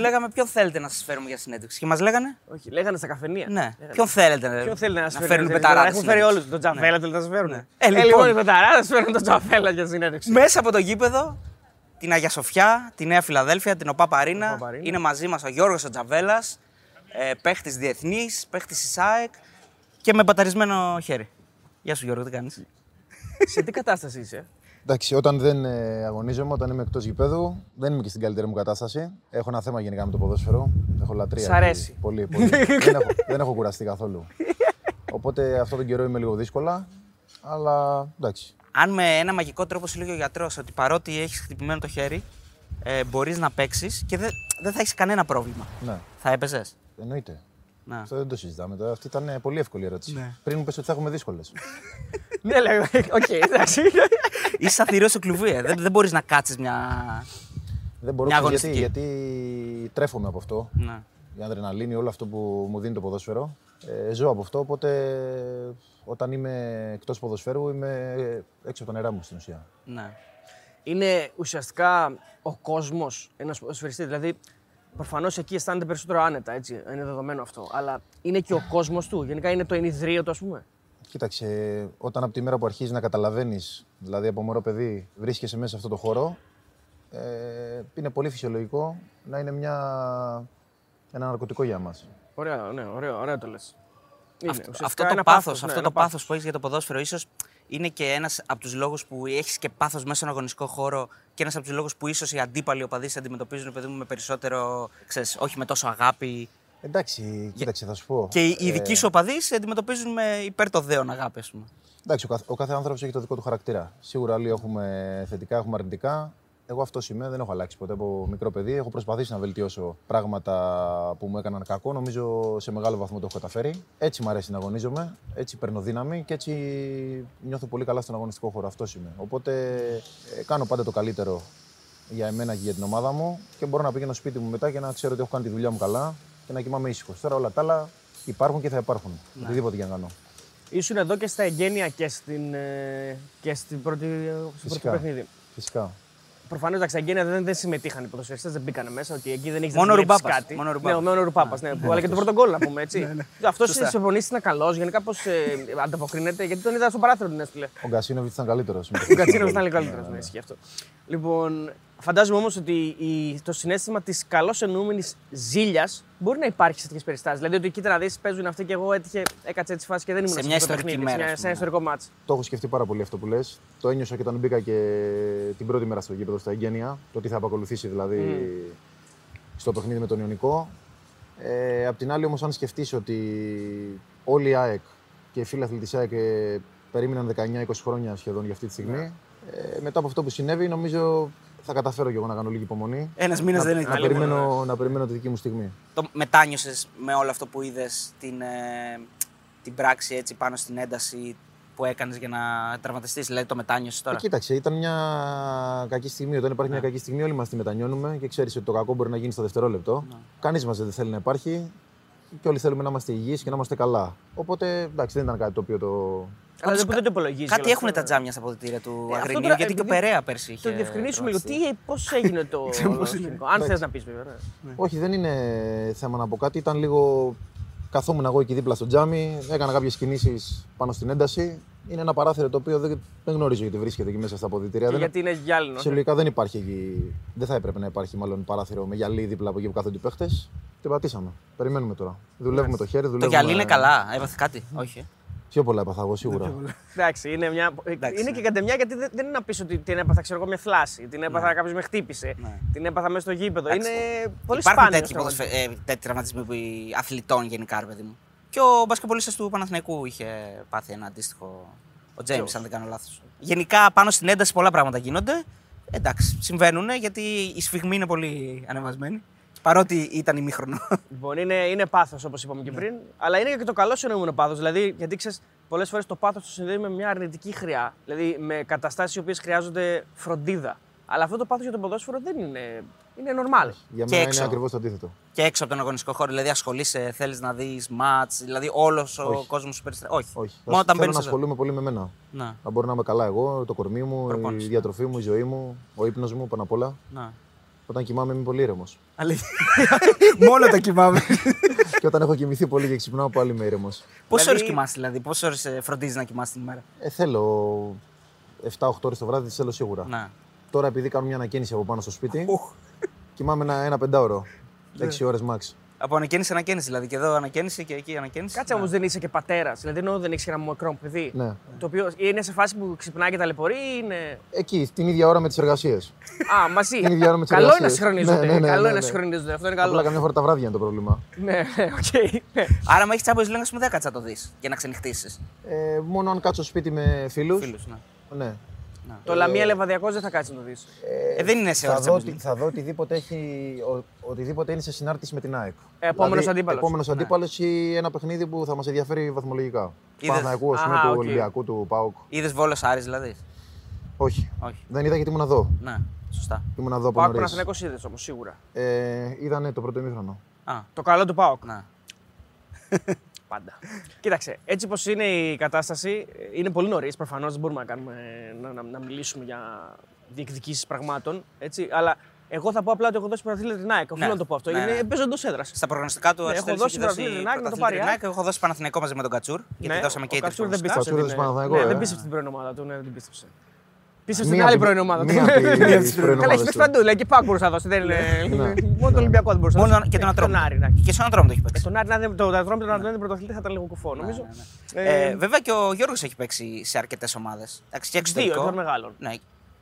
Και του λέγαμε ποιον θέλετε να σας φέρουμε για συνέντευξη. Και μας λέγανε; Όχι, λέγανε στα καφενεία. Ναι, Λέγανε. ποιον θέλετε Ποιον θέλει να, να σας φέρουν φέρουν πεταράδε. Έχουν φέρει όλους. Τον Τζαφέλα θέλει να σας φέρουν. Ναι. Ε, Ε, λοιπόν, λοιπόν. οι πεταράδε φέρουν τον Τζαφέλα για συνέντευξη. Μέσα από το γήπεδο, την Αγία Σοφιά, τη Νέα Φιλαδέλφια, την ΟΠΑ Παρίνα. ΟΠΑ Παρίνα. Είναι μαζί μας ο Γιώργος ο Τζαβέλας, ε, παίχτης διεθνής, παίχτης ΙΣΑΕΚ και με μπαταρισμένο χέρι. Γεια σου Γιώργο, τι κάνεις; Σε τι κατάσταση είσαι; Εντάξει, όταν δεν ε, αγωνίζομαι, όταν είμαι εκτός γηπέδου, δεν είμαι και στην καλύτερη μου κατάσταση. Έχω ένα θέμα γενικά με το ποδόσφαιρο. Έχω λατρεία. Σ' αρέσει. Πολύ, πολύ. δεν, έχω, δεν έχω κουραστεί καθόλου. Οπότε αυτόν τον καιρό είμαι λίγο δύσκολα. Αλλά εντάξει. Αν με ένα μαγικό τρόπο σου λέει ο γιατρός ότι παρότι έχεις χτυπημένο το χέρι, ε, μπορείς να παίξεις και δεν δεν θα έχεις κανένα πρόβλημα. Ναι, Θα έπαιζες. εννοείται. Ναι. Αυτό δεν το συζητάμε τώρα. Αυτή ήταν ε, πολύ εύκολη ερώτηση. Ναι. Πριν μου πες ότι θα έχουμε δύσκολες. Ναι, λέω. Οκ, εντάξει. Είσαι θηρίο στο κλουβί, ε. δεν, δεν μπορείς να κάτσεις μια. δεν μπορώ Μια γιατί, αγωνιστική. γιατί τρέφομαι από αυτό. Ναι. η αδρεναλίνη, όλο αυτό που μου δίνει το ποδόσφαιρο. Ε, ζω από αυτό, οπότε όταν είμαι εκτός ποδοσφαίρου είμαι έξω από τα νερά μου στην ουσία. ναι. είναι ουσιαστικά ο κόσμος ένας ποδοσφαιριστής. Δηλαδή, προφανώς εκεί αισθάνεται περισσότερο άνετα, έτσι, είναι δεδομένο αυτό. Αλλά είναι και ο κόσμος του. Γενικά είναι το ενιδρίο του, ας πούμε. Κοίταξε, όταν από τη μέρα που αρχίζεις να καταλαβαίνεις, δηλαδή από μωρό παιδί, βρίσκεσαι μέσα σε αυτό το χώρο, ε, είναι πολύ φυσιολογικό να είναι μια, ένα ναρκωτικό για μας. Ωραία, ναι, ωραίο, ωραίο το λες. Αυτό, αυτό το πάθος αυτό το πάθος που έχεις για το ποδόσφαιρο, ίσως είναι και ένας από τους λόγους που έχεις και πάθος μέσα στον αγωνιστικό χώρο και ένας από τους λόγους που ίσως οι αντίπαλοι οπαδοί σε αντιμετωπίζουν παιδί μου με περισσότερο. Ξέρεις, όχι με τόσο αγάπη. Εντάξει, κοίταξε, θα σου πω. Και οι, οι Ε, δικοί σου οπαδοί σε αντιμετωπίζουν με υπέρ το δέον αγάπη, ας πούμε. Εντάξει, ο κάθε, ο κάθε άνθρωπος έχει το δικό του χαρακτήρα. Σίγουρα άλλοι έχουμε θετικά, έχουμε αρνητικά. Εγώ αυτό είμαι, δεν έχω αλλάξει ποτέ από μικρό παιδί. Έχω προσπαθήσει να βελτιώσω πράγματα που μου έκαναν κακό. Νομίζω σε μεγάλο βαθμό το έχω καταφέρει. Έτσι μου αρέσει να αγωνίζομαι, έτσι παίρνω δύναμη και έτσι νιώθω πολύ καλά στον αγωνιστικό χώρο. Αυτό είμαι. Οπότε ε, κάνω πάντα το καλύτερο για εμένα και για την ομάδα μου και μπορώ να πηγαίνω σπίτι μου μετά και να ξέρω ότι έχω κάνει τη δουλειά μου καλά και να κοιμάμαι ήσυχος. Τώρα όλα τα άλλα υπάρχουν και θα υπάρχουν. Οτιδήποτε και να κάνω. Ήσουν εδώ και στα εγγένεια και, στην, ε, και στην πρώτη, στο πρώτο Φυσικά. παιχνίδι. Φυσικά. Προφανώς τα εγγένεια δεν, δεν συμμετείχαν οι ποδοσφαιριστές, δεν μπήκαν μέσα. Ότι εκεί δεν έχεις Μόνο Ρουμπάπας, κάτι. μόνο ναι, Ρουμπάπας. ο- μόνο Ρουπάπας. Ναι, που- αλλά και το πρώτο γκολ να πούμε έτσι. Αυτός Σωστά. στι προπονήσει είναι καλός. Γενικά πώς ε, ανταποκρίνεται, γιατί τον είδα στο παράθυρο την έστειλε. Ο Γκασίνοβιτς ήταν καλύτερος. Ο Κατσίνο ήταν λίγο καλύτερος. Ναι, ισχύει αυτό. Λοιπόν, φαντάζομαι όμως ότι η- το συνέστημα της καλώς εννοούμενης ζήλιας μπορεί να υπάρχει σε τέτοιες περιστάσεις. Δηλαδή ότι κοίτα να δεις, παίζουν αυτοί και εγώ έτυχε, έκατσε έτσι φάση και δεν ήμουν Σε σε μια αυτό το ιστορική παιχνίδι, μέρα, σε ας μια- σε ένα πούμε. ιστορικό μάτς. Το έχω σκεφτεί πάρα πολύ αυτό που λες. Το ένιωσα και όταν μπήκα και την πρώτη μέρα στο γήπεδο στα Εγγένεια. Το τι θα απακολουθήσει δηλαδή στο παιχνίδι με τον Ιωνικό. Ε, απ' την άλλη όμως, αν σκεφτείς ότι όλοι οι ΑΕΚ και οι φίλοι τη ΑΕΚ ε, περίμεναν 19-20 χρόνια σχεδόν για αυτή τη στιγμή. Ε, μετά από αυτό που συνέβη, νομίζω θα καταφέρω και εγώ να κάνω λίγη υπομονή. Ένας μήνας δεν να, είναι να, περιμένω, να περιμένω τη δική μου στιγμή. Το μετάνιωσες με όλο αυτό που είδες την, ε, την πράξη έτσι πάνω στην ένταση που έκανες για να τραυματιστείς. Δηλαδή το μετάνιωσες τώρα; Ε, κοίταξε, ήταν μια κακή στιγμή. Όταν υπάρχει Ναι. μια κακή στιγμή, όλοι μας τη μετανιώνουμε και ξέρεις ότι το κακό μπορεί να γίνει στο δευτερόλεπτο. Ναι. Κανείς μας δεν θέλει να υπάρχει και όλοι θέλουμε να είμαστε υγιείς και να είμαστε καλά. Οπότε εντάξει, δεν ήταν κάτι το οποίο το. Αλλά Πάντως, δεν δεν το υπολογίζει. Κάτι όλο έχουν αυτό, τα ναι. τζάμια στα αποδητήρια του Ε, αυτό Αγρινίου, τώρα, γιατί και ο επειδή Περέα πέρσι είχε. Το διευκρινίσουμε λίγο. τραυματιστεί. Τι, πώς έγινε το. όλο σκηνικό. Αν θες να πεις, βέβαια. ναι. Όχι, δεν είναι θέμα να πω κάτι. Ήταν λίγο. Καθόμουν εγώ εκεί δίπλα στο τζάμι, έκανα κάποιες κινήσεις πάνω στην ένταση. Είναι ένα παράθυρο το οποίο δεν, δεν γνωρίζω γιατί βρίσκεται εκεί μέσα στα αποδητήρια. Και Δεν- γιατί είναι γυάλινο. Φυσιολογικά δεν υπάρχει εκεί. Δεν θα έπρεπε να υπάρχει μάλλον παράθυρο με γυαλί δίπλα από εκεί που κάθονται οι παίχτες. Την πατήσαμε. Περιμένουμε τώρα. Δουλεύουμε το χέρι, Το δουλεύουμε. γυαλί είναι καλά, έπαθε κάτι; Όχι. Πιο πολλά έπαθα εγώ σίγουρα. Εντάξει, είναι, μια... Εντάξει, είναι ναι. και κατεμιά γιατί δεν, δεν είναι να πεις ότι την έπαθα ξέρω εγώ μια θλάση. Την έπαθα κάποιος με χτύπησε. Ναι. Την έπαθα μέσα στο γήπεδο. Εντάξει. Είναι πολύ Υπάρχουν σπάνιο. τέτοιοι, στο ποδοσφαι... ε, τέτοιοι τραυματισμοί που οι αθλητών γενικά, ρε παιδί μου. Και ο μπασκετμπολίστας του Παναθηναϊκού είχε πάθει ένα αντίστοιχο. Ο Τζέιμς, αν δεν κάνω λάθος. Γενικά πάνω στην ένταση πολλά πράγματα γίνονται. Εντάξει, συμβαίνουν γιατί η σφιγμή είναι πολύ ανεβασμένη. Παρότι ήταν ημίχρονο. Λοιπόν, είναι, είναι πάθος όπως είπαμε και πριν, αλλά είναι και το καλό εννοούμενο πάθος. Δηλαδή, γιατί ξέρεις, πολλές φορές το πάθος το συνδέει με μια αρνητική χρειά. Δηλαδή, με καταστάσεις οι οποίες χρειάζονται φροντίδα. Αλλά αυτό το πάθος για το ποδόσφαιρο δεν είναι. Είναι normal. Για Και μένα έξω. είναι ακριβώς το αντίθετο. και έξω από τον αγωνιστικό χώρο. Δηλαδή ασχολείσαι, θέλεις να δεις μάτς. Δηλαδή όλος ο Όχι. κόσμος σου περιστρέφει. Όχι. Όχι. Μόνο όταν Θέλω μπαίνεις να εδώ. ασχολούμαι πολύ με μένα. Να, Να μπορώ να είμαι καλά εγώ, το κορμί μου, Προπόνηση, η ναι. διατροφή μου, η ζωή μου, ο ύπνος μου πάνω απ' όλα. να. Όταν κοιμάμαι είμαι πολύ ήρεμος. Αλήθεια. Μόνο τα κοιμάμαι. και όταν έχω κοιμηθεί πολύ και ξυπνάω πάλι είμαι ήρεμος. Πόσες Δηλαδή- ώρες κοιμάσαι, δηλαδή, πόσες ώρες φροντίζεις να κοιμάσαι την ημέρα; Ε, θέλω 7-8 ώρες το βράδυ, τις θέλω σίγουρα. Να. Τώρα επειδή κάνω μια ανακαίνιση από πάνω στο σπίτι, Ουχ. κοιμάμαι ένα, ένα πεντάωρο. 6 ώρες max. Από ανακαίνιση ανακαίνιση, δηλαδή. Και εδώ ανακαίνιση και εκεί ανακαίνιση. Κάτσε όμως δεν είσαι και πατέρας. Δηλαδή εννοώ δεν έχεις και ένα μικρό παιδί. Ναι. Το οποίο είναι σε φάση που ξυπνάει και ταλαιπωρεί ή είναι. Εκεί, την ίδια ώρα με τις εργασίες. Α, μαζί. Την ίδια ώρα με τις καλό είναι να εργασίες. συγχρονίζονται. Ναι, ναι, ναι, καλό ναι, είναι να ναι. συγχρονίζονται. Αυτό είναι Απλά καλό. καμιά φορά τα βράδια είναι το πρόβλημα. Ναι, ναι, οκ. ναι. Άρα, μα έχεις Champions League με 10 κάτσα το δεις για να ξενυχτήσεις. Ε, μόνο αν κάτσω σπίτι με φίλους. Φίλους, ναι. Ναι. Το Λαμία Λεβαδιακός δεν θα κάτσει να το δεις. Ε, δεν είναι σε θα, ώρε δω, οτι- θα δω οτιδήποτε, έχει, ο- οτιδήποτε είναι σε συνάρτηση με την ΑΕΚ. Επόμενος αντίπαλος. Επόμενος αντίπαλος ή ένα παιχνίδι που θα μας ενδιαφέρει βαθμολογικά. Του Είδες. Παναθηναϊκού, ας πούμε, Αχα, του οκ. Ολυμπιακού, του ΠΑΟΚ. Είδες Βόλος Άρης, δηλαδή. Όχι. Όχι. Δεν είδα γιατί ήμουν εδώ. Ναι, σωστά. Ήμουν εδώ από Πάοκ νωρίς. Παναθηναϊκός είδες όμως σίγουρα. Ε, είδα το πρώτο ημίχρονο. Α, Το καλό του Πάοκ. να. Πάντα. Κοίταξε, έτσι πω είναι η κατάσταση, είναι πολύ νωρίς. Προφανώς δεν μπορούμε να, κάνουμε, να, να, να μιλήσουμε για διεκδικήσεις πραγμάτων. Έτσι, αλλά εγώ θα πω απλά ότι έχω δώσει πρωταθλήτρια την ΑΕΚ. Οφείλω Ναι. να το πω αυτό. Ναι, είναι ναι. παίζοντας έδρας. Στα προγνωστικά του Ναι, έχω Αριστοτέλους δώσει έχει πρωταθλήτρια την ΑΕΚ να το πάρει, πρωταθλήτρια την α. ΑΕΚ, Εγώ έχω δώσει Παναθηναϊκό μαζί με τον Κατσούρ. Γιατί δώσαμε και ο οι τρεις Κατσούρ δεν προγνωστικά. πίστεψε. Κατσούρ την- δεν Ναι, Παναθηναϊκό, δεν ε. πίστεψε την πρώην ομάδα του. Ναι, δεν πίστεψε. Πίστεψε Μία την άλλη από- πρώην ομάδα του. μία από τις Καλά, πρώην έχει ομάδες παίξει του. παντού. λέει, Και πάω μπορούσε να δώσει. δεν είναι- Μόνο το Ολυμπιακό δεν μπορούσε να Μόνο δώσει. και τον Ε, Ατρόμητο. Άρη, ναι. Και στον Ατρόμητο έχει Ε, παίξει. Τον Άρη, να δεν- το Ατρόμητο να δεν είναι πρωταθλητή θα ήταν λίγο κουφό, νομίζω. ναι, Ε, Ε, βέβαια και ο Γιώργος έχει παίξει σε αρκετές ομάδες. Και Δύο, εξωτερικό. των μεγάλων. Ναι,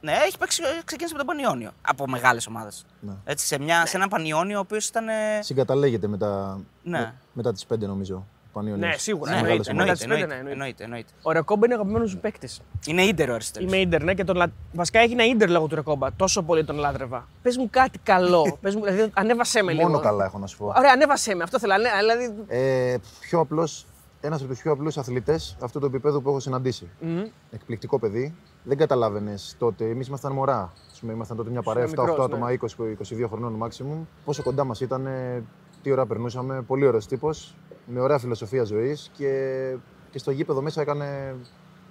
ναι, έχει παίξει, ξεκίνησε με τον Πανιόνιο. Από μεγάλες ομάδες. Ναι. Έτσι, σε, μια, σε ένα Πανιόνιο ο οποίος ήταν. ε, Συγκαταλέγεται μετά, Ναι. με- μετά τις 5 νομίζω. Ο Πανιόνιος. Ναι, σίγουρα, Ναι, Στις εννοείται, μεγάλες εννοείται, ομάδες. εννοείται, Ναι, εννοείται, εννοείται. Ο Ρεκόμπα είναι αγαπημένος μου παίκτης. Είναι ίντερ ο Αριστοτέλης. Είμαι ίντερ, ναι, και τον λα... Βασικά έγινε ίντερ λόγω του Ρεκόμπα. Τόσο πολύ τον λάτρευα. Πες μου κάτι καλό. Πες μου, δηλαδή, ανέβασέ με λίγο. Μόνο καλά έχω να σου πω. Ωραία, ανέβασέ με. Αυτό θέλω. ανέ- Δηλαδή. Ε, πιο απλός, ένας από τους πιο απλούς αθλητές αυτού του επίπεδου που έχω συναντήσει. μμ, Εκπληκτικό παιδί. Δεν καταλάβαινες τότε. Εμείς ήμασταν μωρά. Ας πούμε, ήμασταν τότε μια παρέα 7-8 μικρός, ναι. άτομα, 20-22 χρονών maximum. Πόσο κοντά μας ήταν, ε, τι ώρα περνούσαμε. Πολύ ωραίος τύπος. Με ωραία φιλοσοφία ζωής και, και στο γήπεδο μέσα έκανε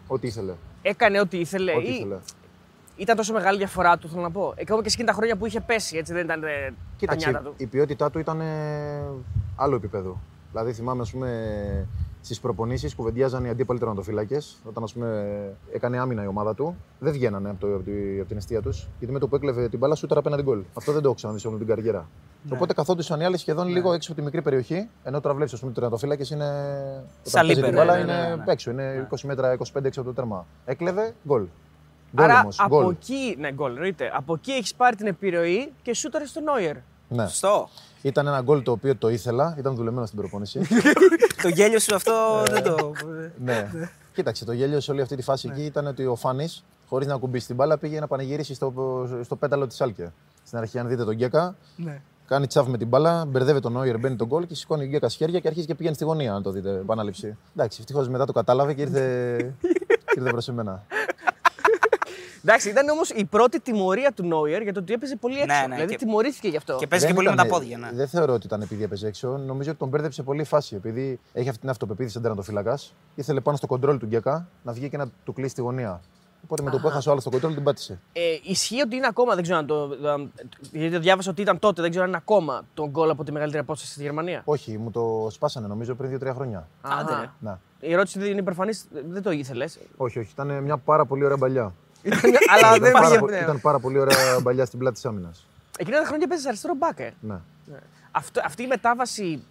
ό,τι ήθελε. Έκανε ό,τι ήθελε. Ό,τι ή ήθελε. Ήταν τόσο μεγάλη διαφορά του, θέλω να πω. Ακόμα και σε εκείνα τα χρόνια που είχε πέσει, έτσι δεν ήταν ε, τα Κοίταξε, νιάτα του. η ποιότητά του ήταν ε, άλλο επίπεδο. Δηλαδή θυμάμαι, ας πούμε, στις προπονήσεις κουβεντιάζαν οι αντίπαλοι τερματοφύλακες. Όταν ας πούμε, έκανε άμυνα η ομάδα του, δεν βγαίνανε από, το, από, τη, από την αιστεία τους. Γιατί με το που έκλεβε την μπάλα σου τώρα απέναντι γκολ. Αυτό δεν το έχω ξαναδεί σε όλη την καριέρα. Ναι. Οπότε καθόντουσαν οι άλλοι σχεδόν λίγο έξω από τη μικρή περιοχή. Ενώ τώρα βλέπεις, ας πούμε, οι τερματοφύλακες είναι. Σαν Όταν παίζει την λίπερο, μπάλα ναι, είναι ναι, ναι. έξω. Είναι 20 μέτρα, 25 έξω από το τέρμα. Έκλεβε, γκολ. Γκολ Άρα όμως, από γκολ. εκεί. Ναι, γκολ, εννοείται. Από εκεί έχεις πάρει την επιρροή και σούταρες στο Νόιερ. Ναι. Σωστό. Ήταν ένα γκολ το οποίο το ήθελα, ήταν δουλεμένο στην προπόνηση. το γέλιο σου αυτό δεν το. ναι. Κοίταξε, το γέλιο σε όλη αυτή τη φάση εκεί ήταν ότι ο Φάνης, χωρίς να ακουμπήσει την μπάλα, πήγε να πανηγυρίσει στο, στο πέταλο της Σάλκε. Στην αρχή, αν δείτε τον Γκέκα, Ναι. κάνει τσάφ με την μπάλα, μπερδεύει τον Νόιερ, μπαίνει τον γκολ και σηκώνει ο Γκέκας χέρια και αρχίζει και πηγαίνει στη γωνία, αν το δείτε, επανάληψη. Εντάξει, ευτυχώς μετά το κατάλαβε και ήρθε, και ήρθε προς εμένα. Εντάξει, ήταν όμως η πρώτη τιμωρία του Νόιερ για το ότι έπαιζε πολύ έξω. Ναι, ναι, δηλαδή και- τιμωρήθηκε γι' αυτό. Και παίζει και Δεν πολύ με τα ήταν- πόδια. Ναι. Δεν θεωρώ ότι ήταν επειδή έπαιζε έξω. Νομίζω ότι τον μπέρδεψε πολύ η φάση. Επειδή έχει αυτή την αυτοπεποίθηση τερματοφύλακα, ήθελε πάνω στο κοντρόλ του Γκέκα να βγει και να του κλείσει τη γωνία. Οπότε με το που έχασε ο άλλος το κοντρόλ την πάτησε. Ε, ισχύει ότι είναι ακόμα, δεν ξέρω αν το. Γιατί το διάβασα ότι ήταν τότε, δεν ξέρω αν είναι ακόμα το γκολ από τη μεγαλύτερη απόσταση στη Γερμανία. Όχι, μου το σπάσανε νομίζω πριν 2-3 χρόνια. Άντε, ναι. ρε. Να. Η ερώτηση δεν είναι υπερφανής, δεν το ήθελες. Όχι, όχι. Ήταν μια πάρα πολύ ωραία παλιά. Αλλά ήταν, δεν πάρα, πήγε. πο- ναι. ήταν πάρα πολύ ωραία παλιά στην πλάτη της άμυνας. Εκείνα τα χρόνια παίζεις αριστερό μπακ, ε. Ναι, Αυτό, αυτή η μετάβαση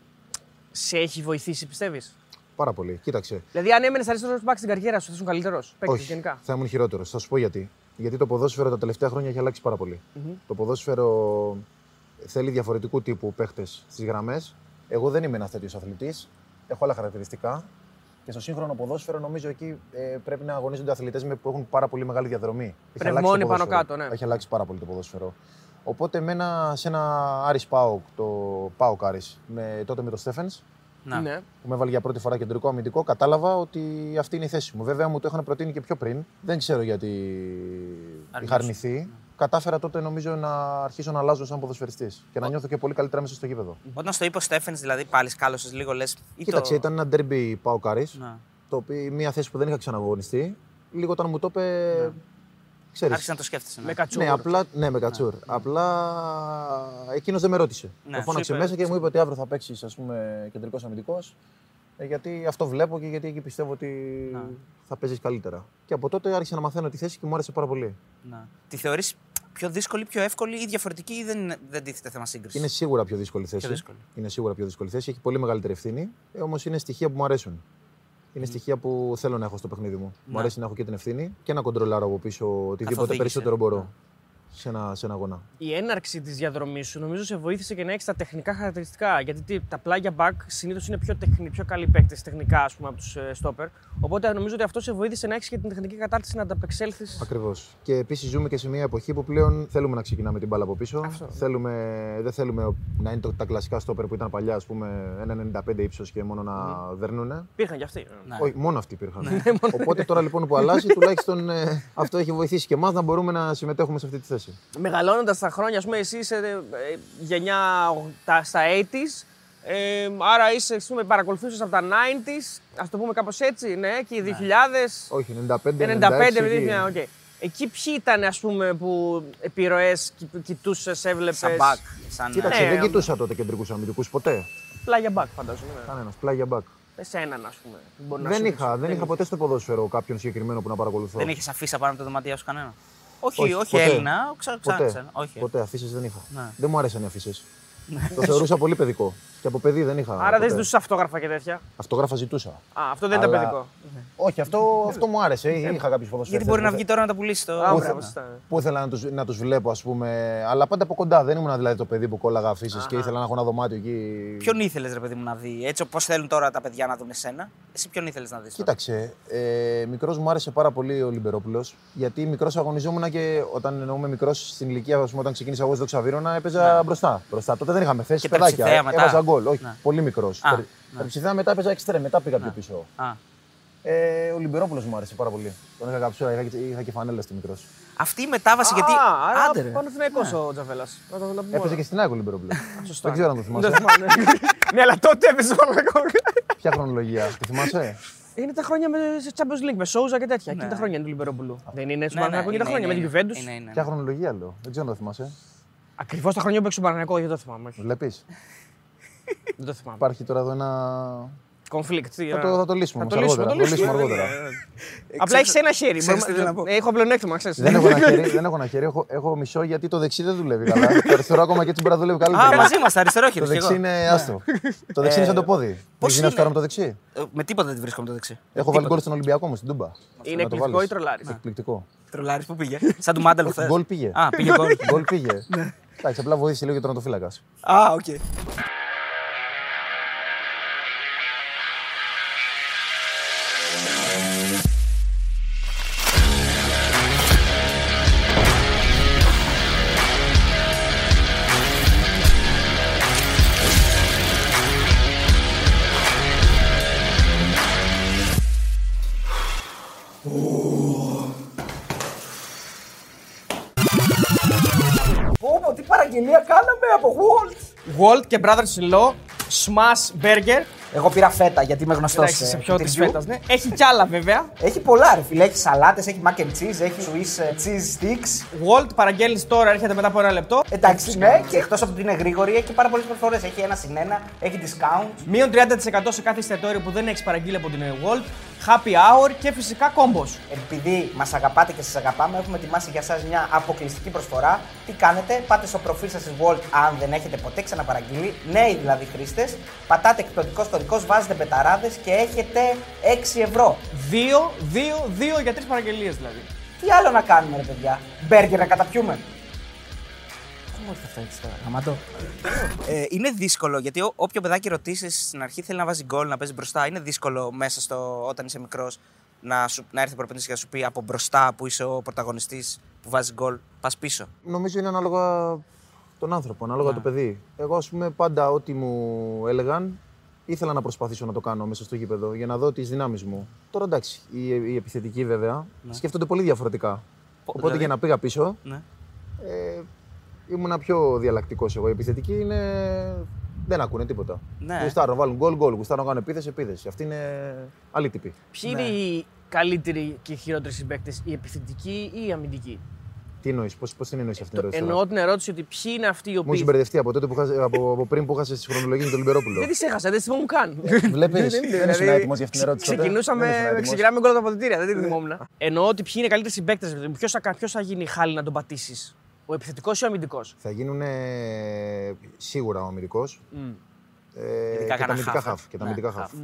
σε έχει βοηθήσει, πιστεύεις; πάρα πολύ. Κοίταξε. Δηλαδή, αν έμενες αριστερός μπακ στην καριέρα σου, θα ήσουν καλύτερος. Παίκτης όχι, γενικά; θα ήμουν χειρότερος. Θα σου πω γιατί. Γιατί το ποδόσφαιρο τα τελευταία χρόνια έχει αλλάξει πάρα πολύ. Το ποδόσφαιρο θέλει διαφορετικού τύπου παίχτε στις γραμμές. Εγώ δεν είμαι ένας τέτοιος αθλητής. Έχω άλλα χαρακτηριστικά. Και στο σύγχρονο ποδόσφαιρο νομίζω εκεί ε, πρέπει να αγωνίζονται αθλητές που έχουν πάρα πολύ μεγάλη διαδρομή. Έχει Πνευμόνι αλλάξει το πάνω ποδόσφαιρο. κάτω, ναι. Έχει αλλάξει πάρα πολύ το ποδόσφαιρο. Οπότε με ένα, σε ένα Άρης Πάοκ, το Πάοκ Άρης, με, τότε με το Στέφενς, Να. Ναι. που με έβαλε για πρώτη φορά κεντρικό αμυντικό, κατάλαβα ότι αυτή είναι η θέση μου. Βέβαια μου το είχαν προτείνει και πιο πριν. Δεν ξέρω γιατί είχα αρνηθεί. Κατάφερα τότε νομίζω να αρχίσω να αλλάζω σαν ποδοσφαιριστής και να νιώθω και πολύ καλύτερα μέσα στο γήπεδο. Όταν στο είπε ο Στέφενς, δηλαδή πάλι σκάλωσες λίγο λες. Κοίταξε, ήταν ένα derby Πάοκ Άρης, Να. το οποίο μια θέση που δεν είχα ξαναγωνιστεί. Λίγο όταν μου το είπε. ξέρεις. Άρχισε να το σκέφτεσαι. Ναι. Με κατσούρ. Ναι, απλά, ναι, με κατσούρ. Απλά εκείνος δεν με ρώτησε. Ναι, το φώναξε σου είπε. μέσα και μου είπε ότι αύριο θα παίξεις κεντρικός αμυντικός. Γιατί αυτό βλέπω και γιατί εκεί πιστεύω ότι Ναι. θα παίζεις καλύτερα. Και από τότε άρχισα να μαθαίνω τη θέση και μου άρεσε πάρα πολύ. Ναι. Τη θεωρείς πιο δύσκολη, πιο εύκολη ή διαφορετική ή δεν, είναι- δεν τίθεται θέμα σύγκρισης; Είναι σίγουρα πιο δύσκολη θέση. Πιο δύσκολη. Είναι σίγουρα πιο δύσκολη θέση. Έχει πολύ μεγαλύτερη ευθύνη. Ε, Όμως είναι στοιχεία που μου αρέσουν. Είναι στοιχεία που θέλω να έχω στο παιχνίδι μου. Μου Ναι. αρέσει να έχω και την ευθύνη και να κοντρολάρω από πίσω οτιδήποτε Καθοδήγηση. περισσότερο μπορώ Ναι. Σε ένα, σε ένα αγώνα. Η έναρξη της διαδρομής σου νομίζω σε βοήθησε και να έχεις τα τεχνικά χαρακτηριστικά. Γιατί τι, τα πλάγια back συνήθως είναι πιο, τεχνη, πιο καλοί παίκτες τεχνικά ας πούμε, από τους ε, stopper. Οπότε νομίζω ότι αυτό σε βοήθησε να έχεις και την τεχνική κατάρτιση να ανταπεξέλθεις. Ακριβώς. Και επίσης ζούμε και σε μια εποχή που πλέον θέλουμε να ξεκινάμε την μπάλα από πίσω. Αυτό. Θέλουμε, δεν θέλουμε να είναι το, τα κλασικά στόπερ που ήταν παλιά, ας πούμε, ένα 95 ύψος και μόνο να δέρνουνε. Υπήρχαν κι αυτοί. Ναι. Όχι, μόνο αυτοί υπήρχαν. Οπότε τώρα λοιπόν που αλλάζει, τουλάχιστον ε, αυτό έχει βοηθήσει και εμάς να μπορούμε να συμμετέχουμε σε αυτή τη θέση. Μεγαλώνοντας τα χρόνια, ας πούμε, εσύ είσαι ε, ε, γενιά τα, στα 80s. Ε, άρα είσαι, ας πούμε, παρακολουθούσες από τα 90s, ας το πούμε κάπως έτσι, ναι, και οι 2000, Όχι, 95, 96. 95, εκεί. ναι, οκ. Εκεί ποιοι ήταν, ας πούμε, που επιρροές κοι- κοιτούσες, έβλεπες; Σαν back. Σαν, Κοίταξε, Ναι, δεν ε, κοιτούσα τότε κεντρικούς αμυντικούς ποτέ. Πλάγια back, φαντάζομαι. Ναι. Κανένας. Πλάγια back. Εσέναν, ας πούμε. Μπορεί να Δεν σου είχα, δείξει. δεν είχα ποτέ στο ποδόσφαιρο κάποιον συγκεκριμένο που να παρακολουθώ. Δεν είχες αφίσα πάνω από το δωμάτιο σου κανένα; Όχι, Όχι, όχι, ποτέ. Έλληνα. Ξα, ξα, Ποτέ. ξα- όχι. Ποτέ αφίσες δεν είχα. Ναι. Δεν μου άρεσαν οι αφίσες. το θεωρούσα πολύ παιδικό. Και από παιδί δεν είχα. Άρα ποτέ. δεν ζητούσες αυτόγραφα και τέτοια. Αυτόγραφα ζητούσα. Α, αυτό δεν ήταν Αλλά- παιδικό. Όχι, αυτό, αυτό μου άρεσε. Είχα κάποιους ποδοσφαιριστές Γιατί μπορεί να που βγει τώρα να τα πουλήσει το. Α, Πού μπράβο, θε- σωστά. Που ήθελα να τους, να τους βλέπω, ας πούμε. Αλλά πάντα από κοντά. Δεν ήμουν δηλαδή το παιδί που κόλλαγα αφήσεις και ήθελα να έχω ένα δωμάτιο εκεί. Ποιον ήθελες, ρε παιδί μου, να δει. Έτσι όπως θέλουν τώρα τα παιδιά να δουν εσένα; Εσύ ποιον ήθελες να δεις. Κοίταξε, ε, μικρός μου άρεσε πάρα πολύ ο Λιμπερόπουλος. Γιατί μικρός αγωνιζόμουν και όταν εννοούμε μικρός στην ηλικία, ας πούμε, όταν ξεκίνησα εγώ στο Ξαβίρονα, έπαιζα μπροστά. μπροστά. Τότε δεν είχαμε θέση. Και παιδάκια. Περψιθέα μετά. Έβαζα γκολ. Όχι, Ναι. πολύ μικρός. Α, ναι. Περψιθέα μετά έπαιζα εξτρέμ, μετά πήγα πιο πίσω. Α. Ε, ο Λιμπερόπουλος μου άρεσε πάρα πολύ. Τον είχα καψούρα, είχα, και- είχα και φανέλα στη μικρός. Αυτή η μετάβαση γιατί. Α, άρα Άντε, ρε. Παναθηναϊκός ο Τζαβέλας. Να το να πούμε. Έπαιζε και στην Άκου ο Λιμπερόπουλος. Σωστά. δεν ξέρω αν το Δεν θυμάσαι. θυμάμαι. Ναι, αλλά τότε έπαιζε ο Παναθηναϊκός. Ποια χρονολογία, το θυμάσαι; Είναι τα χρόνια με σε Champions League, με Σόουζα και τέτοια. Ναι. Εκείνη τα χρόνια είναι του Λιμπερόπουλου. Δεν είναι στο Ναι, ναι, Παναθηναϊκό εκείνη τα είναι, χρόνια με είναι, την Juventus. είναι, είναι. Ποια χρονολογία λέω. Δεν ξέρω αν το θυμάσαι. Ακριβώς τα χρόνια που παίξε ο Παναθηναϊκός, δεν το θυμάμαι. όχι. Βλέπεις; Δεν το θυμάμαι. Υπάρχει τώρα εδώ ένα. Conflict. τι, Θα α. το, θα το λύσουμε Θα όμως το λύσουμε, αργότερα. θα το λύσουμε. αργότερα. Απλά έχεις ένα χέρι. ξέρεις Μπορούμε- τι θέλω να πω. Έχω πλεονέκτημα, ξέρεις. δεν, έχω ένα χέρι, δεν έχω ένα χέρι, έχω, έχω μισό γιατί το δεξί δεν δουλεύει καλά. το αριστερό ακόμα και έτσι μπορεί να δουλεύει Α, καλύτερα. μαζί είμαστε, αριστερό το χέρι. δεξί είναι άστο. το δεξί είναι σαν το πόδι. πώς Δεν γίνω είναι; με το δεξί; Ε, Με τίποτα δεν τη βρίσκω με το δεξί. Έχω βάλει γκολ στον Ολυμπιακό μου στην Τούμπα. Είναι Να το εκπληκτικό βάλεις. ή τρολάρι; Εκπληκτικό. Τρολάρις που πήγε; Σαν του Μάνταλο χθε. Γκολ πήγε. Α, πήγε γκολ. Γκολ πήγε. Εντάξει, απλά βοήθησε λίγο και τον τερματοφύλακα. Α, οκ. Walt. Walt και Brothers in Law, Smash Burger. Εγώ πήρα φέτα γιατί είμαι γνωστός. Εντάξει, σε πιο της φέτας, ναι. Έχει κι άλλα βέβαια. Έχει πολλά, ρε φίλε. Έχει σαλάτες, έχει mac and cheese, έχει Swiss ε, cheese sticks. Walt παραγγέλνεις τώρα, έρχεται μετά από ένα λεπτό. Εντάξει, ναι, και εκτός από ότι είναι γρήγορη, έχει πάρα πολλές προσφορές. Έχει ένα συν ένα, έχει discount. Μείον 30% σε κάθε εστιατόριο που δεν έχεις παραγγείλει από την Walt. Happy hour και φυσικά combos. Επειδή μας αγαπάτε και σας αγαπάμε, έχουμε ετοιμάσει για εσά μια αποκλειστική προσφορά. Τι κάνετε, πάτε στο προφίλ σας τη Walt αν δεν έχετε ποτέ ξαναπαραγγείλει, νέοι δηλαδή χρήστες. Πατάτε εκπτωτικό κωδικό, βάζετε μπεταράδες και έχετε 6 ευρώ. 2, 2, 2 για τρεις παραγγελίες δηλαδή. Τι άλλο να κάνουμε, ρε παιδιά; Μπέργκερ να καταπιούμε. Πού μου ήρθε αυτό έτσι τώρα, γαμάτο. ε, είναι δύσκολο γιατί ό, όποιο παιδάκι ρωτήσεις στην αρχή θέλει να βάζει γκολ, να παίζει μπροστά. Είναι δύσκολο μέσα στο, όταν είσαι μικρός να, σου, να έρθει ο προπονητής και να σου πει από μπροστά που είσαι ο πρωταγωνιστής που βάζει γκολ, πας πίσω. Νομίζω είναι ανάλογα τον άνθρωπο, ανάλογα το παιδί. Εγώ, ας πούμε, πάντα ό,τι μου έλεγαν, ήθελα να προσπαθήσω να το κάνω μέσα στο γήπεδο για να δω τις δυνάμεις μου. Τώρα εντάξει, οι, οι επιθετικοί βέβαια σκέφτονται πολύ διαφορετικά. Οπότε δηλαδή; για να πήγα πίσω, Ναι. ε, ήμουνα πιο διαλλακτικός εγώ. Οι επιθετικοί είναι. Δεν ακούνε τίποτα. Ναι. Γουστάρω να βάλουν γκολ, γκολ. Γουστάρω να κάνουν επίθεση, επίθεση. Αυτή είναι άλλη τύπη. Ποιοι Ναι. είναι οι, καλύτεροι και χειρότεροι συμπαίκτες, οι επιθετικοί ή οι αμυντικοί. Τι εννοείς, πώς την εννοείς αυτή την ερώτηση. τώρα; Εννοώ την ερώτηση ότι ποιοι είναι αυτοί οι Μου έχει οποίοι. μπερδευτεί από, τότε που χάσε, από, από πριν που χάσε στη χρονολογία με τον Λιμπερόπουλο. Δεν τις έχασα, δεν τις θυμόμουν καν. Βλέπεις, Δεν- δεν δηλαδή, ήσουν έτοιμος για αυτήν την ερώτηση τότε; Ξεκινούσαμε, Δεν ήσουν έτοιμος. ξεκινάμε με γκολ από τα αποδητήρια, δεν τη θυμόμουν. Εννοώ ότι ποιοι είναι οι καλύτεροι συμπαίκτες. Ποιος θα, ποιος θα γίνει χάλι να τον πατήσεις, ο επιθετικός ή ο αμυντικός; Θα γίνουν σίγουρα ο αμυντικός. Ε, Ειδικά και τα κανένα αμυντικά χαφ, χαφ. Και τα ναι, αμυντικά χαφ. χαφ.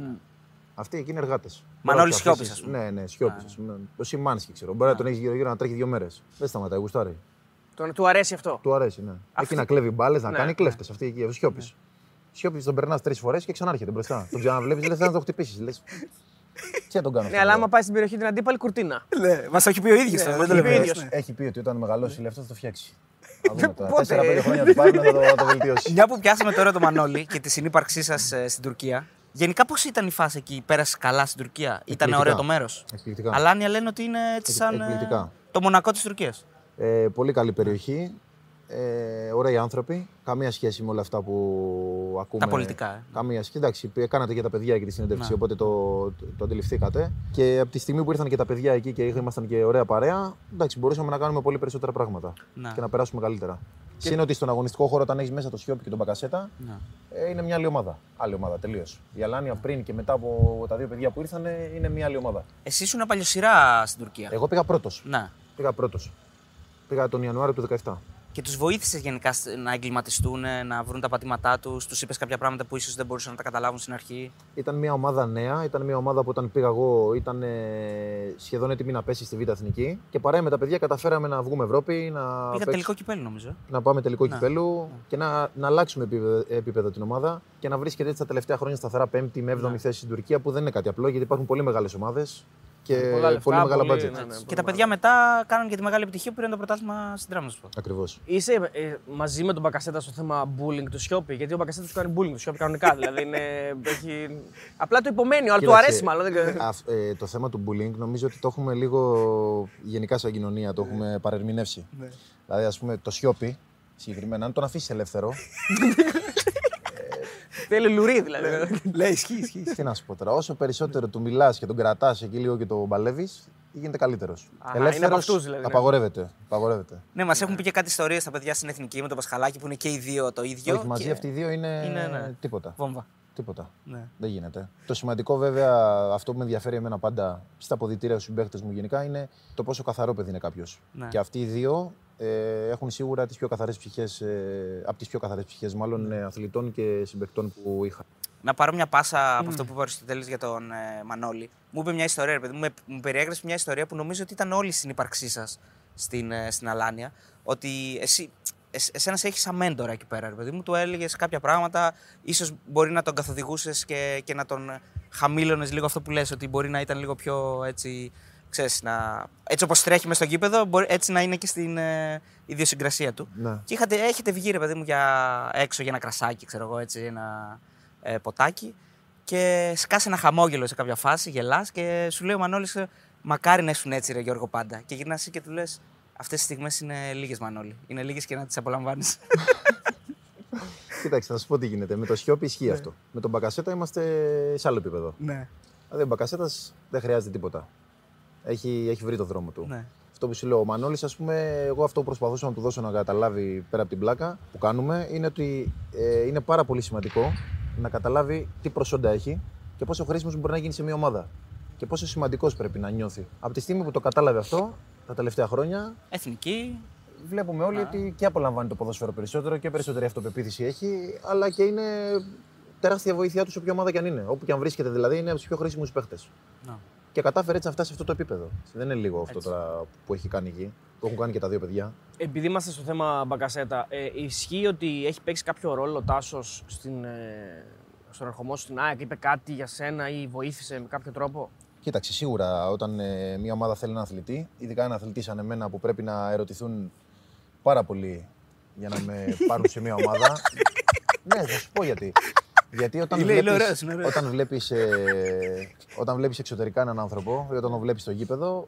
Αυτοί εκεί είναι εργάτες. Μανώλης Σιώπης, ας πούμε. Ναι, ναι, Σιώπης. Το Σιμάνσκι ξέρω. Μπορεί να τον έχεις γύρω-γύρω να τρέχει δύο μέρες. Δεν σταματάει, γουστάρει. Τον, του αρέσει αυτό. Του αρέσει, ναι. Αυτή- Εκεί να κλέβει μπάλες, να Ναι, κάνει ναι. κλέφτες. Αυτή εκεί, ο Σιώπης. Σιώπης τον περνάς τρεις φορές και ξανάρχεται μπροστά. τον ξαναβλέπεις, λες να το χτυπήσεις. Λε. Τι να τον κάνω Ναι, αυτό αλλά τώρα. άμα πάει στην περιοχή την αντίπαλη κουρτίνα. Ναι, μας το έχει πει ο ίδιος. Ναι, δεν μας το το λέμε. είπε ο ίδιος. Ναι. Έχει πει ότι όταν μεγαλώσει η λεφτά θα το φτιάξει. Θα δούμε τώρα. Πότε; Τέσσερα-πέντε χρόνια του πάρουν θα το, θα το βελτιώσει. Μια που πιάσαμε τώρα το Μανώλη και τη συνύπαρξή σας στην Τουρκία. Γενικά, πώς ήταν η φάση εκεί, πέρασε καλά στην Τουρκία, ήταν Εκπληκτικά. ωραίο το μέρος; Εκπληκτικά. Αλάνια λένε ότι είναι έτσι Εκ- σαν. ε, εκπληκτικά. Το μονακό της Τουρκίας. Ε, πολύ καλή περιοχή. Ε, ωραίοι άνθρωποι. Καμία σχέση με όλα αυτά που ακούμε. Τα πολιτικά, ε. Καμία σχέση. Εντάξει, π- κάνατε και τα παιδιά εκεί τη συνέντευξη, Ναι. οπότε το, το, το αντιληφθήκατε. Και από τη στιγμή που ήρθαν και τα παιδιά εκεί και ήμασταν και ωραία παρέα, εντάξει, μπορούσαμε να κάνουμε πολύ περισσότερα πράγματα Ναι. και να περάσουμε καλύτερα. Και... Συν ότι στον αγωνιστικό χώρο, όταν έχεις μέσα το Σιώπη και τον Μπακασέτα, Ναι. ε, είναι μια άλλη ομάδα. Άλλη ομάδα τελείως. Η Αλάνια πριν και μετά από τα δύο παιδιά που ήρθαν ε, είναι μια άλλη ομάδα. Εσύ ήσουν παλιοσυρά στην Τουρκία. Εγώ πήγα πρώτος. Ναι. Πήγα πρώτος. Πήγα τον Ιανουάριο του 2017. Και τους βοήθησες γενικά σ- να εγκληματιστούν, να βρουν τα πατήματά τους. Τους είπες κάποια πράγματα που ίσως δεν μπορούσαν να τα καταλάβουν στην αρχή; Ήταν μια ομάδα νέα, ήταν μια ομάδα που όταν πήγα εγώ ήταν ε, σχεδόν έτοιμη να πέσει στη Β' Εθνική. Και παρέα με τα παιδιά καταφέραμε να βγούμε Ευρώπη, να, Πήγα παίξ- τελικό κυπέλο, νομίζω. να πάμε τελικό Ναι. κυπέλου και να, να αλλάξουμε επίπεδο, επίπεδο την ομάδα και να βρίσκεται έτσι τα τελευταία χρόνια σταθερά πέμπτη με έβδομη Ναι. θέση στην Τουρκία που δεν είναι κάτι απλό γιατί υπάρχουν πολύ μεγάλες ομάδες και Πολλά λεφτά, πολύ μεγάλα πολύ- budget. ναι, ναι. Και τα παιδιά μετά κάναν και τη μεγάλη επιτυχία που πήραν το πρωτάθλημα στην Τράμοσπορ. Ακριβώς. Είσαι ε, μαζί με τον Μπακασέτα στο θέμα bullying του Σιώπη, γιατί ο Μπακασέτας τους κάνει bullying του Σιώπη κανονικά. δηλαδή είναι, έχει... Απλά το υπομένει, αλλά του αρέσει μάλλον. Δεν... ε, το θέμα του bullying νομίζω ότι το έχουμε λίγο γενικά σαν κοινωνία, το έχουμε παρερμηνεύσει. Δηλαδή, ας πούμε, το σιώπη συγκεκριμένα, αν τον αφήσεις ελεύθερο, Θέλει λουρί δηλαδή. Λέει, ισχύει, ισχύει. τι να σου πω τώρα, όσο περισσότερο του μιλάς και τον κρατάς εκεί λίγο και τον παλεύει, γίνεται καλύτερος. Α, είναι από αυτούς, δηλαδή, ναι. Απαγορεύεται. απαγορεύεται. Ναι, μας έχουν πει και κάτι ιστορίες στα παιδιά στην εθνική με τον Πασχαλάκη που είναι και οι δύο το ίδιο. Όχι, μαζί και- αυτοί οι δύο είναι, Είναι, ναι. τίποτα. Βόμβα. Τίποτα. Ναι. Δεν γίνεται. Το σημαντικό, βέβαια, αυτό που με ενδιαφέρει εμένα πάντα στα αποδητήρια στους συμπαίχτες μου γενικά είναι το πόσο καθαρό παιδί είναι κάποιος. Ναι. Και αυτοί οι δύο ε, έχουν σίγουρα τις πιο καθαρές ψυχές, ε, από τις πιο καθαρές ψυχές, μάλλον Ναι. ε, αθλητών και συμπαικτών που είχα. Να πάρω μια πάσα από αυτό που είπε ο Αριστοτέλης για τον ε, Μανώλη. Μου είπε μια ιστορία, ρε παιδί μου, με- μου περιέγραψε μια ιστορία που νομίζω ότι ήταν όλη στην ύπαρξή σας στην, ε, στην Αλάνια. Ότι εσύ, εσ, εσένας σε έχεις σαν μέντορα εκεί πέρα, ρε παιδί μου, του έλεγες κάποια πράγματα, ίσως μπορεί να τον καθοδηγούσες και, και να τον χαμήλωνες λίγο αυτό που λες, ότι μπορεί να ήταν λίγο πιο έτσι. Ξέρεις, να, έτσι όπως τρέχει μες στο γήπεδο, μπορεί, έτσι να είναι και στην ε, ιδιοσυγκρασία του. Ναι. Και είχατε, έχετε βγει, ρε παιδί μου, για έξω για ένα κρασάκι, ξέρω εγώ, έτσι, ένα ε, ποτάκι. Και σκάσει ένα χαμόγελο σε κάποια φάση, γελάς και σου λέει ο Μανώλης, μακάρι να ήσουν έτσι, ρε Γιώργο, πάντα. Και γυρνάς εσύ και του λες, Αυτές τις στιγμές είναι λίγες, Μανώλη. Είναι λίγες και να τις απολαμβάνεις. Κοίταξε, θα σα πω τι γίνεται. Με το Σιώπη ισχύει Ναι. αυτό. Με τον Μπακασέτα είμαστε σε άλλο επίπεδο. ναι. Δηλαδή, ο Μπακασέτας δεν χρειάζεται τίποτα. Έχει, έχει βρει το δρόμο του. ναι. Αυτό που σου λέω, ο Μανώλης, ας πούμε, εγώ αυτό που προσπαθούσα να του δώσω να καταλάβει πέρα από την πλάκα που κάνουμε είναι ότι ε, είναι πάρα πολύ σημαντικό να καταλάβει τι προσόντα έχει και πόσο χρήσιμος μπορεί να γίνει σε μια ομάδα. Και πόσο σημαντικός πρέπει να νιώθει. Από τη στιγμή που το κατάλαβε αυτό, τα τελευταία χρόνια, Εθνική. βλέπουμε όλοι ότι και απολαμβάνει το ποδόσφαιρο περισσότερο και περισσότερη αυτοπεποίθηση έχει, αλλά και είναι τεράστια βοήθειά του σε ποια ομάδα και αν είναι. Όπου και αν βρίσκεται δηλαδή, είναι από τους πιο χρήσιμους παίχτε. Να. Και κατάφερε έτσι να φτάσει σε αυτό το επίπεδο. Δεν είναι λίγο αυτό Έτσι. τώρα που έχει κάνει εκεί. Το έχουν κάνει και τα δύο παιδιά. Επειδή είμαστε στο θέμα Μπακασέτα, ε, ισχύει ότι έχει παίξει κάποιο ρόλο ο Τάσος ε, στον ερχομό σου στην ΑΕΚ, είπε κάτι για σένα ή βοήθησε με κάποιο τρόπο; Κοίταξε, σίγουρα όταν ε, μια ομάδα θέλει έναν αθλητή, ειδικά ένα αθλητή σαν εμένα που πρέπει να ερωτηθούν πάρα πολύ για να με πάρουν σε μια ομάδα. ναι, θα σου πω γιατί. Γιατί όταν Είναι- είναι βλέπεις, ωραίος, είναι ωραίος. όταν, βλέπεις, ε, όταν βλέπεις εξωτερικά έναν άνθρωπο ή όταν τον βλέπεις στο γήπεδο,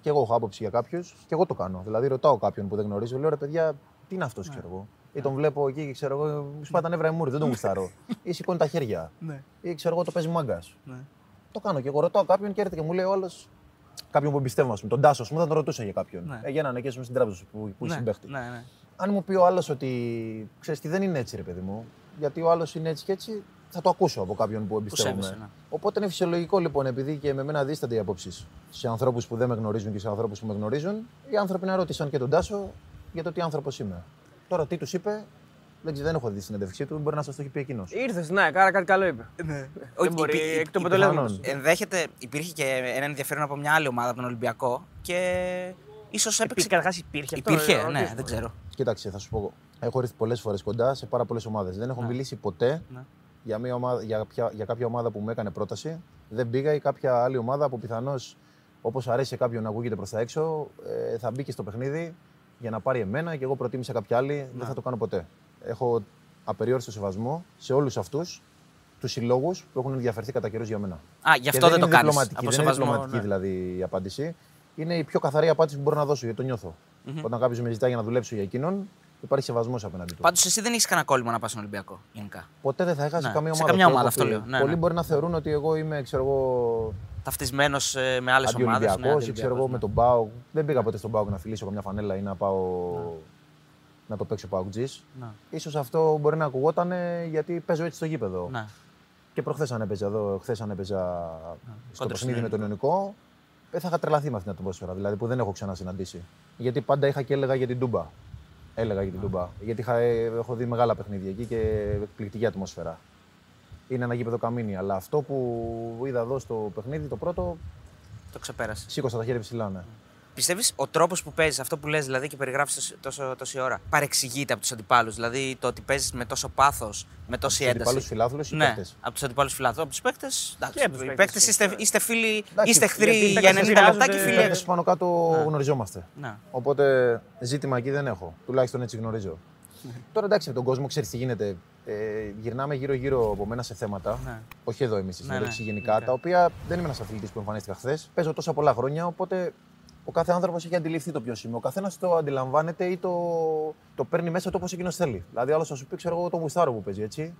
και εγώ έχω άποψη για κάποιους και εγώ το κάνω. Δηλαδή, ρωτάω κάποιον που δεν γνωρίζω, λέω ρε παιδιά, τι είναι αυτός, ξέρω εγώ. Ή τον βλέπω εκεί και ξέρω εγώ, μου σπάει τα νεύρα η μούρη, δεν τον γουστάρω. ή σηκώνει τα χέρια. Ναι. Ή ξέρω εγώ, το παίζει μάγκας. ναι. Το κάνω και εγώ. Ρωτάω κάποιον και έρχεται και μου λέει ο άλλος, κάποιον που εμπιστεύομαι, ας πούμε, τον Τάσο, ας πούμε, θα τον ρωτούσα για κάποιον. Ναι. Ε, για έναν εκεί ας πούμε, στην τράπεζα σου που, που είσαι ναι, συμπαίχτης. ναι, ναι. Αν μου πει ο άλλος ότι ξέρεις τι δεν είναι έτσι, ρε παιδί μου, γιατί ο άλλος είναι έτσι και έτσι, θα το ακούσω από κάποιον που εμπιστεύομαι. σέβεσαι, ναι. Οπότε είναι φυσιολογικό λοιπόν, επειδή και με μένα δίστανται οι απόψεις σε ανθρώπους που δεν με γνωρίζουν και σε ανθρώπους που με γνωρίζουν, οι άνθρωποι να ρώτησαν και τον Τάσο για το τι άνθρωπος είμαι. Τώρα τι τους είπε, δεν, ξέρω, δεν έχω δει τη συνέντευξή του, μπορεί να σας το έχει πει εκείνος. Ήρθες, ναι, κάρα κάτι καλό είπε. Όχι, Δεν μπορεί, υπή- εκ των υπή- αποτελέσματος. πιθανόν. Ενδέχεται, υπήρχε και ένα ενδιαφέρον από μια άλλη ομάδα από τον Ολυμπιακό και ίσως έπαιξε. Καταρχάς υπήρχε αυτό. Υπήρχε, ε, ναι, ρωτήσουμε. δεν ξέρω. Κοίταξε, θα σου πω. Έχω έρθει πολλές φορές κοντά σε πάρα πολλές ομάδες. Δεν έχω Ναι. μιλήσει ποτέ Ναι. για, μια ομάδα, για, ποια- για κάποια ομάδα που μου έκανε πρόταση. Δεν πήγα ή κάποια άλλη ομάδα που πιθανώς, όπως αρέσει σε κάποιον να ακούγεται προς τα έξω, ε, θα μπήκε στο παιχνίδι για να πάρει εμένα και εγώ προτίμησα κάποια άλλη. Ναι. Δεν θα το κάνω ποτέ. Έχω απεριόριστο σεβασμό σε όλους αυτούς τους συλλόγους που έχουν ενδιαφερθεί κατά καιρούς για μένα. Α, γι' Και αυτό δεν, το είναι κάνεις. διπλωματική, Από δεν είναι σεβασμό. διπλωματική ναι. δηλαδή η απάντηση. Είναι η πιο καθαρή απάντηση που μπορώ να δώσω γιατί το νιωθω Όταν κάποιος με ζητάει για να δουλέψω για εκείνον, υπάρχει σεβασμός απέναντί του. Πάντως εσύ δεν έχεις κανένα κόλλημα να πας στον Ολυμπιακό γενικά. Ποτέ δεν θα είχα σε Ναι, καμία σε ομάδα. καμιά Το ομάδα, έχω αυτό πει. λέω. Ναι, Πολλοί ναι. μπορεί να θεωρούν ότι εγώ είμαι, ξέρω εγώ, Ταυτισμένος με άλλες ομάδες. αντιολυμπιακός ή ξέρω εγώ με τον Πάο. Δεν πήγα ποτέ στον Πάο να φιλήσω καμιά φανέλα ή να πάω να το παίξω Πάο Ναι. Ίσως αυτό μπορεί να ακουγόταν γιατί παίζω έτσι στο γήπεδο. Ναι. Και προχθές αν έπαιζα εδώ, χθες αν έπαιζα στο κόντρα παιχνίδι στον με τον Ιωνικό, ε, θα είχα τρελαθεί με αυτήν την ατμόσφαιρα. Δηλαδή που δεν έχω ξανασυναντήσει. Γιατί πάντα είχα και έλεγα για την Τούμπα. Έλεγα για την Τούμπα. Γιατί είχα, ε, έχω δει μεγάλα παιχνίδια εκεί και εκπληκτική ατμόσφαιρα. Είναι ένα γήπεδο καμίνι. Αλλά αυτό που είδα εδώ στο παιχνίδι, το πρώτο, Το ξεπέρασες. σήκωσα τα χέρια ψηλά. Ναι. Πιστεύεις ο τρόπος που παίζεις, αυτό που λες δηλαδή και περιγράφεις τόσο, τόση ώρα, παρεξηγείται από τους αντιπάλους. Δηλαδή το ότι παίζεις με τόσο πάθος, με τόση Τους ένταση. αντιπάλους φιλάθλους ή ναι, παίκτες; από τους αντιπάλους φιλάθλους. Από τους παίκτες. Και από τους Οι παίκτες, παίκτες και- είστε, είστε φίλοι, Εντάξει, είστε γιατί εχθροί οι για παίκτες 90 λεπτά και συνεργάζονται- φίλοι Παίκτες έξω. πάνω κάτω γνωριζόμαστε. Ναι. Οπότε ζήτημα εκεί δεν έχω. Τουλάχιστον έτσι γνωρίζω. Τώρα εντάξει με τον κόσμο, ξέρεις τι γίνεται. Ε, γυρνάμε γύρω-γύρω από μένα σε θέματα. Ναι. Όχι εδώ εμείς στη Ναι, συνέντευξη ναι, γενικά. γενικά. Τα οποία δεν είμαι ένας αθλητής που εμφανίστηκα χθες. Παίζω τόσα πολλά χρόνια. Οπότε ο κάθε άνθρωπος έχει αντιληφθεί το ποιο είμαι. Ο καθένας το αντιλαμβάνεται ή το, το παίρνει μέσα του όπως εκείνος θέλει. Δηλαδή, άλλο θα σου πει, ξέρω εγώ, το γουστάρω που παίζει έτσι.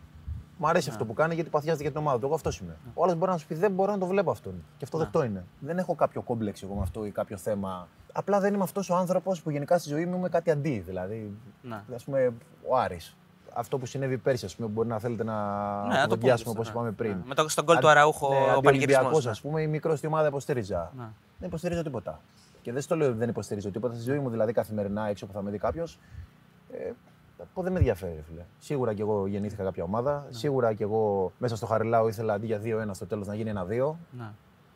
Μ' αρέσει Ναι. αυτό που κάνει γιατί παθιάζεται για την ομάδα του. Εγώ αυτός είμαι. Ο άλλος μπορεί να σου πει: Δεν μπορώ να το βλέπω αυτόν. Και αυτό Ναι. δεκτό είναι. Δεν έχω κάποιο κόμπλεξ εγώ με αυτό ή κάποιο θέμα. Απλά δεν είμαι αυτός ο άνθρωπος που γενικά στη ζωή μου είμαι κάτι αντί. Δηλαδή, Ναι. ας πούμε, ο Άρης. Αυτό που συνέβη πέρσι, ας πούμε, μπορεί να θέλετε να Ναι, να το κουβεντιάσουμε πούμε, όπω ναι. είπαμε πριν. Ναι. Με το, στον γκολ του Αραούχο ο πανηγυρισμός. Πανηγυριακό, ας πούμε, η μικρός στη ομάδα υποστήριζα. Ναι. Δεν υποστηρίζω τίποτα. Και δεν στο λέω ότι δεν υποστηρίζω τίποτα. Στη ζωή μου, δηλαδή, καθημερινά έξω που θα με δει κάποιος, ε, πω, δεν με ενδιαφέρει, φίλε. Σίγουρα και εγώ γεννήθηκα κάποια ομάδα. Ναι. Σίγουρα και εγώ μέσα στο Χαριλάου ήθελα αντί για 2-1 στο τέλος να γίνει ένα 2. Ναι.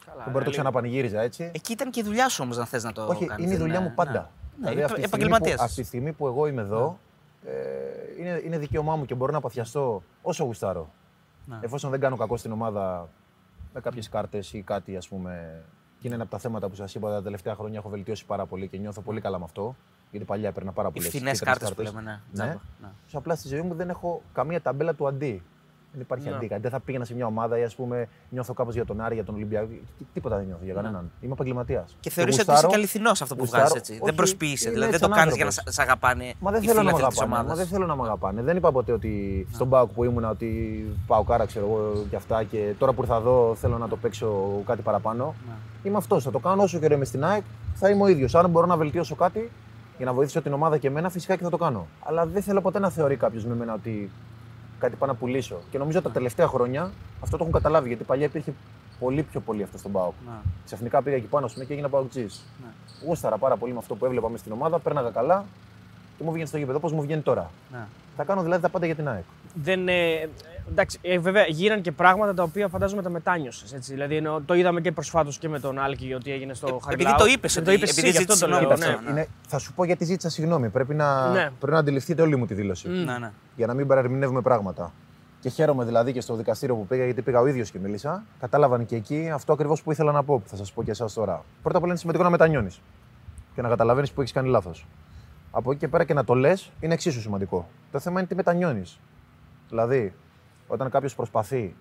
Καλά, Δεν μπορεί να το ε, ξαναπανηγύριζα έτσι. Εκεί ήταν και η δουλειά σου όμως να θες να το Όχι, κάνεις, είναι η δεν δουλειά μου πάντα. Ναι. Δηλαδή, Ναι, αυτή, τη στιγμή επαγγελματίας. που, αυτή τη στιγμή που εγώ είμαι εδώ, ε, είναι, είναι δικαίωμά μου και μπορώ να παθιαστώ όσο γουστάρω. Ναι. Εφόσον δεν κάνω κακό στην ομάδα με κάποιες κάρτες ή κάτι, ας πούμε. Και είναι ένα από τα θέματα που σας είπα τα τελευταία χρόνια έχω βελτιώσει πάρα πολύ και νιώθω πολύ καλά με αυτό. Γιατί παλιά έπαιρνα πάρα Οι πολλές φθηνές κάρτες που λέμε, ναι. Ναι. Τζάμπα, ναι. Όσο απλά στη ζωή μου δεν έχω καμία ταμπέλα του αντί. Δεν υπάρχει Ναι. αντί. Δεν θα πήγαινα σε μια ομάδα ή ας πούμε νιώθω κάπως για τον Άρη, για τον Ολυμπιακό. Τι- Τίποτα δεν νιώθω για κανέναν. Είμαι επαγγελματίας. Ναι. Και θεωρείς ότι είσαι και αληθινός αυτό που γουστάρω. βγάζεις έτσι. Δεν Όχι, προσποιείσαι. είμαι Δηλαδή δεν έτσι το σαν κάνεις για να άνθρωπος. σ' αγαπάνε Μα δεν οι θέλω να με φίλαθλοι της αγαπάνε. Μα ομάδας. δεν θέλω να με αγαπάνε. Δεν είπα ποτέ ότι στον Πάοκ που ήμουνα ότι πάω κάρα, ξέρω εγώ και αυτά και τώρα που ήρθα εδώ θέλω να το παίξω κάτι παραπάνω. Ναι. Είμαι αυτός. Θα το κάνω όσο καιρό είμαι στην ΑΕΚ, θα είμαι ο ίδιος. Αν μπορώ να βελτιώσω κάτι για να βοηθήσω την ομάδα και εμένα, φυσικά και θα το κάνω. Αλλά δεν θέλω ποτέ να θεωρεί κάποιος με μένα ότι κάτι πάω να πουλήσω. Και νομίζω τα τελευταία χρόνια αυτό το έχουν καταλάβει γιατί παλιά υπήρχε πολύ πιο πολύ αυτό στον Πάοκ. Ναι. Ξαφνικά πήγα εκεί πάνω σου και έγινα Πάοκ Ναι. Γούσταρα πάρα πολύ με αυτό που έβλεπα μες στην ομάδα, πέρναγα καλά και μου βγαίνει στο γήπεδο όπως μου βγαίνει τώρα. Ναι. Θα κάνω δηλαδή τα πάντα για την ΑΕΚ. Δεν, ε, εντάξει, ε, βέβαια γίναν και πράγματα τα οποία φαντάζομαι τα μετάνιωσες. Δηλαδή, εννοώ, το είδαμε και προσφάτως και με τον Άλκη ότι έγινε στο Ε, Χαριλάου. επειδή το είπες Ε, ότι- το είπες επειδή εσύ, γι' αυτό ζήτησε το λέω. συγγνώμη, Ναι. αυτό. Είναι, θα σου πω γιατί ζήτησα συγγνώμη. Πρέπει να, Ναι. πρέπει να αντιληφθείτε όλη μου τη δήλωση. Ναι, ναι. Για να μην παρερμηνεύουμε πράγματα. Και χαίρομαι δηλαδή και στο δικαστήριο που πήγα, γιατί πήγα ο ίδιος και μίλησα. Κατάλαβαν και εκεί αυτό ακριβώς που ήθελα να πω, που θα σας πω και εσάς τώρα. Πρώτα απ' όλα είναι σημαντικό να μετανιώνεις και να καταλαβαίνεις που έχεις κάνει λάθος. Από εκεί και πέρα και να το λες είναι εξίσου σημαντικό. Το θέμα είναι τι μετανιώνεις. Δηλαδή, όταν κάποιος προσπαθεί,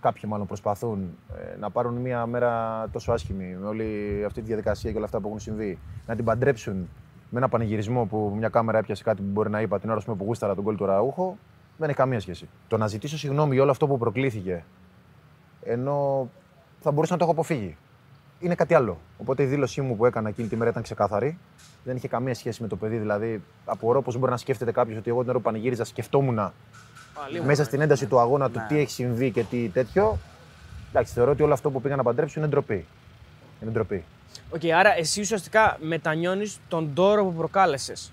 κάποιοι μάλλον προσπαθούν ε, να πάρουν μια μέρα τόσο άσχημη με όλη αυτή τη διαδικασία και όλα αυτά που έχουν συμβεί, να την παντρέψουν με ένα πανηγυρισμό που μια κάμερα έπιασε κάτι που μπορεί να είπα την ώρα ας πούμε, που γούσταρα τον κόλ του Ραούχο, δεν έχει καμία σχέση. Το να ζητήσω συγγνώμη για όλο αυτό που προκλήθηκε, ενώ θα μπορούσα να το έχω αποφύγει. είναι κάτι άλλο. Οπότε η δήλωσή μου που έκανα εκείνη τη μέρα ήταν ξεκάθαρη. Δεν είχε καμία σχέση με το παιδί. Δηλαδή, απορώ πώς μπορεί να σκέφτεται κάποιος ότι εγώ την ώρα που πανηγύριζα σκεφτόμουν Α, λίγο, μέσα ναι. στην ένταση του αγώνα του Ναι. τι έχει συμβεί και τι τέτοιο. Εντάξει, θεωρώ ότι όλο αυτό που πήγα να παντρέψω είναι ντροπή. Είναι ντροπή. Οκ, άρα εσύ ουσιαστικά μετανιώνεις τον ντόρο που προκάλεσες.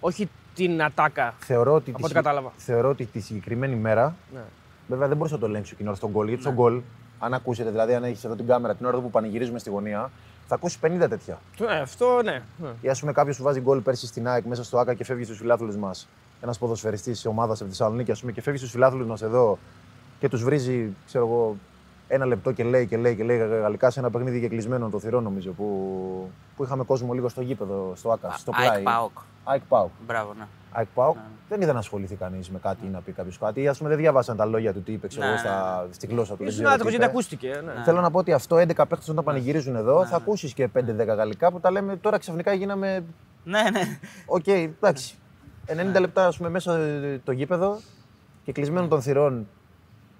Όχι την ατάκα. Θεωρώ ότι, Από τη, ό,τι κατάλαβα. θεωρώ ότι τη συγκεκριμένη μέρα Ναι. Βέβαια δεν μπορούσα να το ελέγξω εκείνη την ώρα στον γκολ. Γιατί στον γκολ, αν ακούσετε, δηλαδή αν έχεις εδώ την κάμερα την ώρα που πανηγυρίζουμε στη γωνία, θα ακούσεις 50 τέτοια. Ναι, αυτό ναι. ναι. Ή ας πούμε κάποιος που βάζει γκολ πέρσι στην ΑΕΚ μέσα στο ΑΚΑ και φεύγει στους φιλάθλους μας. Ένας ποδοσφαιριστής της ομάδας από τη Θεσσαλονίκη, ας πούμε, και φεύγει στους φιλάθλους μας εδώ και τους βρίζει, ξέρω εγώ, ένα λεπτό και λέει και λέει και λέει γαλλικά σε ένα παιχνίδι και κλεισμένο το θηρό, νομίζω, που, που είχαμε κόσμο λίγο στο γήπεδο, στο ΟΑΚΑ, στο πλάι. ΑΕΚ ΠΑΟΚ. ΑΕΚ ΠΑΟΚ. Μπράβο, ναι. ΑΕΚ ΠΑΟΚ. Ναι. Δεν είδα να ασχοληθεί κανείς με κάτι ή να πει κάποιος κάτι. Ή ας πούμε δεν διάβασαν τα λόγια του τι είπε, ξέρω Ναι, εγώ, στα- στη γλώσσα του. δεν Ήσουν ξέρω τι άτυχο γιατί είπε. ακούστηκε. Ναι. Θέλω να πω ότι αυτό 11 παίχτες όταν πανηγυρίζουν εδώ Ναι, θα ναι. ακούσεις και 5-10 γαλλικά που τα λέμε τώρα ξαφνικά γίναμε. Ναι, ναι. Οκ, εντάξει. 90 λεπτά ας πούμε, μέσα ε, το γήπεδο και κεκλεισμένων των θυρών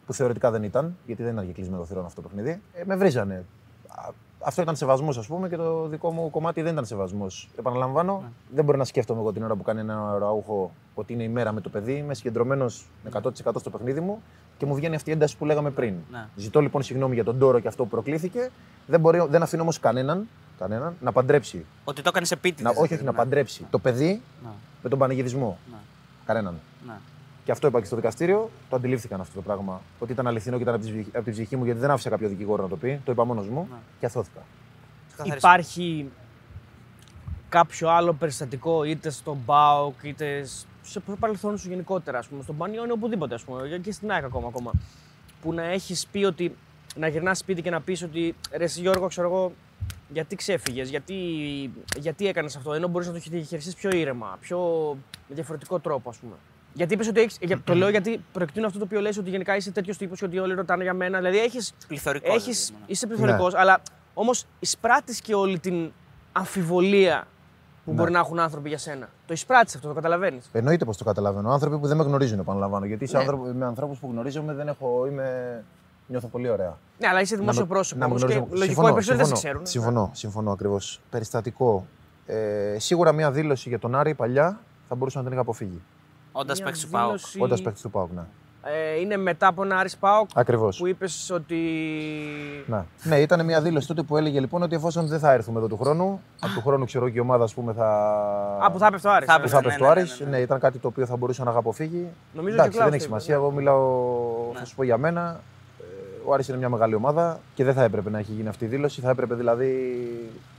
που θεωρητικά δεν ήταν, γιατί δεν ήταν και κεκλεισμένων των θυρών αυτό το παιχνίδι, ε, με βρίζανε. Α, Αυτό ήταν σεβασμός, ας πούμε, και το δικό μου κομμάτι δεν ήταν σεβασμός. Επαναλαμβάνω, δεν μπορεί να σκέφτομαι εγώ την ώρα που κάνει ένα ραούχο ότι είναι η μέρα με το παιδί. Είμαι συγκεντρωμένος 100% στο παιχνίδι μου και μου βγαίνει αυτή η ένταση που λέγαμε πριν. Ναι. Ζητώ λοιπόν συγγνώμη για τον τόρο και αυτό που προκλήθηκε. Δεν, μπορεί, δεν αφήνω όμως κανέναν, κανέναν να παντρέψει. Ότι το έκανε επίτηδες. Να, όχι, όχι, να παντρέψει το παιδί Ναι, με τον πανηγυρισμό. ναι, Κανέναν. ναι. Και αυτό είπα και στο δικαστήριο. Το αντιλήφθηκαν αυτό το πράγμα. Ότι ήταν αληθινό και ήταν από τη, ψυχή- από την ψυχή μου, γιατί δεν άφησα κάποιο δικηγόρο να το πει. Το είπα μόνος μου Ναι. και αθώθηκα. Ξεκαθαρίσαμε. Υπάρχει κάποιο άλλο περιστατικό είτε στον ΠΑΟΚ είτε σε παρελθόν σου γενικότερα, ας πούμε, στον Πανιόνιο οπουδήποτε, ας πούμε, και στην ΑΕΚ ακόμα, ακόμα. Που να έχεις πει ότι. να γυρνάς σπίτι και να πεις ότι ρε, εσύ, Γιώργο, ξέρω εγώ, γιατί ξέφυγες, γιατί, γιατί έκανες αυτό, ενώ μπορείς να το χειριστείς πιο ήρεμα, πιο με διαφορετικό τρόπο, ας πούμε. Γιατί είπες ότι έχεις, για- το λέω γιατί προεκτείνω αυτό το οποίο λες ότι γενικά είσαι τέτοιος τύπος και ότι όλοι ρωτάνε για μένα. Δηλαδή έχεις Πληθωρικός, έχεις, δηλαδή, ναι. είσαι πληθωρικός, αλλά όμως εισπράττεις και όλη την αμφιβολία που Ναι. μπορεί να έχουν άνθρωποι για σένα. Το εισπράττεις αυτό, το καταλαβαίνεις. Εννοείται πως το καταλαβαίνω. Άνθρωποι που δεν με γνωρίζουν, επαναλαμβάνω. Γιατί σε Ναι. άνθρωπου- με ανθρώπους που γνωρίζομαι δεν έχω. Είμαι... Νιώθω πολύ ωραία. Ναι, αλλά είσαι δημόσιο Να με- πρόσωπο. να με όμως και γνωρίζουν. λογικό, Συμφωνώ, οι περισσότεροι δεν σε συμφωνώ. ξέρουν. Συμφωνώ, συμφωνώ ακριβώς. Περιστατικό. Ε, σίγουρα μια δήλωση για τον Άρη παλιά θα μπορούσα να την είχα αποφύγει. Όντας Μια παίκτης του ΠΑΟΚ. δήλωση, Όντας παίκτης του Πάουκ, ναι. Ε, είναι μετά από ένα Άρης ΠΑΟΚ Ακριβώς. που είπες ότι. Ναι. ναι, ήταν μια δήλωση τότε που έλεγε λοιπόν ότι εφόσον δεν θα έρθουμε εδώ του χρόνου, από του χρόνου ξέρω και η ομάδα ας πούμε, θα. Α, που θα έπεφτε ο Άρης. Θα ε. που θα Ναι, έπεφτε ναι, ο ναι, Άρης. ναι, Ναι, ναι. ήταν κάτι το οποίο θα μπορούσα να είχα αποφύγει. Νομίζω Εντάξει, και ο Κλάους δεν έχει το είπε, σημασία. ναι. Εγώ μιλάω, Ναι. θα σου πω για μένα. Ε, Ο Άρης είναι μια μεγάλη ομάδα και δεν θα έπρεπε να έχει γίνει αυτή η δήλωση. Θα έπρεπε δηλαδή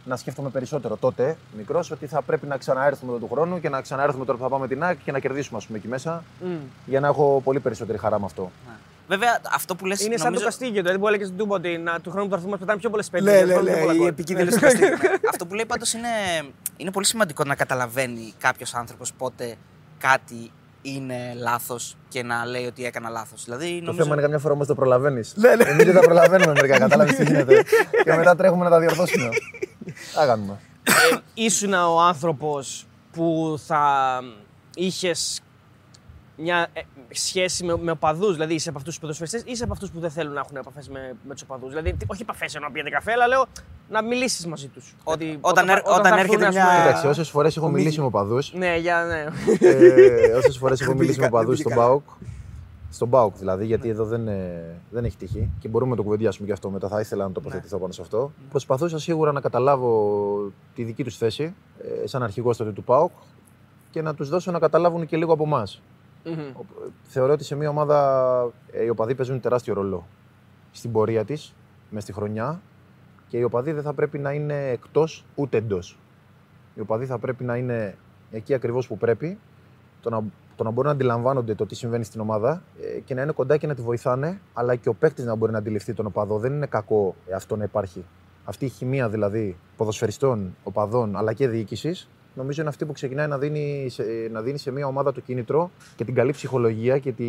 να σκέφτομαι περισσότερο τότε, μικρός, ότι θα πρέπει να ξαναέρθουμε εδώ του χρόνου και να ξαναέρθουμε τώρα που θα πάμε την ΑΕΚ και να κερδίσουμε ας πούμε, εκεί μέσα. Μμ. Για να έχω πολύ περισσότερη χαρά με αυτό. Ναι. Βέβαια, αυτό που λες Είναι σαν νομίζω... το Καστίγιο, δηλαδή που έλεγες στην Τούμπα ότι να, του χρόνου που θα έρθουμε πετάμε πιο πολλές πέτρε. Ναι, ναι, ναι, η επικίνδυνη του Καστίγιο. Αυτό που λέει πάντως είναι, είναι πολύ σημαντικό να καταλαβαίνει κάποιος άνθρωπος πότε κάτι είναι λάθος και να λέει ότι έκανα λάθος. Δηλαδή, Το νομίζω. θέμα είναι καμιά φορά όμως το προλαβαίνεις. Ναι, ναι. Εμείς δεν τα προλαβαίνουμε μερικά, κατάλαβες τι γίνεται. και μετά τρέχουμε να τα διορθώσουμε. Τα κάνουμε. ε, ήσουν ο άνθρωπος που θα είχες μια ε, σχέση με, με οπαδούς, δηλαδή είσαι από αυτούς τους ποδοσφαιριστές ή είσαι από αυτούς που δεν θέλουν να έχουν επαφές με, με τους οπαδούς. Δηλαδή, τι- όχι επαφές ενώ να πιέτε καφέ, αλλά λέω να μιλήσεις μαζί τους. Ό- όταν έρ- όταν έρχεται μια- Κοίταξε, όσες φορές έχω μιλήσει με οπαδού. Ναι, για ναι. ε, όσες φορές έχω μιλήσει με πήγε κα- οπαδούς δεν στον πήγε καλά. Μπάουκ. Στον Μπάουκ δηλαδή, γιατί εδώ δεν, ε, δεν έχει τύχει και μπορούμε να το κουβεντιάσουμε και αυτό μετά. Θα ήθελα να τοποθετηθώ πάνω σε αυτό. Προσπαθούσα σίγουρα να καταλάβω τη δική τους θέση, ε, σαν αρχηγός τότε του Πάουκ και να τους δώσω να καταλάβουν και λίγο από εμάς. Μμμ. Θεωρώ ότι σε μια ομάδα ε, οι οπαδοί παίζουν τεράστιο ρόλο στην πορεία της, μες στη χρονιά και οι οπαδοί δεν θα πρέπει να είναι εκτός ούτε εντός. Οι οπαδοί θα πρέπει να είναι εκεί ακριβώς που πρέπει, το να, το να μπορούν να αντιλαμβάνονται το τι συμβαίνει στην ομάδα ε, και να είναι κοντά και να τη βοηθάνε, αλλά και ο παίκτης να μπορεί να αντιληφθεί τον οπαδό. Δεν είναι κακό ε, αυτό να υπάρχει. Αυτή η χημεία δηλαδή ποδοσφαιριστών, οπαδών αλλά και διοίκησης, νομίζω είναι αυτή που ξεκινάει να δίνει, σε, να δίνει σε μια ομάδα το κίνητρο και την καλή ψυχολογία και τη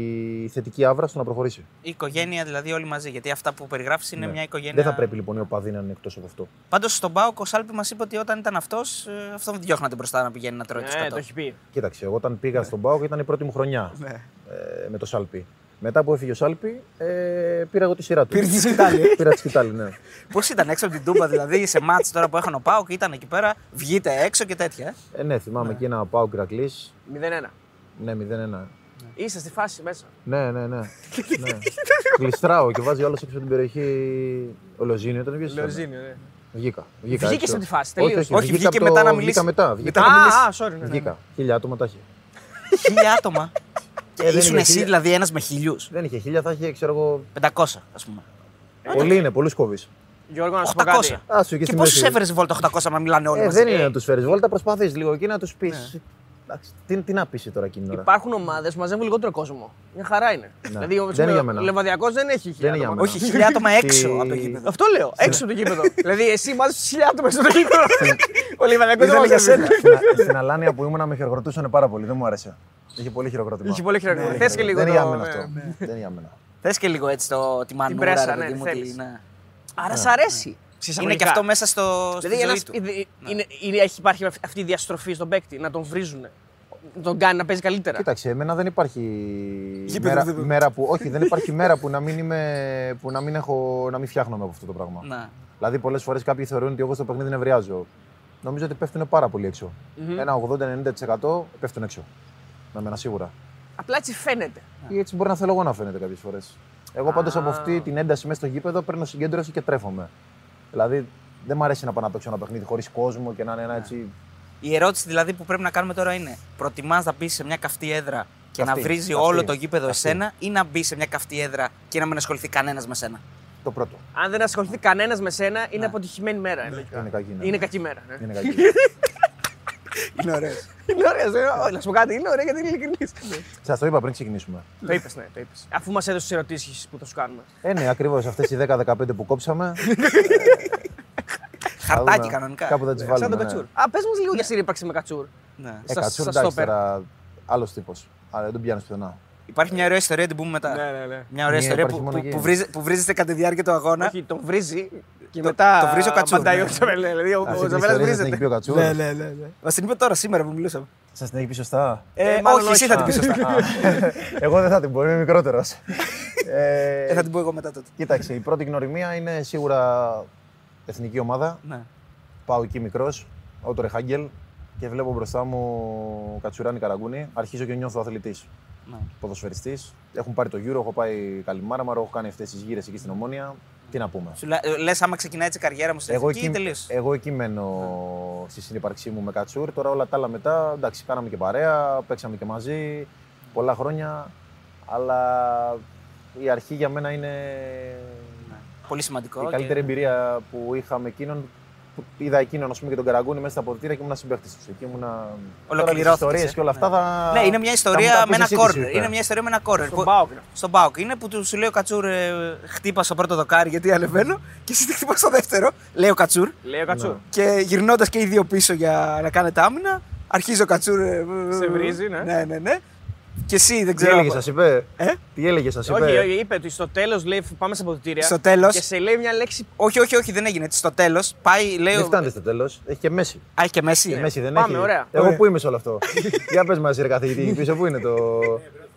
θετική άβρα στο να προχωρήσει. Η οικογένεια δηλαδή όλοι μαζί. Γιατί αυτά που περιγράφεις είναι Ναι. μια οικογένεια. Δεν θα πρέπει λοιπόν οι οπαδοί να είναι εκτός από αυτό. Πάντως στον Πάοκ ο Σάλπη μας είπε ότι όταν ήταν αυτός, αυτό δεν διώχνατε μπροστά να πηγαίνει να τρώει τους Ναι, κατώ. το έχει πει. Κοίταξε, εγώ όταν πήγα στον Πάοκ ήταν η πρώτη μου χρονιά Ναι. ε, με το Σάλπι. Μετά που έφυγε ο Σάλπη, ε, πήρα εγώ τη σειρά του. Πήρε τη σκητάλη. πήρα τη σκητάλη, ναι. Πώς ήταν έξω από την Τούμπα, δηλαδή σε μάτς τώρα που έχανε ο Πάοκ, ήταν εκεί πέρα, βγείτε έξω και τέτοια. ε; Ε, ναι, θυμάμαι εκεί ένα πάω Ηρακλή. 0-1. Ναι, 0-1. Είσαι στη φάση μέσα. Ναι, ναι, ναι. ναι. Κλειστράω και βάζει άλλος έξω από την περιοχή. Ο Λοζίνιο ήταν βγήκες. ναι. Βγήκα. βγήκα Βγήκες έξω. από τη φάση, Όχι, τελείωσε. όχι, Όχι, βγήκα βγήκε από το- μετά να μιλήσεις. Βγήκα μετά. Βγήκα. Μετά να μιλήσεις. Α, α, sorry. ναι, ναι. Βγήκα. Χίλια άτομα τα είχε. Χίλια άτομα. Και Ε, δεν ήσουν είναι εσύ χίλια. δηλαδή ένας με χιλιού. Δεν είχε χίλια, θα είχε, ξέρω εγώ. 500 ας πούμε. Πολλοί είναι, πολλού κόβει. Γιώργο, να σου πω 800. κάτι. Α σου και, Και στη πόσους μέση. έφερε βόλτα 800 να μιλάνε όλοι Ε, μαζί; δεν είναι να τους φέρεις βόλτα, προσπαθείς λίγο εκεί να τους πεις. Ναι. Τι, τι να πεις τώρα εκείνη την ώρα; Υπάρχουν ομάδες που μαζεύουν λιγότερο κόσμο. Μια χαρά είναι. Δηλαδή, ο, Δεν είναι για μένα. ο Λεβαδιακός δεν έχει χιλιά είναι για άτομα. μένα. Όχι, χίλια άτομα έξω Τι- από το γήπεδο. Αυτό λέω, έξω από το γήπεδο. δηλαδή, εσύ μάζεσαι χιλιά άτομα στο γήπεδο. ο Λεβαδιακός δεν Ήθελε για μαζεύει. σένα. Στην, στην Αλάνια που ήμουν με χειροκροτούσαν πάρα πολύ. Δεν μου άρεσε. Είχε πολύ χειροκρότημα. Είχε πολύ χειροκρότημα. Ναι, Θες και λίγο Δεν είναι το- για μένα ναι, αυτό. Δεν είναι για μένα. Θες και λίγο έτσι το, τη μανούρα, πρέσα, ρε ναι, παιδί μου, θέλεις. τη- ναι. Άρα σ' αρέσει. Είναι Συσσαγωγικά. και αυτό μέσα στο, στη Δηλαδή, ζωή ένας, του. είναι, είναι, είναι- έχει υπάρχει αυτή η διαστροφή στον παίκτη, να τον βρίζουν. Να τον κάνει να παίζει καλύτερα. Κοίταξε, εμένα δεν υπάρχει Γήπεδο μέρα, δεν- μέρα που. Όχι, δεν υπάρχει μέρα που να μην, είμαι, που να μην, έχω, να μην φτιάχνομαι από αυτό το πράγμα. Ναι. Δηλαδή, πολλές φορές κάποιοι θεωρούν ότι εγώ στο παιχνίδι νευριάζω. Νομίζω ότι πέφτουν πάρα πολύ έξω. Ένα 80-90% πέφτουν έξω. Με μένα σίγουρα. Απλά έτσι φαίνεται. Ή έτσι μπορεί να θέλω εγώ να φαίνεται κάποιες φορές. Εγώ πάντως από αυτή την ένταση μέσα στο γήπεδο παίρνω συγκέντρωση και τρέφομαι. Δηλαδή, δεν μου αρέσει να πάω να παίξω ένα παιχνίδι χωρίς κόσμο και να είναι ένα έτσι. Η ερώτηση δηλαδή που πρέπει να κάνουμε τώρα είναι: Προτιμάς να μπεις σε μια καυτή έδρα και Καυτή, να βρίζει καυτή, όλο το γήπεδο καυτή. εσένα, ή να μπεις σε μια καυτή έδρα και να μην ασχοληθεί κανένας με σένα; Το πρώτο. Αν δεν ασχοληθεί κανένας με σένα, είναι αποτυχημένη μέρα. λογικά. Είναι κακή, ναι. Είναι κακή μέρα. ναι. Είναι κακή. Είναι ωραίο. Είναι ωραία. δεν- όχι, Να σου πω κάτι, είναι ωραία γιατί είναι ειλικρινής. Σας το είπα πριν ξεκινήσουμε. Το είπες, ναι, το είπες. Αφού μας έδωσε τις ερωτήσεις που θα σου κάνουμε. Ε, ναι, ακριβώς αυτές οι 10-15 που κόψαμε. θα Χαρτάκι δούμε. κανονικά. Κάπου θα τις βάλουμε. Σαν τον ναι. Κατσούρ. Α, πες μας λίγο για σύρρηπαξη με Κατσούρ. Ναι. Ε, Σα- Κατσούρ, σας εντάξει το τώρα. Άλλος τύπος. Αλλά δεν τον πιάνει πουθενά. Υπάρχει μια ωραία ιστορία, την πούμε μετά. ναι, ναι. Μια ωραία Μία ιστορία υπάρχει που, μόνο που, εκεί. που, βρίζε- που βρίζεστε κατά τη διάρκεια του αγώνα. Όχι, τον βρίζει και Το- μετά. το βρίζει ο Κατσούρ, απαντάει ναι. ο Τζαβέλα. Δηλαδή ο- Αυτή ο την Τζαβέλα ιστορία δεν την έχει πει βρίζεται. ο Κατσούρ. ναι, ναι. ναι. Μας την είπε τώρα, σήμερα που μιλούσαμε. Σας την έχει πει σωστά. Ε, Ε, μάλλον όχι, εσύ όχι. θα την πεις σωστά. Α, Εγώ δεν θα την πω, είμαι μικρότερος. Ε, θα την πω εγώ μετά τότε. Κοίταξε, η πρώτη γνωριμία είναι σίγουρα εθνική ομάδα. Ναι. Πάω εκεί μικρός, Ότορε Χάγκελ και βλέπω μπροστά μου Κατσουράνη Καραγκούνη. Αρχίζω και νιώθω αθλητής. Ναι. Ποδοσφαιριστής. Έχουν πάρει το γύρο, έχω πάει Καλιμάραμαρο, έχω κάνει αυτές τις γύρες εκεί στην Ομόνια. Τι να πούμε. Σου λες, άμα ξεκινάει έτσι η καριέρα μου στην Εγώ εθνική, εκεί, τελείωσε. εγώ εκεί μένω στη συνύπαρξή μου με Κατσούρ. Τώρα όλα τα άλλα μετά, εντάξει, κάναμε και παρέα, παίξαμε και μαζί πολλά χρόνια. Αλλά η αρχή για μένα είναι Ναι. Πολύ σημαντικό. η και- καλύτερη εμπειρία που είχαμε εκείνον. Που είδα εκείνον ας πούμε, και τον Καραγκούνη μέσα στα αποδητήρια και ήμουν συμπαίχτης τους. Εκεί ήμουνα. Ολοκληρώθηκες, ιστορίες ε. και όλα αυτά θα. Ναι, είναι μια θα ιστορία μου τα με πεις ένα εσύ τι κόρνερ. σου είπε. Είναι μια ιστορία με ένα κόρνερ. Στον Πάοκ. είναι. Στον Πάοκ είναι που του σου λέει ο Κατσούρ, ε, χτύπα στο πρώτο δοκάρι γιατί ανεβαίνω και εσύ τη χτύπα στο δεύτερο. Λέει ο Κατσούρ. Λέει ο Κατσούρ. Και γυρνώντας και οι δύο πίσω για να κάνετε άμυνα, αρχίζει ο Κατσούρ. ε, Σε βρίζει, ναι. Ναι, ναι, ναι. Και εσύ δεν Τι ξέρω. έλεγε, σας είπε. Ε; Τι έλεγε, σα είπε. Όχι, όχι, είπε ότι στο τέλος λέει πάμε σε αποδητήρια. Στο τέλος. Και σε λέει μια λέξη. όχι, όχι, όχι, δεν έγινε. έτσι. Στο τέλος πάει, λέει. Δεν ο- φτάνετε στο τέλος. Έχει και μέση. Α, έχει και μέση. Η μέση δεν Πάμε, έχει. ωραία. Εγώ Ωραία. πού είμαι σε όλο αυτό. Για πες μας, ρε καθηγητή, εκεί πίσω πού είναι το.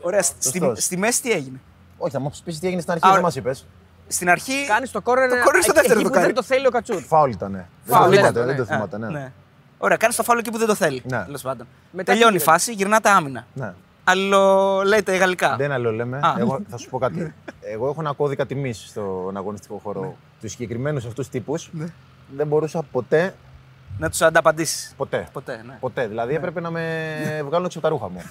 Ωραία. Στη, Σωστός. στη μέση τι έγινε; Όχι, θα μου πεις τι έγινε στην αρχή, Α, δεν ωραία. μας είπες. Στην αρχή. Κάνεις το κόρνερ. Το corner στο εκεί- δεύτερο εκεί που δοκάρι. δεν το θέλει ο Κατσούρ. Φάουλ ήταν. Δεν Φάουλ το ήταν, θυμάται, ναι. δεν το Α, θυμάται, ναι. ναι. Ωραία, κάνεις το φάουλο εκεί που δεν το θέλει. Ναι. Τέλος πάντων. Μετά Τελειώνει η τι γίνεται; φάση, γυρνάτε άμυνα. Ναι. Αλλο λέτε γαλλικά. Δεν άλλο λέμε. Α. Εγώ θα σου πω κάτι. Εγώ έχω ένα κώδικα τιμής στον αγωνιστικό χώρο. Τους συγκεκριμένους αυτούς τύπους δεν μπορούσα ποτέ. Να τους ανταπαντήσεις. Ποτέ. Ποτέ, ναι. Ποτέ. Δηλαδή έπρεπε να με βγάλουν έξω από τα ρούχα μου.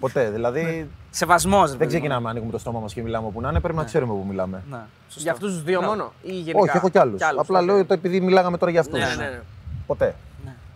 ποτέ. Δηλαδή Σεβασμός. δεν ξεκινάμε να ανοίγουμε το στόμα μας και μιλάμε όπου να είναι. Πρέπει να ξέρουμε που μιλάμε. Ναι, σωστό. Για αυτούς τους δύο Ναι. μόνο ή γενικά; Όχι, έχω κι άλλους. Κι άλλους, Απλά οκ. λέω το επειδή μιλάγαμε τώρα για αυτούς. Ναι, ναι, ναι. Ποτέ.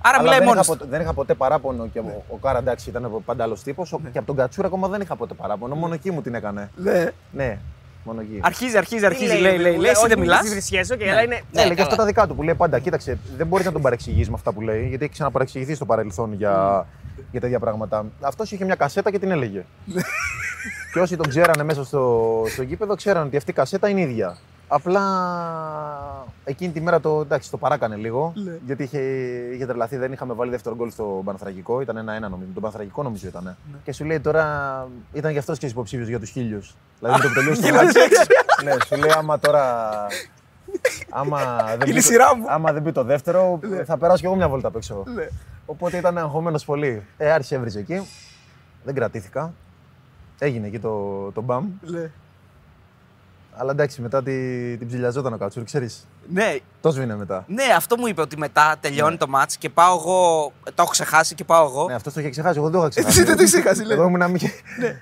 Ναι. Άρα Αλλά μιλάει δεν, μόνο. είχα ποτέ, δεν είχα ποτέ παράπονο και ο, ο Κάρα εντάξει ήταν πάντα άλλο τύπος. Και από τον Κατσούρα ακόμα δεν είχα ποτέ παράπονο. Μόνο εκεί μου την έκανε. Ναι. Ναι, μόνο εκεί. Αρχίζει, αρχίζει, Τι αρχίζει. Λέει, λέει, λέει. Εσύ όχι, δεν μην μιλάς. τις βρισιέσαι, οκ, Ναι. αλλά είναι. Ναι, λέει και καλά. αυτά τα δικά του που λέει πάντα. Κοίταξε, δεν μπορείς να τον παρεξηγείς με αυτά που λέει, γιατί έχεις ξαναπαρεξηγηθεί στο παρελθόν για, για τέτοια πράγματα. Αυτός είχε μια κασέτα και την έλεγε. και όσοι τον ξέρανε μέσα στο, στο γήπεδο, ξέραν ότι αυτή η κασέτα είναι ίδια. Απλά εκείνη τη μέρα το, εντάξει, το παράκανε λίγο. Γιατί είχε, είχε τρελαθεί, δεν είχαμε βάλει δεύτερο γκολ στο Πανθρακικό. Ήταν ένα-ένα νομίζω. Το Πανθρακικό νομίζω ήταν. Και σου λέει τώρα ήταν γι' αυτός και υποψήφιος για τους χίλιους. Δηλαδή με το που τελείωσε το μάτς, Ναι, σου λέει άμα τώρα. Άμα δεν, Είναι μπει η το- σειρά μου. άμα δεν μπει το δεύτερο, θα περάσω κι εγώ μια βόλτα απ' έξω. Οπότε ήταν αγχωμένος πολύ. Ε, άρχισε έβριζε εκεί. Δεν κρατήθηκα. Έγινε εκεί το, το μπαμ. Αλλά εντάξει, μετά τη, την ψηλιαζόταν ο Κατσούρ, ξέρεις. Ναι, Το σβήνε μετά. ναι, αυτό μου είπε ότι μετά τελειώνει το μάτς και πάω εγώ. Το έχω ξεχάσει και πάω εγώ. Ναι, αυτός το είχε ξεχάσει. Εγώ δεν το είχα ξεχάσει. Εσύ δεν το είχες ξεχάσει, λέει. Εγώ ήμουν να μην είχε,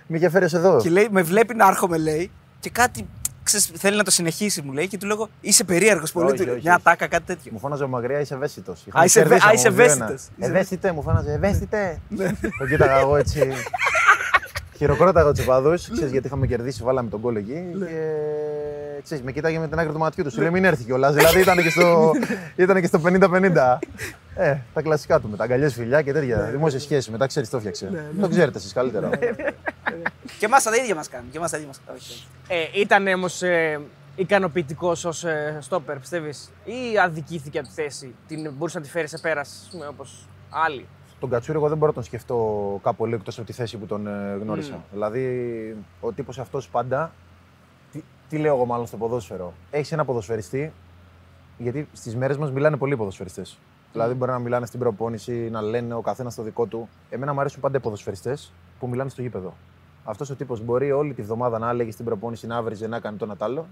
μη είχε φέρει ως εδώ. Και λέει, με βλέπει να έρχομαι, λέει, και κάτι ξέρεις, θέλει να το συνεχίσει, μου λέει, και του λέγω Είσαι περίεργος πολύ. Όχι, του- όχι, Μια όχι. τάκα, κάτι τέτοιο. Μου φώναζε ο Μαγριά, είσαι ευαίσθητος. Α, είσαι ευαί- α, είσαι ευαίσθητος. Είσαι- Ευαίσθητε, μου φώναζε ευαίσθητε. Τον κοίταγα εγώ έτσι. Χειροκρόταγα τους οπαδούς, ξέρεις γιατί είχαμε κερδίσει, βάλαμε τον κόλλο εκεί. Και ξέρεις, με κοίταγε με την άκρη του ματιού του. Σου λέει μην έρθει κιόλας. Δηλαδή ήταν και στο, ήταν και στο 50-50. Ε, τα κλασικά του με τα αγκαλιές φιλιά και τέτοια. Δημόσιε σχέσει μετά ξέρεις το φτιάξε. Το ξέρετε εσείς καλύτερα. Και εμάς τα ίδια μας κάνουν. Και εμάς τα ίδια μας κάνουν. Όχι, όχι. Ε, ήταν όμως ε, ικανοποιητικός ως ε, στόπερ, πιστεύεις, ή αδικήθηκε από τη θέση. Την μπορούσε να τη φέρεις σε πέρας, όπως άλλοι; Τον Κατσούρη, εγώ δεν μπορώ να τον σκεφτώ κάπου λίγο εκτός από τη θέση που τον ε, γνώρισα. Δηλαδή, ο τύπος αυτός πάντα. Τι, τι λέω εγώ, μάλλον στο ποδόσφαιρο. Έχεις ένα ποδοσφαιριστή, γιατί στις μέρες μας μιλάνε πολλοί ποδοσφαιριστές. Δηλαδή, μπορεί να μιλάνε στην προπόνηση, να λένε ο καθένας το δικό του. Εμένα μου αρέσουν πάντα οι ποδοσφαιριστές που μιλάνε στο γήπεδο. Αυτός ο τύπος μπορεί όλη τη βδομάδα να έλεγε στην προπόνηση, να άβριζε, να κάνει το ένα τ' άλλο.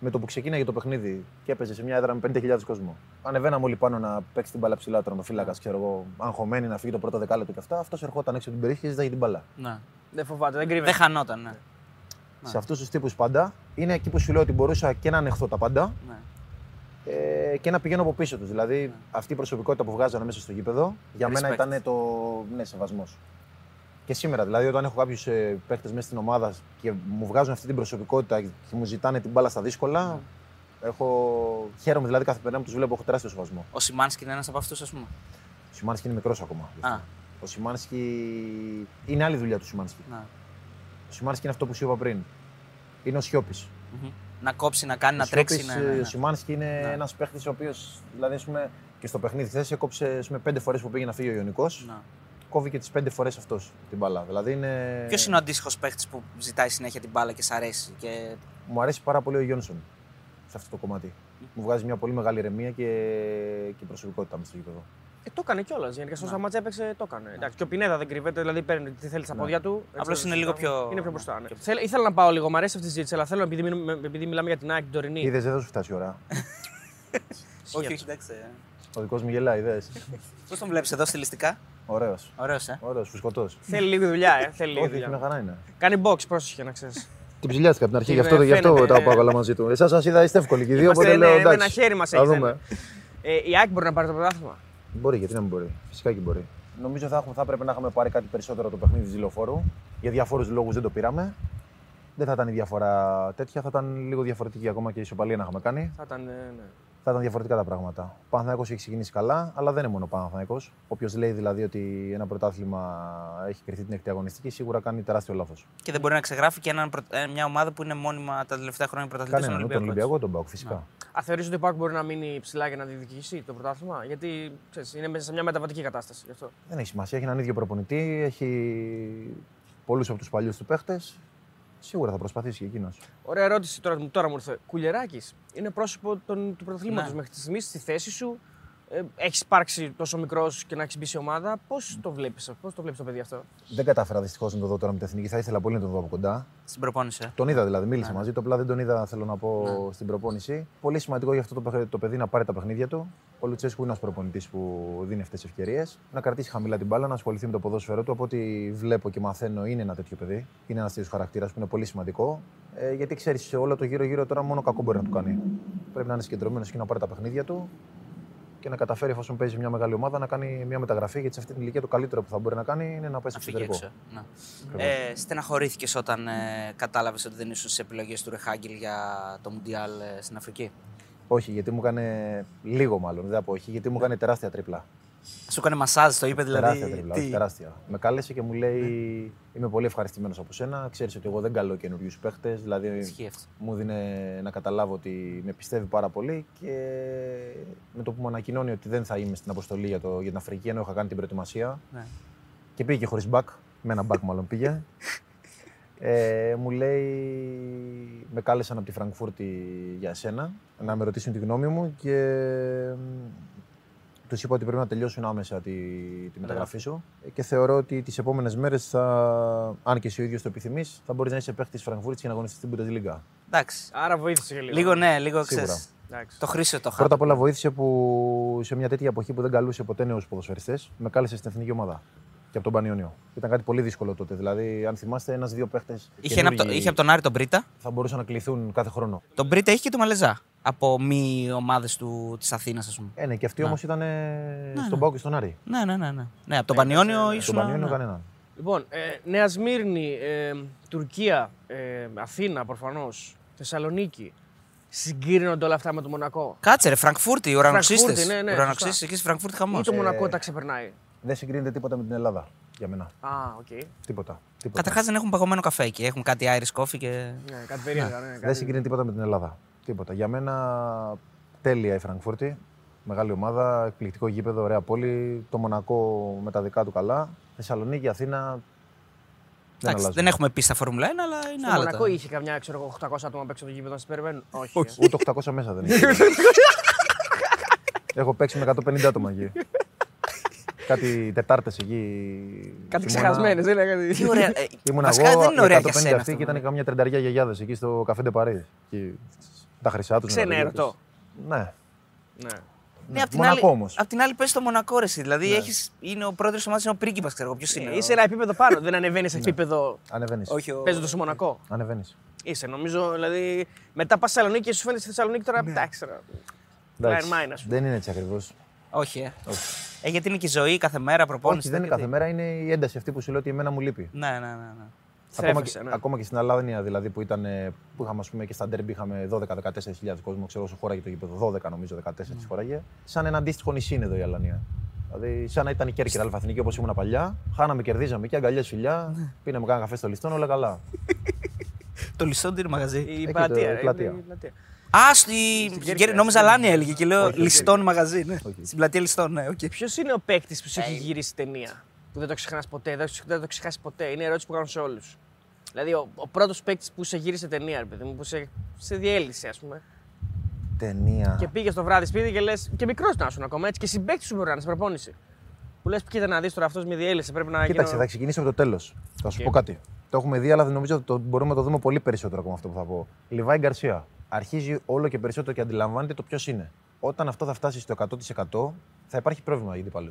Με το που ξεκίναγε το παιχνίδι και έπαιζε σε μια έδρα με 50.000 κόσμο. Ανεβαίναμε όλοι πάνω να παίξει την μπάλα ψηλά, τερματοφύλακα, ξέρω εγώ, αγχωμένοι να φύγει το πρώτο δεκάλεπτο και αυτά. Αυτός ερχόταν έξω από την περιοχή και ζήταγε την μπάλα. Ναι. Δεν φοβάται, δεν κρύβεται. Δεν χανόταν, ναι. Σε αυτούς τους τύπους πάντα είναι εκεί που σου λέω ότι μπορούσα και να ανεχθώ τα πάντα ναι. ε, και να πηγαίνω από πίσω τους. Δηλαδή αυτή η προσωπικότητα που βγάζανε μέσα στο γήπεδο για μένα Respect. ήταν το ναι, σεβασμός. Και σήμερα, δηλαδή, όταν έχω κάποιους ε, παίχτες μέσα στην ομάδα και μου βγάζουν αυτή την προσωπικότητα και μου ζητάνε την μπάλα στα δύσκολα, έχω... χαίρομαι δηλαδή κάθε περνά που τους βλέπω, έχω τεράστιο σεβασμό. Ο Σιμάνσκι είναι ένας από αυτούς, ας πούμε; Ο Σιμάνσκι είναι μικρός ακόμα. Α, Ο Σιμάνσκι είναι άλλη δουλειά του Σιμάνσκι. να. Ο Σιμάνσκι είναι αυτό που σου είπα πριν. Είναι ο Σιώπης. Μμμ. Να κόψει, να κάνει, να τρέξει. Ναι, ναι, Ο ναι. Σιμάνσκι είναι Ναι. ένας παίχτης ο οποίος, δηλαδή, ας πούμε, και στο παιχνίδι χθες έκοψε ας πούμε, πέντε φορές που πήγε να φύγει ο Ιωνικός. Να. Κόβει και τις πέντε φορές αυτός την μπάλα. Δηλαδή είναι. Ποιος είναι ο αντίστοιχος παίχτη που ζητάει συνέχεια την μπάλα και σ' αρέσει. Και... Μου αρέσει πάρα πολύ ο Γιόνσον σε αυτό το κομμάτι. Μου βγάζει μια πολύ μεγάλη ηρεμία και, και προσωπικότητα μέσα στο γήπεδο. Ε, το έκανε κιόλας. Γενικά στο μάτς έπαιξε, το έκανε. Εντάξει, και ο Πινέδα δεν κρύβεται, δηλαδή παίρνει τι θέλει στα Ναι. πόδια του. έτσι, Απλώς είναι έτσι, λίγο έτσι, πιο- Είναι πιο μπροστά. Ναι. πιο- Θέλ- ήθελα να πάω λίγο, μου αρέσει αυτή η συζήτηση, αλλά θέλω επειδή, μιλούμε- επειδή μιλάμε για την ΑΕΚ την τωρινή. Είδες, δεν θα σου φτάσει η ώρα. όχι, όχι, εντάξει. Ο δικός μου γελάει, είδες. Πώς τον βλέπεις εδώ στιλιστικά; Ωραίος. Ωραίος, ε. Ωραίος, φουσκωτός. Θέλει λίγη δουλειά, ε. Θέλει λίγη Όχι, όχι, μια δουλειά. χαρά είναι. Κάνει box, πρόσεχε να ξέρεις. Την ψηλιάστηκα από την αρχή, γι' Είναι, αυτό, γι αυτό φαίνεται, τα ναι. πάω καλά μαζί του. Εσάς σας είδα, είστε εύκολοι και οι δύο, Είμαστε, οπότε ναι, λέω με εντάξει. ένα χέρι μας θα έχεις, δούμε. Ε, η ΑΕΚ μπορεί να πάρει το πρωτάθλημα; Μπορεί, γιατί να μην μπορεί. Φυσικά και μπορεί. Νομίζω θα, έχουμε, θα έπρεπε να είχαμε πάρει κάτι περισσότερο το παιχνίδι της Λεωφόρου. Για διάφορου λόγους δεν το πήραμε. Δεν θα ήταν η διαφορά τέτοια, θα ήταν λίγο διαφορετική ακόμα και η ισοπαλία να είχαμε κάνει. Θα ήταν, ε, ναι. Θα ήταν διαφορετικά τα πράγματα. Ο Παναθηναϊκός έχει ξεκινήσει καλά, αλλά δεν είναι μόνο ο Παναθηναϊκός. Όποιος λέει δηλαδή ότι ένα πρωτάθλημα έχει κρυθεί την εκτιαγωνιστική, σίγουρα κάνει τεράστιο λάθος. Και δεν μπορεί να ξεγράφει και έναν, πρω- ε, μια ομάδα που είναι μόνιμα τα τελευταία χρόνια πρωταθλητής στον Κανέναν, ούτε Ολυμπιακό. τον Ολυμπιακό, τον Πάουκ φυσικά. Α, θεωρείς ότι ο ΠΑΟΚ μπορεί να μείνει ψηλά για να διεκδικήσει το πρωτάθλημα, γιατί ξέρεις, είναι μέσα σε μια μεταβατική κατάσταση. Γι' αυτό. Δεν έχει σημασία. Έχει έναν ίδιο προπονητή, έχει πολλούς από τους παλιούς του παίχτες. Σίγουρα θα προσπαθήσει και εκείνος. Ωραία ερώτηση τώρα, μου- τώρα μου ήρθε. Κουλεράκης είναι πρόσωπο των, του πρωταθλήματος Ναι. μέχρι τη στιγμή στη θέση σου. Ε, έχεις υπάρξει τόσο μικρός και να έχεις μπει σε ομάδα. Πώς το βλέπεις πώς το, βλέπεις το παιδί αυτό; Δεν κατάφερα δυστυχώς να το δω τώρα με την εθνική. Θα ήθελα πολύ να τον δω από κοντά. Στην προπόνηση. ε. Τον είδα δηλαδή, μίλησα μαζί του. Απλά δεν τον είδα, θέλω να πω, στην προπόνηση. Πολύ σημαντικό για αυτό το, παιχ- το παιδί να πάρει τα παιχνίδια του. Ο Λουτσέσκου είναι ένας προπονητής που δίνει αυτές τις ευκαιρίες. Να κρατήσει χαμηλά την μπάλα, να ασχοληθεί με το ποδόσφαιρο του. Από ό,τι βλέπω και μαθαίνω, είναι ένα τέτοιο παιδί. Είναι ένας τέτοιος χαρακτήρας που είναι πολύ σημαντικό. Ε, γιατί ξέρεις, σε όλο το γύρω-γύρω τώρα μόνο κακό μπορεί να του κάνει. Πρέπει να είναι συγκεντρωμένος και να πάρει τα παιχνίδια του και να καταφέρει, εφόσον παίζει μια μεγάλη ομάδα, να κάνει μια μεταγραφή. Γιατί σε αυτή την ηλικία το καλύτερο που θα μπορεί να κάνει είναι να πάει στο Να φύγει εξωτερικό. έξω. Ναι. Ε, Στεναχωρήθηκες όταν ε, κατάλαβες ότι δεν ήσουν στι επιλογές του Ρεχάγκελ για το Μουντιάλ ε, στην Αφρική; Όχι, γιατί μου έκανε λίγο μάλλον, δεν θα πω όχι, γιατί μου έκανε τεράστια τρίπλα Σου έκανε μασάζ, το είπε δηλαδή. Τεράστια τριπλά, τι- όχι, τεράστια. Με κάλεσε και μου λέει: Είμαι πολύ ευχαριστημένος από σένα. Ξέρεις ότι εγώ δεν καλώ καινούριους παίχτες. Δηλαδή, Ισχύει αυτό. μου δίνει να καταλάβω ότι με πιστεύει πάρα πολύ και με το που μου ανακοινώνει ότι δεν θα είμαι στην αποστολή για, το, για την Αφρική, ενώ είχα κάνει την προετοιμασία. Ναι. Και πήγε και χωρίς μπακ. Με ένα μπακ, μάλλον πήγε. Ε, μου λέει, με κάλεσαν από τη Φραγκφούρτη για σένα να με ρωτήσουν τη γνώμη μου και τους είπα ότι πρέπει να τελειώσουν άμεσα τη, τη μεταγραφή σου. Και θεωρώ ότι τις επόμενες μέρες, αν και εσύ ο ίδιος το επιθυμείς, θα μπορείς να είσαι παίχτης της Φραγκφούρτης και να αγωνιστείς στην Bundesliga. Εντάξει. Άρα βοήθησε και λίγο. Λίγο ναι, λίγο Σίγουρα. ξέρεις. Εντάξει. Το χρήσιο το Πρώτα είχα. απ' όλα βοήθησε που σε μια τέτοια εποχή που δεν καλούσε ποτέ νέους ποδοσφαιριστές, με κάλεσε στην εθνική ομάδα. Και από τον Πανιόνιο. Ήταν κάτι πολύ δύσκολο τότε. Δηλαδή, αν θυμάστε, ένα-δύο παίχτες. Είχε, ένα από το- είχε από τον Άρη τον Μπρίτα. Θα μπορούσαν να κληθούν κάθε χρόνο. Τον Μπρίτα είχε και τον Μαλεζά. Από μη ομάδες της Αθήνας, ας πούμε. Ε, ναι, και αυτοί όμως ήταν στον ναι. Πάο και στον Άρη. Ναι, ναι, ναι. ναι. ναι από τον Πανιόνιο Στον ήσουν. Πανιόνιο ναι. κανέναν. Λοιπόν, ε, Νέα Σμύρνη, ε, Τουρκία, ε, Αθήνα προφανώς, Θεσσαλονίκη. Συγκρίνονται όλα αυτά με το Μονακό. Κάτσε ρε, Φραγκφούρτη, ουρανοξύστε. Φραγκφούρτη, ναι, ναι, Ουρανοξύστε σωστά. εκεί στη Φραγκφούρτη χαμός. Ή το Ε, Μονακό τα ξεπερνάει. Δεν συγκρίνεται τίποτα με την Ελλάδα για μένα. Α, οκ. Τίποτα. τίποτα. Καταρχάς δεν έχουν παγωμένο καφέ εκεί. Έχουν κάτι Irish coffee και. Ναι, κάτι περίεργα. Ναι, Δεν κάτι... συγκρίνεται τίποτα με την Ελλάδα. Τίποτα. Για μένα τέλεια η Φραγκφούρτη. Μεγάλη ομάδα, εκπληκτικό γήπεδο, ωραία πόλη. Το Μονακό με τα δικά του καλά. Θεσσαλονίκη, Αθήνα. Δεν Εντάξει, αλλάζουν. δεν έχουμε πει στα Φόρμουλα 1, αλλά είναι Στο άλλο. Μονακό τα- είχε καμιά ξέρω, εγώ, 800 άτομα παίξει το γήπεδο να σε περιμένουν; Όχι. ε. Ούτε 800 μέσα δεν είχε. Έχω παίξει με 150 άτομα εκεί. Κάτι Τετάρτες εκεί. Κάτι χειμώνα. ξεχασμένες, δεν είναι κάτι. Τι ωραία. ε, Ήμουν βασικά εγώ, δεν είναι οι ωραία 150 για σένα. αυτοί αυτό, και ήταν ναι. καμιά τρενταριά γιαγιάδες εκεί στο καφέ Ντεπαρί. Τα χρυσά τους. Ξενέρωτο. Ναι. Ναι. Ναι, απ' την Μονακό άλλη, όμως. Απ' την άλλη παίζει το Μονακό ρε, εσύ. Δηλαδή έχεις, είναι ο πρόεδρος τη ομάδα, είναι ο πρίγκιπας, ξέρω εγώ. Ποιος είναι. Ε, ο- Είσαι ένα επίπεδο πάνω. δεν ανεβαίνεις σε επίπεδο Ανεβαίνεις. Όχι, ο... παίζοντας στο Μονακό. Ανεβαίνεις. Είσαι, νομίζω, δηλαδή. Μετά πα στη Θεσσαλονίκη και σου φαίνεται στη Θεσσαλονίκη τώρα. Εντάξει. τώρα. Εντάξει, Klein Mine, ας πούμε. Δεν είναι έτσι ακριβώς. Όχι, ε. ε. γιατί είναι και η ζωή κάθε μέρα προπόνηση. Όχι, δεν είναι τέτοια. κάθε μέρα, είναι η ένταση αυτή που σου λέω ότι εμένα μου λείπει. Ναι, ναι, ναι. ναι. Ακόμα Θρέφεσαι, και, ναι. ακόμα και στην Αλάνια δηλαδή που, ήταν, ε, που είχαμε ας πούμε, και στα ντέρμπι είχαμε 12-14 χιλιάδες κόσμο, ξέρω όσο χώραγε το γήπεδο, 12 νομίζω, 14 Ναι. χώραγε. Σαν ένα αντίστοιχο νησί είναι εδώ η Αλανία. Δηλαδή, σαν να ήταν η Κέρκυρα αλφαθηνική όπως ήμουν παλιά. Χάναμε, κερδίζαμε και αγκαλιές φιλιά. Ναι. Πίναμε κάνα καφέ στο ληστόν, όλα καλά. Το ληστόν τι είναι μαγαζί; Η το- πλατεία. Η πλατεία. είναι η πλατεία. Α, στη. Κέρκυρα, Γέρι- Νόμιζα στην- Λάνια έλεγε και λέω Όχι, ληστών μαγαζί. Ναι. Όχι. Στην πλατεία ληστών, ναι, οκ. Ποιος είναι ο παίκτης που σου έχει Ε, γυρίσει ταινία που δεν το ξεχνάς ποτέ, δεν, δεν το ξεχάσεις ποτέ; Είναι η ερώτηση που κάνω σε όλους. Δηλαδή, ο, ο πρώτος παίκτης που σε γύρισε ταινία, ρε παιδί μου, που σε, σε διέλυσε, ας πούμε. Ταινία. Και πήγες το βράδυ σπίτι και λε. και μικρός να ήσουν ακόμα έτσι, και συμπέκτη σου μπορεί να είναι σε προπόνηση. Που λες, κοίτα να δεις τώρα αυτός με διέλυσε. Πρέπει να Κοίταξε, γίνω... θα ξεκινήσω από το τέλος. Θα σου Οκ. πω κάτι. Το έχουμε δει, αλλά νομίζω ότι το μπορούμε να το δούμε πολύ περισσότερο ακόμα αυτό που θα πω. Λιβάη Γκαρσία. Αρχίζει όλο και περισσότερο και αντιλαμβάνεται το ποιος είναι. Όταν αυτό θα φτάσει στο 100% θα υπάρχει πρόβλημα για αντίπαλου.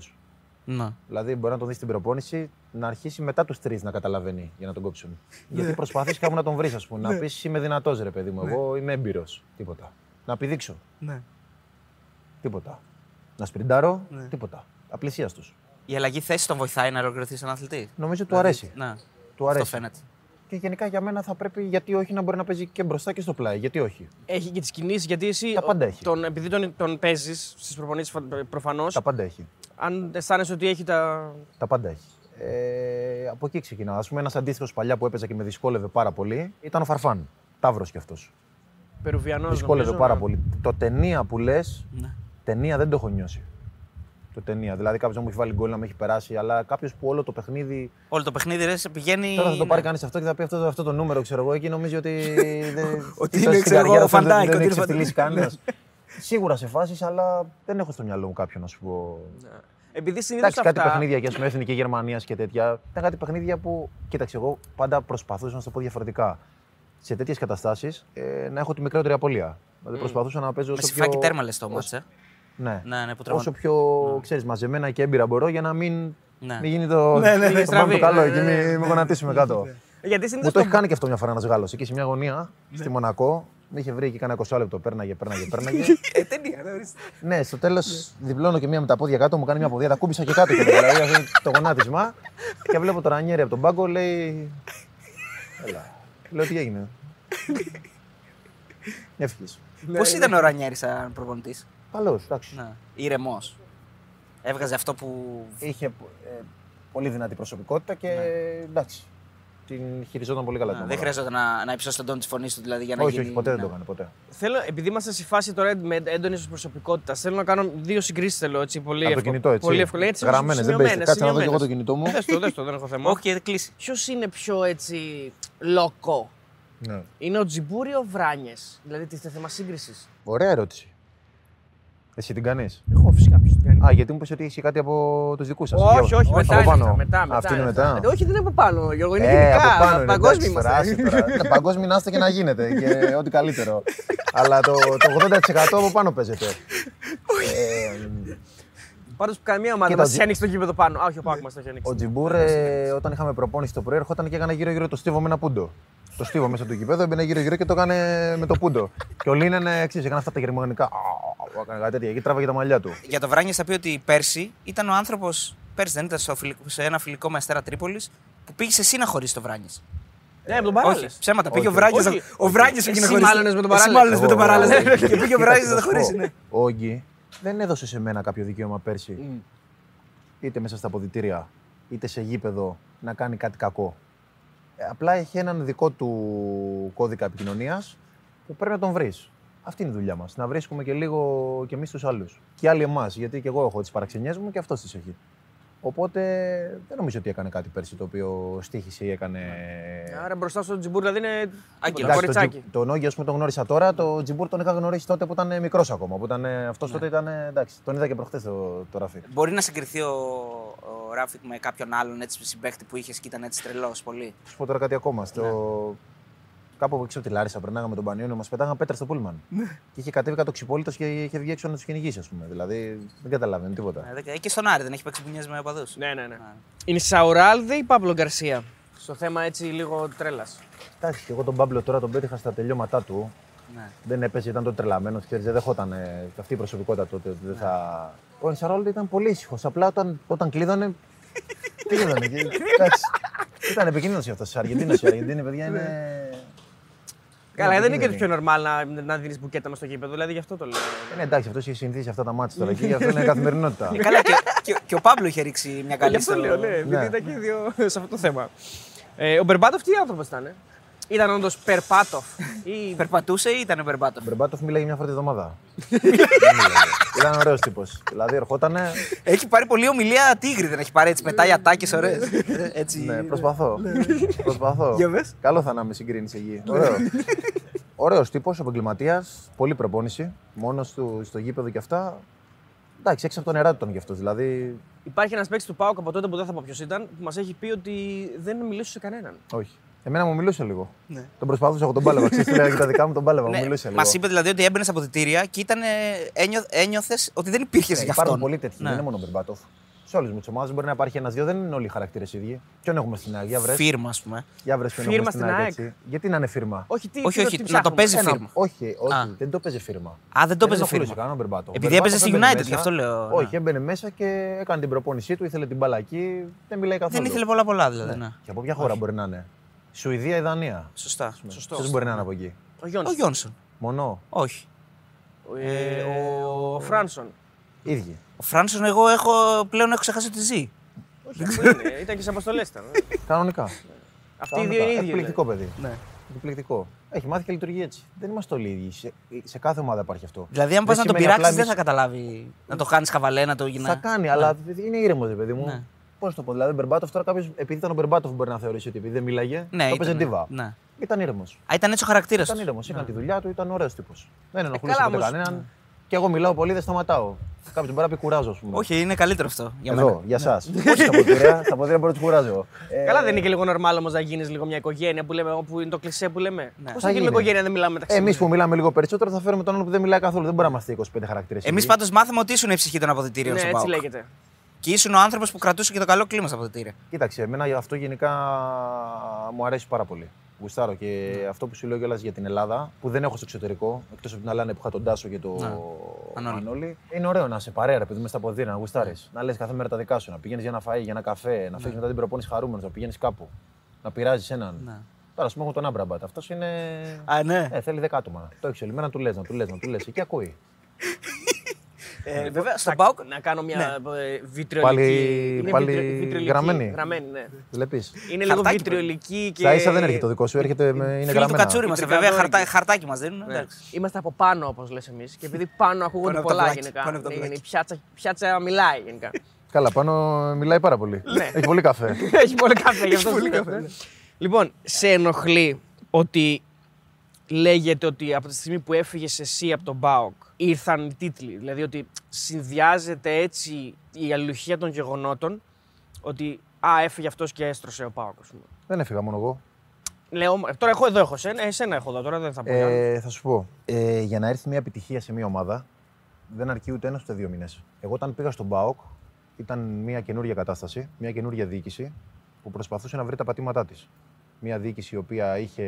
Ναι. Δηλαδή, μπορεί να τον δεις στην προπόνηση να αρχίσει μετά τους τρεις να καταλαβαίνει για να τον κόψουν. Γιατί προσπαθείς κάπου να τον βρεις, ας πούμε. Να πεις Είμαι δυνατός, ρε παιδί μου. Εγώ είμαι έμπειρος. Τίποτα. Να πηδήξω. ναι. Τίποτα. Να σπριντάρω. Ναι. Τίποτα. Απλησίας τους. Η αλλαγή θέση τον βοηθάει να ολοκληρωθεί σαν αθλητή; Νομίζω του αρέσει. Ναι. Του Αυτό αρέσει. φαίνεται. Και γενικά για μένα θα πρέπει, γιατί όχι, να μπορεί να παίζει και μπροστά και στο πλάι. Γιατί όχι. Έχει και τις κινήσεις, γιατί εσύ. Τα πάντα έχει. Τον, επειδή τον, τον παίζεις στις προπονήσεις προφανώς, Τα πάντα έχει. αν αισθάνεσαι ότι έχει τα. Τα πάντα έχει. Ε, από εκεί ξεκινάω. Α πούμε, ένας αντίστοιχος παλιά που έπαιζε και με δυσκόλευε πάρα πολύ ήταν ο Φαρφάν. Ταύρος κι αυτός. Περουβιανός. Δυσκόλευε πάρα πολύ. Το ταινία που λες, Ναι. ταινία δεν το έχω νιώσει. Το ταινία. Δηλαδή κάποιος να μου έχει βάλει γκολ να με έχει περάσει, αλλά κάποιος που όλο το παιχνίδι. Όλο το παιχνίδι ρε, σε πηγαίνει. Τώρα θα το ναι. πάρει κανείς αυτό και θα πει αυτό, αυτό το νούμερο, ξέρω εγώ, εκεί νομίζει ότι. δεν- Ότι ήταν είναι, στην ξέρω εγώ, καριέρα ο του, δεν- Van Dijk, Δεν ότι έχει είναι Van ξεφτυλίσει Dijk. κανένας. Σίγουρα σε φάσεις, αλλά δεν έχω στο μυαλό μου κάποιον να σου πω. Επειδή συνήθως Εντάξει, αυτά. κάτι παιχνίδια και ας πούμε εθνική Γερμανίας και τέτοια. Ήταν κάτι παιχνίδια που, κοίταξε, εγώ πάντα προσπαθούσα να σου το πω διαφορετικά. Σε τέτοιες καταστάσεις ε, να έχω τη μικρότερη απώλεια. Δηλαδή προσπαθούσα να παίζω Με όσο συμφάκι πιο. τέρμα λες το μάτς, ε. Ναι. Ναι, ναι, που Όσο τραυμα- πιο ξέρεις, μαζεμένα και έμπειρα μπορώ για να μην, Ναι. μην γίνει το, Ναι, ναι, ναι. το, πάμε το Στραβή. καλό Ναι, εκεί, ναι, ναι. μην με γονατίσουμε κάτω. Γιατί συνήθως. Μου το έχει κάνει και αυτό μια φορά ένας Γάλλος. Εκεί σε μια γωνία, στη Μονακό, με είχε βρει και κάνα 20 λεπτό. Πέρναγε, πέρναγε, πέρναγε. Ε, ταινία, ναι, ορίστε. Ναι, στο τέλος διπλώνω και μία με τα πόδια κάτω, μου κάνει μια ποδιά, τα κούμπησα και κάτω. Και δηλαδή αυτό είναι το γονάτισμα. Και βλέπω τον Ρανιέρη από τον πάγκο, λέει. Έλα. Λέω τι έγινε. Έφυγες. Πώς ήταν ο Ρανιέρης σαν προπονητής; Καλό, εντάξει. Ναι. Ηρεμό. Έβγαζε αυτό που. Είχε ε, πολύ δυνατή προσωπικότητα και εντάξει. Την χειριζόταν πολύ καλά. Ναι, τον δεν Μωρά. χρειάζεται να, να υψώσει τον τόνο της φωνής του δηλαδή, για να Όχι, γίνει. όχι, ποτέ δεν ναι. το έκανε. Ποτέ. Θέλω, επειδή είμαστε σε φάση τώρα με έντονης προσωπικότητας, θέλω να κάνω δύο συγκρίσεις. Θέλω έτσι πολύ Από το εύκολα. κινητό έτσι. Πολύ εύκολα. Έτσι, Γραμμένες, δεν παίζεις. σημειωμένες, Κάτσε να δω και εγώ το σημειωμένες. κινητό μου. Δες το, δες το, δεν έχω θέμα. Όχι, δεν κλείσει. Ποιος είναι πιο έτσι λοκό, Ναι. Είναι ο Τζιμπούρι ή ο Βράνιε. Δηλαδή τη θέμα σύγκρισης; Ωραία ερώτηση. Εσύ την κάνεις; Εγώ φυσικά ποιο την κάνει. Α, γιατί μου είπε ότι είχε κάτι από τους δικούς σας. όχι, όχι, μετά, είναι αυτά, μετά, μετά. Αυτή είναι μετά. Ε, Όχι, δεν είναι από πάνω, Γιώργο, είναι Ε, γενικά. από πάνω είναι, Παγκόσμιοι εντάξει, τώρα, είμαστε. άσε τώρα. Τα Παγκόσμιοι να είστε και να γίνεται και ό,τι καλύτερο. Αλλά το, το 80% από πάνω παίζεται. Ε, Πάντως καμία ομάδα Κοίτα, μας ο έχει ανοίξει το γήπεδο πάνω. Α, όχι, ο Πάκ μας το έχει ανοίξει. ο Τζιμπούρ, ε, όταν είχαμε προπόνηση το πρωί, ερχόταν και έκανε γύρω-γύρω το στίβο με ένα πούντο. Το στίβο μέσα του γηπέδου έμπαινε γύρω-γύρω και το έκανε με το πούντο. και ο Λίνεν εξή, έκανε αυτά τα γερμανικά. Α, α, α, Έκανε κάτι τέτοια. Εκεί τράβαγε τα μαλλιά του. Για το Βράνιες θα πει ότι πέρσι ήταν ο άνθρωπος. Πέρσι δεν ήταν στο φιλικό- σε ένα φιλικό με αστέρα Τρίπολης που πήγε εσύ να χωρίσει το Βράνιες. Ναι, με τον Παράλε. Όχι, ψέματα. Πήγε ο Όχι, Βράνιες. όχι. Ο Βράνιες Εσύ πήγε να χωρίσει. μάλωνες με τον Εσύ Παράλε. μάλωνες με τον Εγώ, Παράλε. εγώ, Και πήγε ο κοίταξε, Βράνιες θα να το σου χωρίσει. πω. ναι. Ο Όγκη δεν έδωσε σε μένα κάποιο δικαίωμα πέρσι, είτε μέσα στα αποδυτήρια, είτε σε γήπεδο, να κάνει κάτι κακό. Ε, απλά έχει έναν δικό του κώδικα επικοινωνίας που πρέπει να τον βρεις. Αυτή είναι η δουλειά μας. Να βρίσκουμε και λίγο κι εμείς τους άλλους. Και άλλοι εμάς. Γιατί και εγώ έχω τις παραξενιές μου και αυτός τις έχει. Οπότε δεν νομίζω ότι έκανε κάτι πέρσι το οποίο στοίχισε ή έκανε. Άρα μπροστά στο Τζιμπούρ δηλαδή είναι. Άγγελος. τίποτα, Εντάξει, τον, κοριτσάκι. Τζι- τον Όγκη, ας πούμε, τον γνώρισα τώρα. Το Τζιμπούρ τον είχα γνωρίσει τότε που ήταν μικρός ακόμα. Που ήταν, αυτός τότε ήταν. Εντάξει, τον είδα και προχθές το, το Ράφικ. Μπορεί να συγκριθεί ο, ο Ράφικ με κάποιον άλλον έτσι, συμπαίχτη που είχες και ήταν έτσι τρελός πολύ; Θα σου πω τώρα κάτι ακόμα. Στο... Ναι. Κάπου έξω από τη Λάρισα, περνάγαμε τον Πανιόνιο, μας πετάγαν πέτρα στο πούλμαν. Ναι. και είχε κατέβει κάτω ξυπόλυτος και είχε βγει έξω να τους κυνηγήσει, ας πούμε. Δηλαδή δεν καταλαβαίνει τίποτα. Ε, δεν- Και στον Άρη δεν έχει παίξει μπουνιές με οπαδούς. Ναι, ναι, ναι. Είναι Σαουράλδε ή Παύλο Γκαρσία; Στο θέμα έτσι λίγο τρέλας. Εντάξει, και εγώ τον Πάμπλο τώρα τον πέτυχα στα τελειώματά του. Ναι. Δεν έπαιζε, ήταν τότε τρελαμένος. Δεν δεχόταν ε, αυτή η προσωπικότητα τότε. ότι Ναι. Δεν θα... Ο Ενσαρόλ ήταν πολύ ήσυχος. Απλά όταν, όταν κλείδωνε. κλείδωνε. και- Εντάξει. Ήταν επικίνδυνος αυτός τη Αργεντίνα. Η Αργεντίνη, παιδιά, είναι. Ναι. Καλά, δεν είναι και το επικίνδυνη. πιο normal να, να δίνεις μπουκέτα με στο γήπεδο, δηλαδή γι' αυτό το λέω. Ε, ναι, εντάξει, αυτό έχει συνηθίσει αυτά τα μάτια τώρα και γι' αυτό είναι καθημερινότητα. Ε, καλά, και, και, και ο Παύλο είχε ρίξει μια καλή Γι' αυτό στο- λέω, ναι, επειδή Ναι. ήταν και οι δύο σε αυτό το θέμα. Ε, ο Μπερμπάτοφ τι άνθρωπος ήταν, ε; Ήταν όντως Περπάτοφ ή. Περπατούσε ή ήταν Μπερμπάτοφ. Ο Μπερμπάτοφ; Μιλάει μια φορά τη εβδομάδα. Δεν μιλάει; Ήταν ωραίος τύπος. Δηλαδή ερχότανε. Έχει πάρει πολύ ομιλία τίγρη, δεν έχει πάρει έτσι μετά οι ατάκε ωραίες. Έτσι. Ναι, προσπαθώ. προσπαθώ. Για πες. Καλό θα είναι να με συγκρίνεις εκεί. Ωραίο. Ωραίος τύπος, επαγγελματίας, πολύ προπόνηση. Μόνος του στο γήπεδο και αυτά. Εντάξει, έξω από το νερά του ήταν κι αυτός. Δηλαδή, Υπάρχει ένας παίκτης του Πάουκ από τότε που δεν θα πω ποιος ήταν, που μας έχει πει ότι δεν μιλούσε σε κανέναν. όχι. Εμένα μου μιλούσε λίγο. Ναι. Τον προσπαθούσα, εγώ τον πάλευα. Ξέρεις, τι λέγα και τα δικά μου τον πάλευα. Ναι, μου μιλούσε λίγο. Μας είπε δηλαδή ότι έμπαινες από διτήρια και ήταν, ένιωθες ότι δεν υπήρχες Ε, για υπάρχουν αυτόν. πολλοί τέτοιοι, Ναι. δεν είναι μόνο ο Μπερμπάτοφ. Σε όλες μου τις ομάδε μπορεί να υπάρχει ένα-δύο, δεν είναι όλοι οι χαρακτήρες ίδιοι. Ποιον έχουμε στην ΑΕΚ, για βρες; Φίρμα, ας πούμε. Για βρες ποιον Φίρμα έχουμε στην στην ΑΕΚ. ΑΕΚ. έτσι. Γιατί να είναι φίρμα; Όχι, τι, Όχι, τι, όχι, τι να το ψάχνουμε. παίζει Ένα- φίρμα. Όχι, όχι, Α. δεν το παίζει φίρμα. Α, δεν το παίζει ενοχλούσε φίρμα. κανέναν ο Μπερμπάτοφ. Ο Επειδή Μπερμπάτοφ έπαιζε στη έμπαινε United, μέσα. γι' αυτό λέω. Όχι, ναι. έμπαινε μέσα και έκανε την προπόνησή του, ήθελε την μπαλακή, δεν μιλάει καθόλου. Δεν ήθελε πολλά πολλά δηλαδή. Ναι. Και από ποια χώρα μπορεί να είναι; Σουηδία ή Δανία; Σωστά. Σωστό. Ποιος μπορεί να είναι από εκεί; Ο Ο Γιόνσον. Γιόνσον. Μονό; Όχι. Ε, ο Φράνσον. ίδιοι. Ο Φράνσον, εγώ έχω, πλέον έχω ξεχάσει ότι ζει. Όχι, πού είναι, ήταν και σε αποστολές ήταν. ε. Κανονικά. Αυτοί οι δύο Κανονικά. είναι ίδιοι. Εκπληκτικό παιδί. Ναι. Εκπληκτικό. Έχει μάθει και λειτουργεί έτσι. Δεν είμαστε όλοι ίδιοι. Σε, σε κάθε ομάδα υπάρχει αυτό. Δηλαδή, αν πας Δεν να τον σημαίνει πειράξεις, απλά δεν θα καταλάβει. Να το χάνεις καβαλέ, να το γυρνά. Θα κάνει, αλλά είναι ήρεμος, παιδί μου. Ναι. Πώ το πω, δηλαδή, ο Μπερμπάτοφ τώρα κάποιος, επειδή ήταν ο Μπερμπάτοφ, μπορεί να θεωρήσει ότι επειδή δεν μίλαγε, Ναι, το παίζει ήταν, ντίβα. ναι. Ήταν ήρεμος. Α, ήταν έτσι ο χαρακτήρας Ήταν τους. ήρεμος, έκανε τη δουλειά του, ήταν ωραίος τύπος. Δεν ενοχλούσε καλά ποτέ όμως. κανέναν. Και εγώ μιλάω πολύ, δεν σταματάω. Κάποιος μπορεί να πει κουράζω, ας πούμε. Όχι, είναι καλύτερο αυτό. Για Εδώ, μένα. για εσά. Όχι στα ποτήρια, στα ποτήρια μπορεί να τους κουράζω. Ε, Καλά, δεν είναι και λίγο normal όμως να γίνεις λίγο μια οικογένεια που λέμε, όπου είναι το κλισέ που λέμε. Ναι. Πώς Θα θα γίνουμε γίνει. οικογένεια, δεν μιλάμε μεταξύ Εμείς μας. που μιλάμε λίγο περισσότερο θα φέρουμε τον άλλο που δεν μιλάει καθόλου. Δεν μπορεί να είμαστε 25 χαρακτήρες. Εμείς πάντως μάθαμε ότι ήσουν η ψυχή των αποδητήριων Ναι, στο έτσι ΠΑΟΚ. λέγεται. Και ήσουν ο άνθρωπος που κρατούσε και το καλό κλίμα στα αποδητήρια. Κοίταξε, εμένα αυτό γενικά μου αρέσει πάρα πολύ. Γουστάρω και Ναι. αυτό που σου λέω κιόλας για την Ελλάδα, που δεν έχω στο εξωτερικό, εκτός από την Αλάνη που είχα τον Τάσο και τον Ναι. Μανώλη. Μανώλη, είναι ωραίο να σε παρέα, ρε παιδί με στα ποδήλατα, να γουστάρεις. Να λες κάθε μέρα τα δικά σου, να πηγαίνεις για ένα φαΐ, για ένα καφέ, να φύγεις μετά την προπόνηση χαρούμενος, να πηγαίνεις κάπου, να πειράζεις έναν. Ναι. Τώρα, ας πούμε, έχω τον Άμπραμπατ. Αυτός είναι. Α, ναι. Ε, θέλει δεκάτομα. Το έχεις όλη μέρα να του λες, να του λες, να του λες. Και ακούει. Ε, βέβαια, στον Θα- Πάοκ. Να κάνω μια Ναι. ε, βιτριολική. Πάλι- είναι πάλι βιτριο- βιτριολική, γραμμένη. Γραμμένη, ναι. Βλέπεις. Είναι λίγο Χαρτάκι βιτριολική και. Στα ίσα δεν έρχεται το δικό σου, έρχεται με, είναι Φίλοι του γραμμένα. Κατσούρη είμαστε, βέβαια. Τρικαδόρικη. Χαρτά, χαρτάκι μας δίνουν. Ναι. εντάξει. Είμαστε από πάνω, όπως λες εμείς. Και επειδή πάνω ακούγονται Πάνω από τα πολλά βλάκια, γενικά. πάνω από τα Ναι, βλάκια. Η πιάτσα, πιάτσα μιλάει γενικά. Καλά, πάνω μιλάει πάρα πολύ. Ναι. Έχει πολύ καφέ. Έχει πολύ καφέ γι' αυτό. σου λέω. Λοιπόν, σε ενοχλεί ότι λέγεται ότι από τη στιγμή που έφυγες εσύ από τον Μπάοκ ήρθαν οι τίτλοι. Δηλαδή ότι συνδυάζεται έτσι η αλληλουχία των γεγονότων ότι α, έφυγε αυτός και έστρωσε ο Πάοκ, ας πούμε. Δεν έφυγα μόνο εγώ. Λέω, τώρα έχω, εδώ έχω εσένα, εσένα έχω εδώ, τώρα δεν θα πω. άλλο. Ε, θα σου πω. Ε, για να έρθει μια επιτυχία σε μια ομάδα, δεν αρκεί ούτε ένας ούτε δύο μήνες. Εγώ όταν πήγα στον ΠΑΟΚ, ήταν μια καινούργια κατάσταση, μια καινούργια διοίκηση που προσπαθούσε να βρει τα πατήματά της. Μια διοίκηση η οποία είχε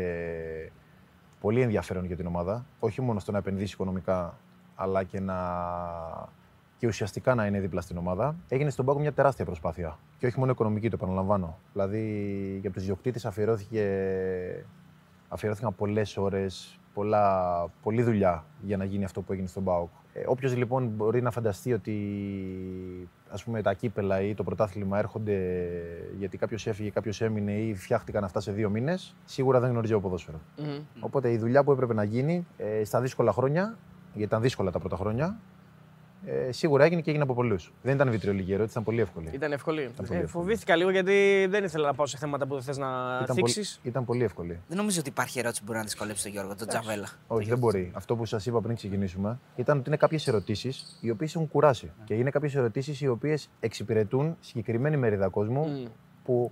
πολύ ενδιαφέρον για την ομάδα, όχι μόνο στο να επενδύσει οικονομικά, αλλά και να και ουσιαστικά να είναι δίπλα στην ομάδα. Έγινε στον Πάοκ μια τεράστια προσπάθεια. Και όχι μόνο οικονομική, το επαναλαμβάνω. Δηλαδή για τους διοκτήτε αφιερώθηκε αφιερώθηκαν πολλές ώρες, πολλή δουλειά για να γίνει αυτό που έγινε στον ΠΑΟΚ. Ε, Όποιος λοιπόν μπορεί να φανταστεί ότι ας πούμε, τα κύπελα ή το πρωτάθλημα έρχονται γιατί κάποιος έφυγε, κάποιος έμεινε ή φτιάχτηκαν αυτά σε δύο μήνες, σίγουρα δεν γνωρίζει ο ποδόσφαιρο. Μμμ. Οπότε η δουλειά που έπρεπε να γίνει ε, στα δύσκολα χρόνια, γιατί ήταν δύσκολα τα πρώτα χρόνια, ε, σίγουρα έγινε και έγινε από πολλούς. Δεν ήταν βιτριολική ερώτηση, ήταν πολύ εύκολη. Ήταν εύκολη. πολύ Ε, εύκολη. φοβήθηκα λίγο γιατί δεν ήθελα να πάω σε θέματα που δεν θες να Ήταν, πολύ, θίξεις. ήταν πολύ εύκολη. Δεν νομίζω ότι υπάρχει ερώτηση που μπορεί να δυσκολέψει τον Γιώργο, τον Τζαβέλα. Όχι, δεν μπορεί. Αυτό που σας είπα πριν ξεκινήσουμε ήταν ότι είναι κάποιες ερωτήσεις οι οποίες έχουν κουράσει. Και είναι κάποιες ερωτήσεις οι οποίες εξυπηρετούν συγκεκριμένη μερίδα κόσμου Μμ. που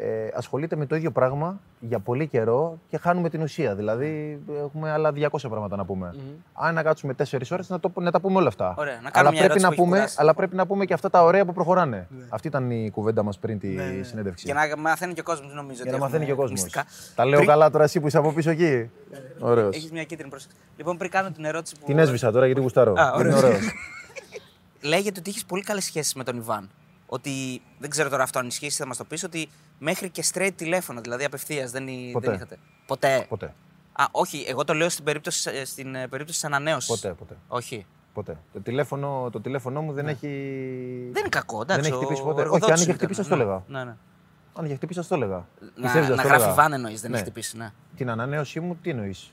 ε, ασχολείται με το ίδιο πράγμα για πολύ καιρό και χάνουμε την ουσία. Δηλαδή, έχουμε άλλα 200 πράγματα να πούμε. Μμμ. Αν να κάτσουμε 4 ώρες, να, το, να τα πούμε όλα αυτά. Ωραία, να κάνουμε αλλά, μια πρέπει ερώτηση να που έχει πούμε, κουράσει. αλλά πρέπει να πούμε και αυτά τα ωραία που προχωράνε. Αυτή ήταν η κουβέντα μας πριν τη συνέντευξη. Και να μαθαίνει και ο κόσμος, νομίζω. Για ότι να μαθαίνει και ο έχουμε κόσμος. μυστικά. Τα λέω Πριν- καλά τώρα εσύ που είσαι από πίσω εκεί; Ωραίος. Έχεις μια κίτρινη πρόσεξη. Λοιπόν, πριν κάνω την ερώτηση που. Την έσβησα τώρα γιατί γουστάρω. Α, Είναι ωραίο. ωραίος. Λέγεται ότι έχεις πολύ καλές σχέσεις με τον Ιβάν. Ότι δεν ξέρω τώρα αυτό αν ισχύει, θα μας το πεις, ότι μέχρι και straight τηλέφωνο, δηλαδή απευθείας δεν, εί- Ποτέ. δεν είχατε. Ποτέ. Ποτέ. Α, όχι, εγώ το λέω στην περίπτωση, ε, στην ε, περίπτωση της ανανέωσης. Ποτέ, ποτέ. Όχι. Ποτέ. Το τηλέφωνο, το τηλέφωνο μου δεν έχει. Δεν είναι κακό, εντάξει. Δεν έχει ο- χτυπήσει ο ποτέ. Όχι, εργοδότης αν είχε ήταν, χτυπήσει, θα το ναι. έλεγα. Ναι, ναι. Αν είχε χτυπήσει, θα το έλεγα. Να, Πιστεύεις, θα να το γράφει έλεγα. Ιβάν εννοείς, δεν Ναι. έχει χτυπήσει. Ναι. Την ανανέωσή μου, τι εννοείς;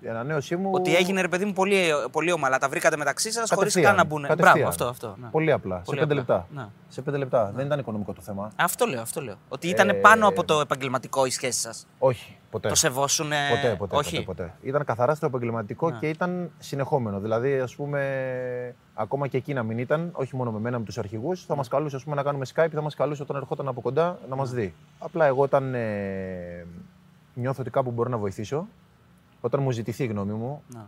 Η ανανέωσή μου. Ότι έγινε ρε παιδί μου πολύ, πολύ ομαλά. Τα βρήκατε μεταξύ σας χωρίς κατευθείαν, καν να μπουν. κατευθείαν. Μπράβο, αυτό. αυτό ναι. Πολύ απλά. Πολύ σε πέντε απλά. λεπτά. Ναι. Σε πέντε λεπτά. Δεν ήταν οικονομικό το θέμα. Αυτό λέω, αυτό λέω. Ότι ήταν Ε, πάνω από το επαγγελματικό η σχέση σας. Όχι. Ποτέ. Το σεβόσουν. Ποτέ, ποτέ, όχι. ποτέ, ποτέ. Ήταν καθαρά στο επαγγελματικό Ναι. και ήταν συνεχόμενο. Δηλαδή, ας πούμε, ακόμα και εκεί να μην ήταν, όχι μόνο με μένα, με τους αρχηγούς, θα μας καλούσε ας πούμε, να κάνουμε Skype, θα μας καλούσε όταν ερχόταν από κοντά να μας δει. Απλά εγώ όταν ε, νιώθω ότι κάπου μπορώ να βοηθήσω, όταν μου ζητηθεί η γνώμη μου, Ναι,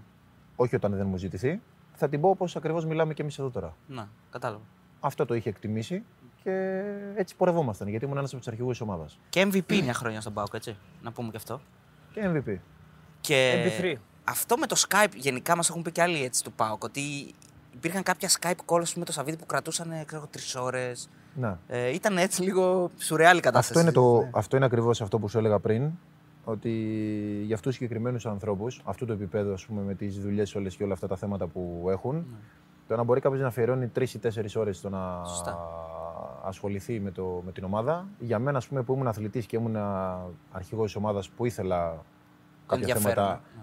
όχι όταν δεν μου ζητηθεί, θα την πω όπως ακριβώς μιλάμε και εμείς εδώ τώρα. ναι, κατάλαβα. Αυτό το είχε εκτιμήσει και έτσι πορευόμασταν, γιατί ήμουν ένας από τους αρχηγούς της ομάδας. Και MVP μια χρονιά στον Πάουκ, έτσι. Να πούμε και αυτό. Και MVP. Και MP3. αυτό με το Skype, γενικά μας έχουν πει και άλλοι έτσι του Πάουκ, ότι υπήρχαν κάποια Skype calls με το Σαββίδι που κρατούσαν τρεις ώρες. Ναι. Ε, ήταν έτσι λίγο σουρεάλη κατάσταση. Αυτό είναι, το, Ναι. αυτό είναι ακριβώς αυτό που σου έλεγα πριν, ότι για αυτούς τους συγκεκριμένους ανθρώπους, αυτού του επίπεδου, ας πούμε, με τις δουλειές όλες και όλα αυτά τα θέματα που έχουν, Ναι. το να μπορεί κάποιος να αφιερώνει τρεις ή τέσσερις ώρες στο να Σωστά. ασχοληθεί με, το, με την ομάδα, για μένα, ας πούμε, που ήμουν αθλητής και ήμουν αρχηγός της ομάδας που ήθελα κάποια Ενδιαφέρον, θέματα, ναι.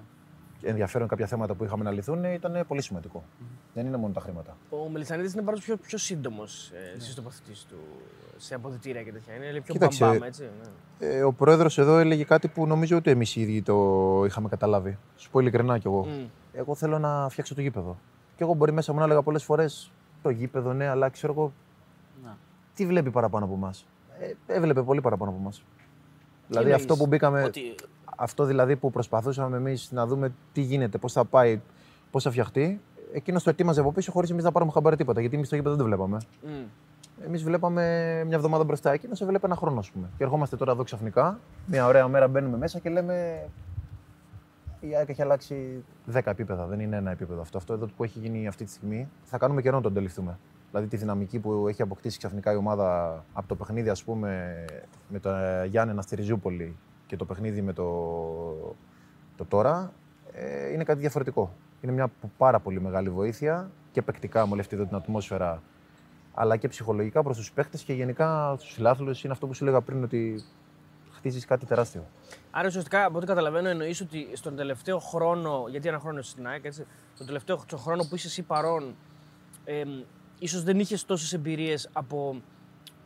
Ενδιαφέρον κάποια θέματα που είχαμε να λυθούν, ήταν πολύ σημαντικό. Δεν είναι μόνο τα χρήματα. Ο Μελισανίδης είναι πάντω πιο, πιο σύντομος ε, στι τοποθετήσει του σε αποδητήρια και τέτοια. Είναι λίγο πιο Κοίταξε, μπαμπάμ, έτσι. Ναι. Ε, ο πρόεδρος εδώ έλεγε κάτι που νομίζω ότι εμείς οι ίδιοι το είχαμε καταλάβει. Σου πω ειλικρινά κι εγώ. Μμ. Εγώ θέλω να φτιάξω το γήπεδο. Και εγώ μπορεί μέσα μου να έλεγα πολλές φορές το γήπεδο, ναι, αλλά ξέρω εγώ Ναι. τι βλέπει παραπάνω από εμάς. Ε, έβλεπε πολύ παραπάνω από εμάς. Δηλαδή εννοείς; αυτό που μπήκαμε, Ότι αυτό δηλαδή που προσπαθούσαμε εμείς να δούμε τι γίνεται, πώς θα πάει, πώς θα φτιαχτεί, εκείνος το ετοίμαζε από πίσω χωρίς εμείς να πάρουμε χαμπάρι τίποτα. Γιατί εμείς το γήπεδο δεν το βλέπαμε. Μμ. Εμείς βλέπαμε μια εβδομάδα μπροστά, εκείνος σε βλέπει ένα χρόνο, ας πούμε. Και ερχόμαστε τώρα εδώ ξαφνικά, μια ωραία μέρα μπαίνουμε μέσα και λέμε. Η ΑΕΚ έχει αλλάξει 10 επίπεδα, δεν είναι ένα επίπεδο αυτό. Αυτό εδώ που έχει γίνει αυτή τη στιγμή θα κάνουμε καιρό να το αντιληφθούμε. Δηλαδή τη δυναμική που έχει αποκτήσει ξαφνικά η ομάδα από το παιχνίδι, ας πούμε, με το ε, Γιάννενα στη Ριζούπολη και το παιχνίδι με το, το τώρα, ε, είναι κάτι διαφορετικό. Είναι μια πάρα πολύ μεγάλη βοήθεια και και παικτικά με όλη αυτή εδώ την ατμόσφαιρα, αλλά και ψυχολογικά προς τους παίχτε και γενικά στους φιλάθλους είναι αυτό που σου έλεγα πριν, ότι χτίζεις κάτι τεράστιο. Άρα ουσιαστικά από ό,τι καταλαβαίνω εννοείς ότι στον τελευταίο χρόνο, γιατί ένα χρόνο είσαι στην ΑΕΚ, έτσι, τον τελευταίο χρόνο που είσαι εσύ παρόν, ε, ίσως δεν είχες τόσες εμπειρίες από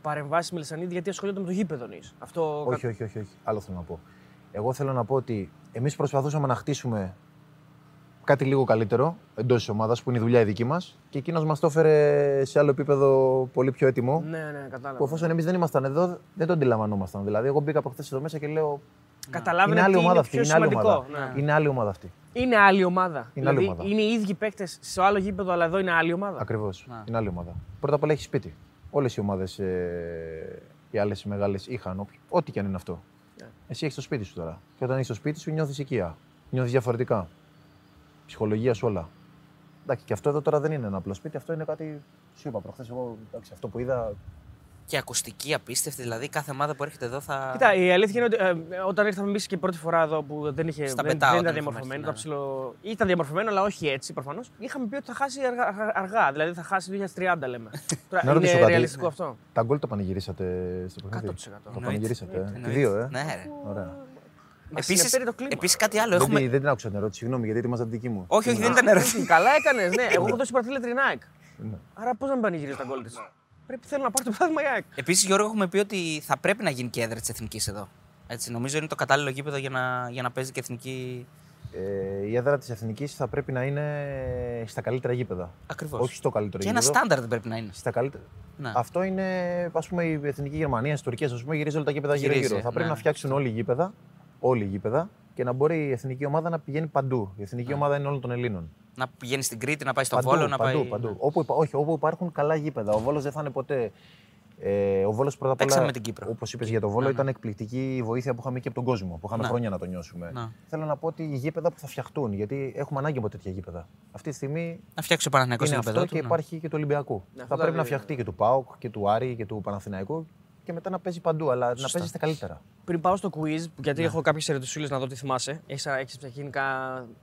παρεμβάσεις με Λισανίδη γιατί ασχολούνται με το γήπεδο νης. Αυτό... Όχι, όχι, όχι, όχι. Άλλο θέλω να πω. Εγώ θέλω να πω ότι εμείς προσπαθούσαμε να χτίσουμε κάτι λίγο καλύτερο εντός της ομάδας που είναι η δουλειά η δική μας και εκείνος μας το έφερε σε άλλο επίπεδο πολύ πιο έτοιμο. Ναι, ναι, κατάλαβα. Που εφόσον εμείς δεν ήμασταν εδώ, δεν το αντιλαμβανόμασταν. Δηλαδή, εγώ μπήκα από χθες εδώ μέσα και λέω. Καταλάβαινε είναι άλλη τι ομάδα είναι αυτή. πιο Είναι άλλη σημαντικό. ομάδα. Ναι. Είναι άλλη ομάδα αυτή. Είναι άλλη ομάδα. Είναι άλλη δηλαδή, ομάδα. είναι οι ίδιοι παίκτες σε άλλο γήπεδο, αλλά εδώ είναι άλλη ομάδα. Ακριβώς. Να. Είναι άλλη ομάδα. Πρώτα απ' όλα έχει σπίτι. Όλες οι ομάδες, ε, οι άλλες μεγάλες είχαν. όποιο- Ό,τι και αν είναι αυτό. Ναι. Εσύ έχεις το σπίτι σου τώρα. Και όταν έχεις το σπίτι σου, νιώθεις οικία. Νιώθεις διαφορετικά. Ψυχολογία σου όλα. Εντάξει, και αυτό εδώ τώρα δεν είναι ένα απλό σπίτι, αυτό είναι κάτι. Σου είπα προχθές. Εγώ εντάξει, αυτό που είδα. Και ακουστική απίστευτη, δηλαδή κάθε ομάδα που έρχεται εδώ θα. Κοίτα, η αλήθεια είναι ότι ε, όταν ήρθαμε εμείς και πρώτη φορά εδώ που δεν, είχε, Στα δεν, πετάω δεν όταν ήταν είχαμε διαμορφωμένο, έρθει, ήταν, ναι. ψηλο... ήταν διαμορφωμένο, αλλά όχι έτσι προφανώς. Είχαμε πει ότι θα χάσει αργά, αργά- αργά δηλαδή θα χάσει 2030, λέμε. Τώρα, Να ρωτήσω είναι κάτι. ρεαλιστικό Ναι. αυτό; Τα γκολ το πανηγυρίσατε στο παιχνίδι; 100%. Το Εννοείται. πανηγυρίσατε. ε; Και Εννοείται. δύο, ε; Ναι, ρε. Ωραία. Μας ε, Επίσης, συνεπήρε το κλίμα. επίσης κάτι άλλο. Δεν, Έχουμε... τη- δεν την άκουσα την ερώτηση, συγγνώμη, γιατί ετοιμάζα την δική μου. Όχι, όχι, δεν ήταν ερώτηση. Καλά έκανες, ναι. Εγώ έχω δώσει πρωτήλετρη Nike. Ναι. Άρα πώς να μην πανηγυρίζεις τα γκολ της; Πρέπει θέλω να πάρει το πράγμα η ΑΕΚ. Επίσης, Γιώργο, έχουμε πει ότι θα πρέπει να γίνει και έδρα της εθνικής εδώ. Έτσι, νομίζω είναι το κατάλληλο γήπεδο για να, για να παίζει και εθνική. Ε, η έδρα της εθνικής θα πρέπει να είναι στα καλύτερα γήπεδα. Ακριβώς. Όχι στο καλύτερο Και ένα γήπεδο. στάνταρ δεν πρέπει να είναι. Στα καλύτερα. Ναι. Αυτό είναι, ας πούμε, η εθνική Γερμανία, η Τουρκία, ας πούμε, γυρίζει όλα τα γήπεδα Γυρίζει, γύρω-γύρω. Θα πρέπει ναι. να φτιάξουν όλοι οι γήπεδα, όλοι οι γήπεδα και να μπορεί η εθνική ομάδα να πηγαίνει παντού. Η εθνική ομάδα είναι όλων των Ελλήνων. Να πηγαίνει στην Κρήτη, να πάει στο παντού, Βόλο, να παντού, πάει. παντού. Όπου, υπά- όχι, όπου υπάρχουν καλά γήπεδα. Ο Βόλος δεν θα είναι ποτέ. Ε, ο Βόλος πρώτα απ' Παίξαμε όλα. με την Κύπρο. Όπως είπες για το Βόλο, Ναι, ναι. ήταν εκπληκτική η βοήθεια που είχαμε και από τον κόσμο. Που είχαμε Ναι. χρόνια να το νιώσουμε. Ναι. Θέλω να πω ότι οι γήπεδα που θα φτιαχτούν, γιατί έχουμε ανάγκη από τέτοια γήπεδα. Αυτή τη στιγμή Να φτιάξει ο Παναθηναϊκός είναι το αυτό γήπεδο και του. ναι. υπάρχει και του Ολυμπιακού. Ναι, αυτό θα τα πρέπει να δει- φτιαχτεί και του ΠΑΟΚ και του Άρη και του Παναθηναϊκού και μετά να παίζει παντού, αλλά να παίζει στα καλύτερα. Πριν πάω στο quiz, γιατί Ναι. έχω κάποιες ερωτησούλες να δω τι θυμάσαι. Έχεις έχεις γενικά.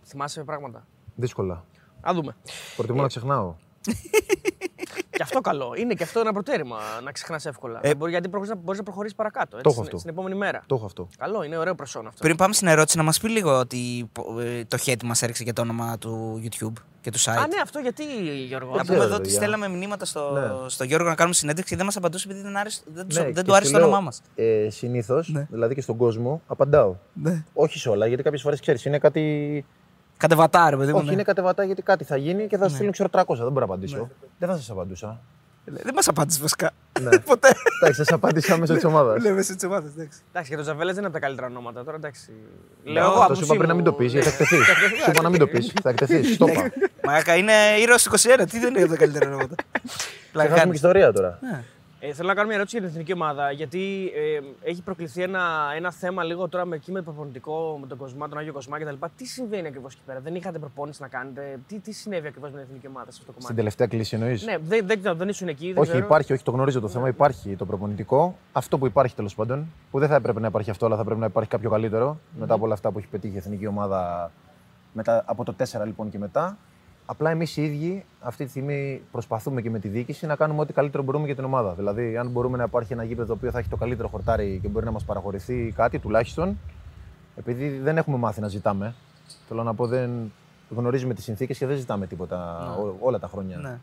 Θυμάσαι πράγματα; Δύσκολα. Α δούμε. Προτιμώ να ξεχνάω. και αυτό καλό. Είναι και αυτό ένα προτέρημα να ξεχνάς εύκολα. Ε, Μπορεί, γιατί μπορείς να προχωρήσεις παρακάτω. Έτσι, Το έχω στην, αυτό. στην επόμενη μέρα. Το έχω αυτό. Καλό, είναι ωραίο προσόν αυτό. Πριν πάμε στην ερώτηση, να μας πει λίγο ότι ε, το χέτι μας έριξε και το όνομα του YouTube και του site. Α, ναι, αυτό γιατί, Γιώργο; Να Δεν πούμε ξέρω, εδώ ότι παιδιά. στέλναμε μηνύματα στο, Ναι. στο Γιώργο να κάνουμε συνέντευξη και δεν μας απαντούσε επειδή δεν, άρεσε, δεν, τους- Ναι, δεν και του άρεσε σου το λέω, όνομά μας. Ε, Συνήθως, Ναι. δηλαδή και στον κόσμο, απαντάω. Ναι. Όχι σε όλα, γιατί κάποιες φορές ξέρεις, είναι κάτι. Κατεβατάρε, παιδί μου. Όχι, ναι. είναι κατεβατά γιατί κάτι θα γίνει και θα σου στείλουν ξέρω 300. Δεν μπορώ να απαντήσω. Ναι. Δεν θα σας απαντούσα. Δεν μας απάντησες βασικά. Ναι. Ποτέ. Εντάξει, σας απάντησα μέσω της ομάδας. Λέμε σε τσιμάδε, εντάξει. Εντάξει, και το Ζαβέλε δεν είναι από τα καλύτερα ονόματα. Τώρα εντάξει. Λέω, εγώ αυτό από Το σου είπα πριν να μην το πεις, γιατί θα εκτεθείς. Σου είπα να μην το πεις. Θα εκτεθείς. Στο είπα. Μαγκά είναι ήρωας 21, τι δεν είναι από τα καλύτερα ονόματα. Θα χάσουμε και ιστορία τώρα. Ναι. Ε, θέλω να κάνω μια ερώτηση για την εθνική ομάδα, γιατί ε, έχει προκληθεί ένα, ένα θέμα λίγο τώρα με εκεί με το προπονητικό, με τον Κοσμά, τον Άγιο Κοσμά κτλ. Τι συμβαίνει ακριβώς εκεί πέρα, δεν είχατε προπόνηση να κάνετε, τι, τι συνέβη ακριβώς με την εθνική ομάδα σε αυτό το Στην κομμάτι; τελευταία κλίση εννοείς; Ναι, δεν, δεν, ξέρω, δεν ήσουν εκεί. Δεν Όχι, ξέρω. υπάρχει, όχι, το γνωρίζω το θέμα. Υπάρχει το προπονητικό. Αυτό που υπάρχει τέλος πάντων, που δεν θα έπρεπε να υπάρχει αυτό, αλλά θα πρέπει να υπάρχει κάποιο καλύτερο μετά από όλα αυτά που έχει πετύχει η εθνική ομάδα μετά, από το 4 λοιπόν και μετά. Απλά εμείς οι ίδιοι αυτή τη στιγμή προσπαθούμε και με τη διοίκηση να κάνουμε ό,τι καλύτερο μπορούμε για την ομάδα. Δηλαδή, αν μπορούμε να υπάρχει ένα γήπεδο το οποίο θα έχει το καλύτερο χορτάρι και μπορεί να μας παραχωρηθεί κάτι τουλάχιστον, επειδή δεν έχουμε μάθει να ζητάμε. Θέλω να πω, δεν γνωρίζουμε τις συνθήκες και δεν ζητάμε τίποτα Ναι. ό- όλα τα χρόνια Ναι.